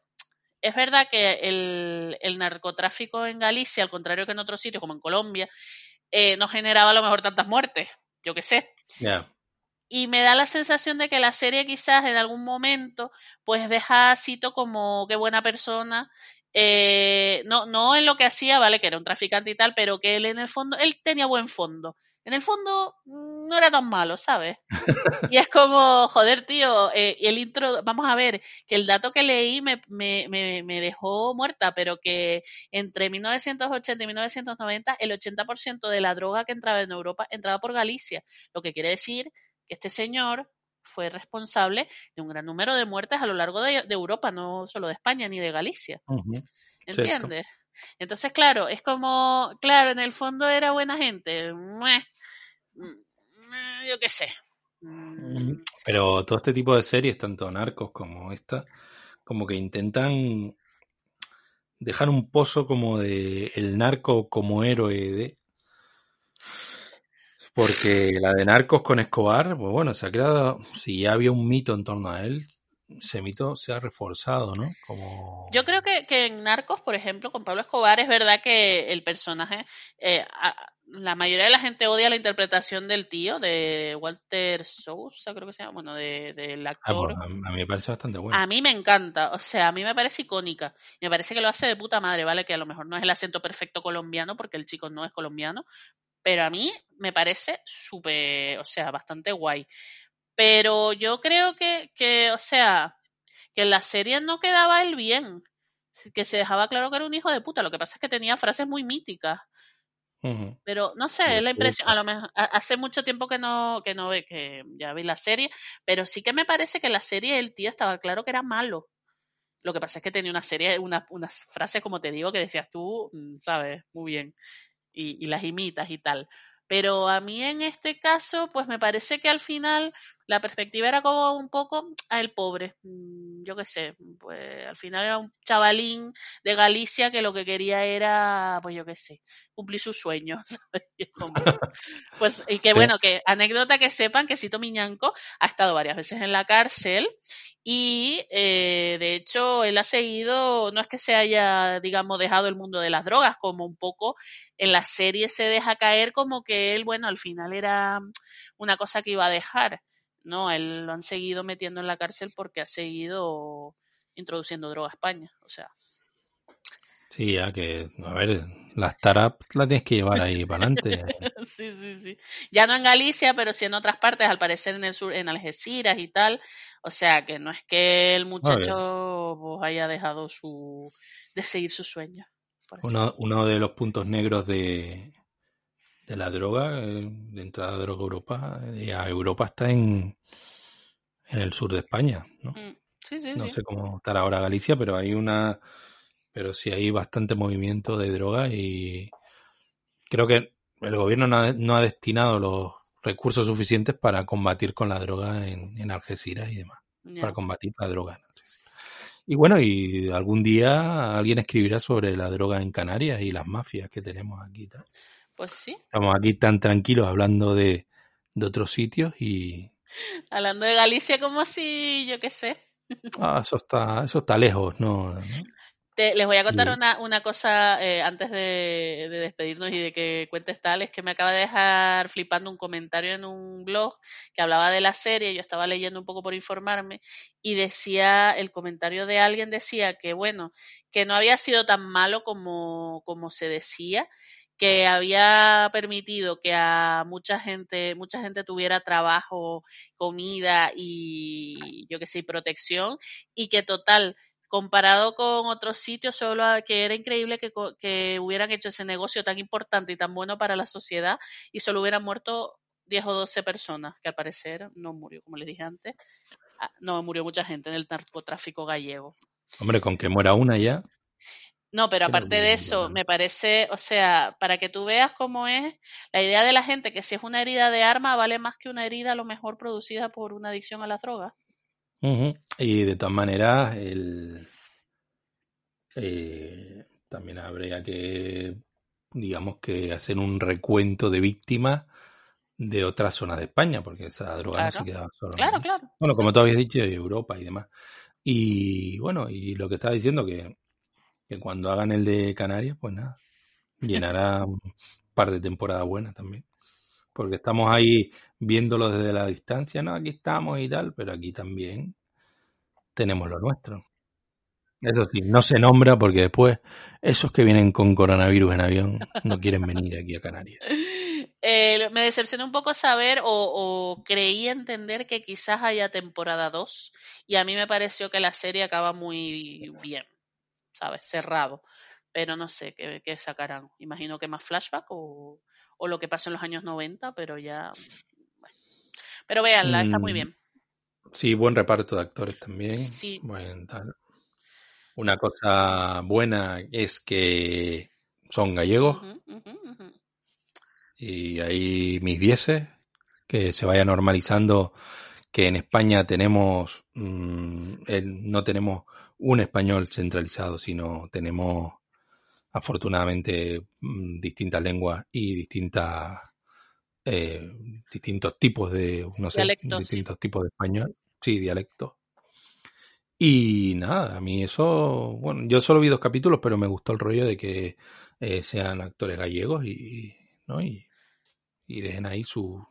es verdad que el, el narcotráfico en Galicia, al contrario que en otros sitios, como en Colombia, eh, no generaba a lo mejor tantas muertes, yo qué sé. Y me da la sensación de que la serie quizás en algún momento pues deja a Cito como qué buena persona eh, no, no en lo que hacía, vale, que era un traficante y tal, pero que él en el fondo, él tenía buen fondo. En el fondo mm, no era tan malo, ¿sabes? (laughs) y es como, joder, tío, eh, el intro, vamos a ver, que el dato que leí me, me, me, me dejó muerta, pero que entre 1980 y 1990 el 80% de la droga que entraba en Europa entraba por Galicia, lo que quiere decir que este señor fue responsable de un gran número de muertes a lo largo de, de Europa, no solo de España ni de Galicia. ¿Entiendes? Entonces, claro, es como, claro, en el fondo era buena gente. Mm, Yo qué sé. Mm, Pero todo este tipo de series, tanto narcos como esta, como que intentan dejar un pozo como de el narco como héroe de porque la de narcos con Escobar, pues bueno, se ha creado, si ya había un mito en torno a él, ese mito se ha reforzado, ¿no? Como Yo creo que, que en Narcos, por ejemplo, con Pablo Escobar, es verdad que el personaje, eh, a- la mayoría de la gente odia la interpretación del tío, de Walter Sousa, creo que se llama, bueno, de- del Ah, actor. pues, a, a mí me parece bastante bueno. A mí me encanta, o sea, a mí me parece icónica. Me parece que lo hace de puta madre, ¿vale? Que a lo mejor no es el acento perfecto colombiano, porque el chico no es colombiano, pero a mí me parece súper, o sea, bastante guay. Pero yo creo que, que, o sea, que en la serie no quedaba él bien, que se dejaba claro que era un hijo de puta. Lo que pasa es que tenía frases muy míticas. Pero no sé, es la impresión, puta. a lo mejor ha- hace mucho tiempo que no, que no ve, que ya vi la serie, pero sí que me parece que en la serie el tío estaba claro que era malo. Lo que pasa es que tenía una serie, una- unas frases, como te digo, que decías tú, mm, sabes, muy bien, y, y las imitas y tal. Pero a mí en este caso, pues me parece que al final la perspectiva era como un poco a el pobre. Mm, Yo qué sé, pues al final era un chavalín de Galicia que lo que quería era, pues yo qué sé, cumplir sus sueños. (laughs) pues, y que bueno, que anécdota que sepan que Sito Miñanco ha estado varias veces en la cárcel y eh, de hecho él ha seguido, no es que se haya, digamos, dejado el mundo de las drogas, como un poco en la serie se deja caer como que él, bueno, al final era una cosa que iba a dejar. No, él lo han seguido metiendo en la cárcel porque ha seguido introduciendo droga a España. O sea, Sí, ya que, a ver, la startup la tienes que llevar ahí (laughs) para adelante. sí, sí, sí. Ya no en Galicia, pero sí en otras partes, al parecer en el sur, en Algeciras y tal. O sea, que no es que el muchacho pues, haya dejado su de seguir Uno, decirlo. uno de los puntos negros de, de la droga, eh, de entrada de droga a Europa, eh, a Europa está en, en el sur de España, ¿no? Mm, Sí, sí, No sí. sé cómo estará ahora Galicia, pero hay una, pero sí hay bastante movimiento de droga y creo que el gobierno no ha, no ha destinado los recursos suficientes para combatir con la droga en, en Algeciras y demás, para combatir la droga. Y bueno, y algún día alguien escribirá sobre la droga en Canarias y las mafias que tenemos aquí. y tal. Pues sí. Estamos aquí tan tranquilos hablando de, de otros sitios y Hablando de Galicia como si, yo qué sé. ah, eso está, eso está lejos, ¿no? Te- les voy a contar una, una cosa eh, antes de, de despedirnos y de que cuentes tal, es que me acaba de dejar flipando un comentario en un blog que hablaba de la serie, yo estaba leyendo un poco por informarme y decía, el comentario de alguien decía que bueno, que no había sido tan malo como, como se decía, que había permitido que a mucha gente, mucha gente tuviera trabajo, comida y yo que sé, protección, y que total, comparado con otros sitios, solo que era increíble que, que hubieran hecho ese negocio tan importante y tan bueno para la sociedad y solo hubieran muerto 10 o 12 personas, que al parecer no murió, como les dije antes. Ah, No, murió mucha gente en el narcotráfico gallego. Hombre, con que muera una ya. No, pero aparte de eso, me parece, o sea, para que tú veas cómo es la idea de la gente que si es una herida de arma vale más que una herida a lo mejor producida por una adicción a las drogas. Y de todas maneras, el, eh, también habría que, digamos que hacer un recuento de víctimas de otras zonas de España, porque esa droga no se quedaba solo Claro, claro. Bueno, como tú habías dicho, Europa y demás. Y bueno, y lo que estaba diciendo, que, que cuando hagan el de Canarias, pues nada, (laughs) llenará un par de temporadas buenas también. Porque estamos ahí viéndolo desde la distancia, ¿no? Aquí estamos y tal, pero aquí también tenemos lo nuestro. Eso sí, no se nombra porque después esos que vienen con coronavirus en avión no quieren venir aquí a Canarias. (laughs) Eh, me decepcionó un poco saber o, o, creí entender que quizás haya temporada 2 y a mí me pareció que la serie acaba muy bien, ¿sabes? Cerrado. Pero no sé qué, qué sacarán. Imagino que más flashback o, o, lo que pasó en los años 90, pero ya... Bueno. Pero véanla, está muy bien. Sí, buen reparto de actores también. Sí. Buen tal. Una cosa buena es que son gallegos. Y ahí mis dieces, que se vaya normalizando que en España tenemos, mm, el- no tenemos un español centralizado, sino tenemos afortunadamente mm, distintas lenguas y distintas eh, distintos tipos de, no sé, Dialectos, sí. distintos tipos de español, sí, dialectos. Y nada, a mí eso, bueno, yo solo vi dos capítulos, pero me gustó el rollo de que eh, sean actores gallegos y, ¿no? y, y dejen ahí su,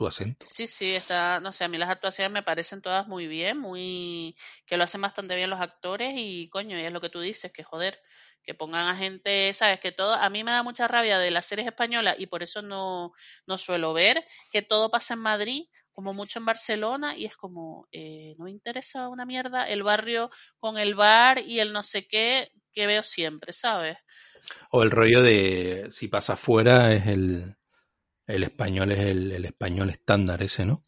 su acento. Sí, sí, está, no sé, a mí las actuaciones me parecen todas muy bien, muy, que lo hacen bastante bien los actores y coño, y es lo que tú dices, que joder, que pongan a gente, sabes, que todo, a mí me da mucha rabia de las series españolas y por eso no, no suelo ver que todo pasa en Madrid, como mucho en Barcelona y es como, eh, no me interesa una mierda el barrio con el bar y el no sé qué que veo siempre, ¿sabes? O el rollo de si pasa afuera es el, el español, es el, el español estándar ese, ¿no?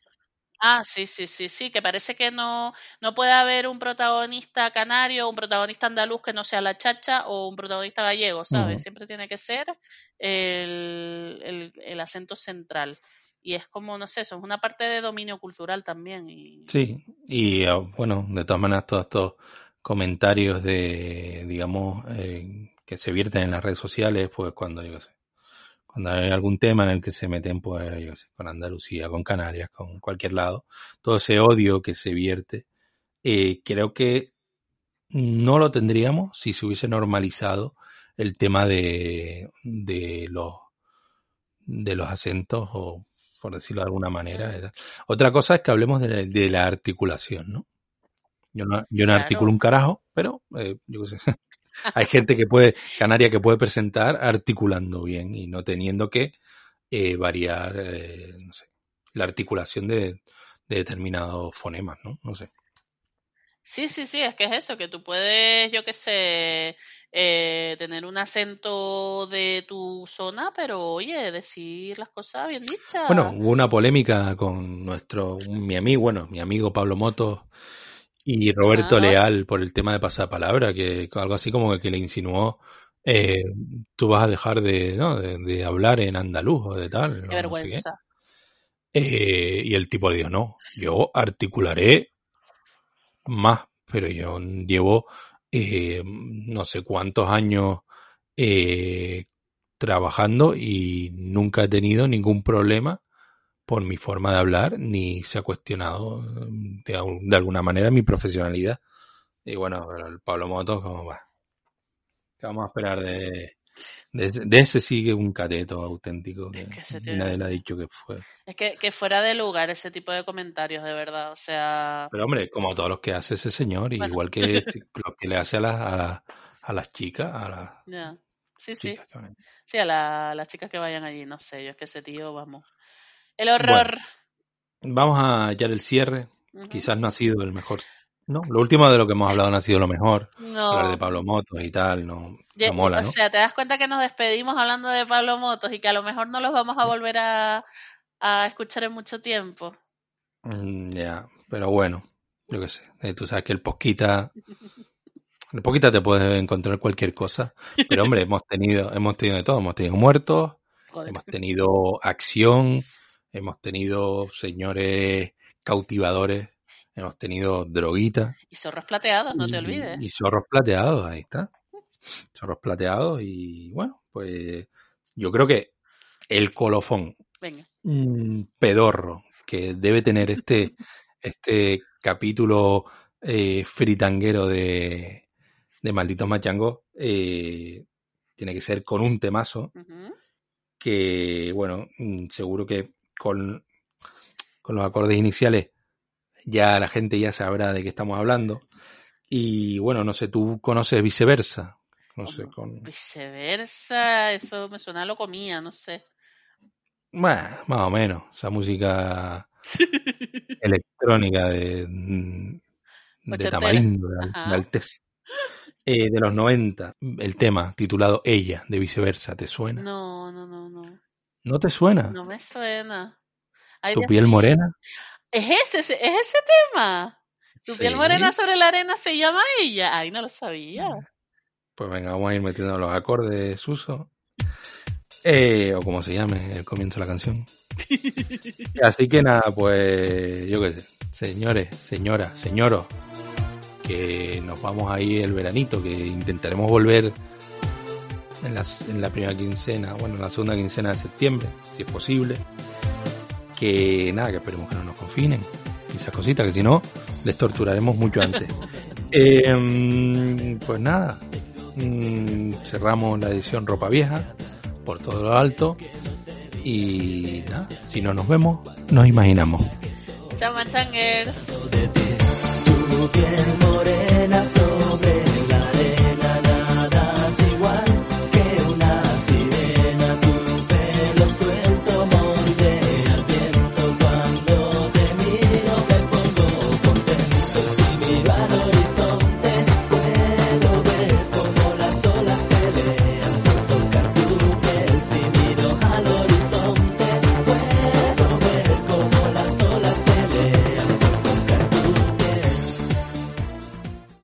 Ah, sí, sí, sí, sí, que parece que no, no puede haber un protagonista canario, un protagonista andaluz que no sea la chacha o un protagonista gallego, ¿sabes? Siempre tiene que ser el, el, el acento central. Y es como, no sé, eso es una parte de dominio cultural también. Y... Sí, y ah, bueno, de todas maneras, todos estos comentarios de, digamos, eh, que se vierten en las redes sociales, pues cuando, yo qué sé, cuando hay algún tema en el que se meten, pues, yo qué sé, con Andalucía, con Canarias, con cualquier lado, todo ese odio que se vierte, eh, creo que no lo tendríamos si se hubiese normalizado el tema de, de los de los acentos o por decirlo de alguna manera. Era- Otra cosa es que hablemos de la, de la articulación, ¿no? Yo no, yo no Claro. articulo un carajo, pero eh, yo qué sé. (laughs) Hay gente que puede, canaria que puede presentar articulando bien y no teniendo que eh, variar, eh, no sé, la articulación de, de determinados fonemas, ¿no? No sé. Sí, sí, sí, es que es eso, que tú puedes, yo qué sé, eh, tener un acento de tu zona, pero oye, decir las cosas bien dichas. Bueno, hubo una polémica con nuestro, mi amigo, bueno, mi amigo Pablo Motos y Roberto Ah. Leal por el tema de pasapalabra, que algo así como que le insinuó, eh, tú vas a dejar de, ¿no? de, de hablar en andaluz o de tal. qué o no sé qué. vergüenza. Eh, y el tipo dijo, no, yo articularé más, pero yo llevo eh, no sé cuántos años eh, trabajando y nunca he tenido ningún problema por mi forma de hablar, ni se ha cuestionado eh, de, al- de alguna manera mi profesionalidad. Y bueno, el Pablo Motos, como va. ¿Qué vamos a esperar de, de, ese- de ese sigue un cateto auténtico que, Es que ese tío- nadie le ha dicho que fue. Es que, que fuera de lugar ese tipo de comentarios, de verdad. O sea, Pero hombre, como todos los que hace ese señor, Bueno. igual que (laughs) este- lo que le hace a las, a las, a las chicas, a las. Sí, sí. chicas. Sí, a la- a las chicas que vayan allí, no sé, yo es que ese tío, vamos. El horror. Vamos a hallar el cierre. Quizás no ha sido el mejor. No, lo último de lo que hemos hablado no ha sido lo mejor. Hablar de No. Pablo Motos y tal, no, no mola, o ¿no? sea, te das cuenta que nos despedimos hablando de Pablo Motos y que a lo mejor no los vamos a volver a, a escuchar en mucho tiempo. Mm, Ya, pero bueno, yo qué sé. eh, Tú sabes que el Posquita, (laughs) el Posquita te puedes encontrar cualquier cosa. Pero hombre, hemos tenido, hemos tenido de todo. Hemos tenido muertos, Joder. hemos tenido acción, hemos tenido señores cautivadores, hemos tenido droguitas. Y zorros plateados, no te olvides. Y zorros plateados, ahí está. Zorros plateados y bueno, pues yo creo que el colofón Venga. mm, pedorro que debe tener este, (laughs) este capítulo eh, fritanguero de, de Malditos Machangos eh, tiene que ser con un temazo que, bueno, mm, seguro que con, con los acordes iniciales ya la gente ya sabrá de qué estamos hablando. Y bueno, no sé, tú conoces viceversa. No sé, con. Viceversa, eso me suena a lo comía, no sé. Bueno, más o menos. Esa música (laughs) electrónica de, de. Tamarindo, de Alteza. Eh, de los 90, el tema titulado Ella, de viceversa, ¿te suena? No, no, no, no. ¿No te suena? No me suena. Ay, ¿Tu piel morena? ¿Es ese, es ese tema? ¿Tu piel morena sobre la arena se llama ella? Ay, no lo sabía. Pues venga, vamos a ir metiendo los acordes, Suso. Eh, o como se llame el comienzo de la canción. (laughs) Así que nada, pues yo qué sé. Señores, señoras, señoros, que nos vamos a ir el veranito, que intentaremos volver en, las- en la primera quincena, bueno, en la segunda quincena de septiembre, si es posible. Que nada, que esperemos que no nos confinen y esas cositas, que si no, les torturaremos mucho antes. (laughs) Eh, mm, pues nada, mm, cerramos la edición Ropa Vieja por todo lo alto. Y nada, si no nos vemos, nos imaginamos. Chao, manchangers.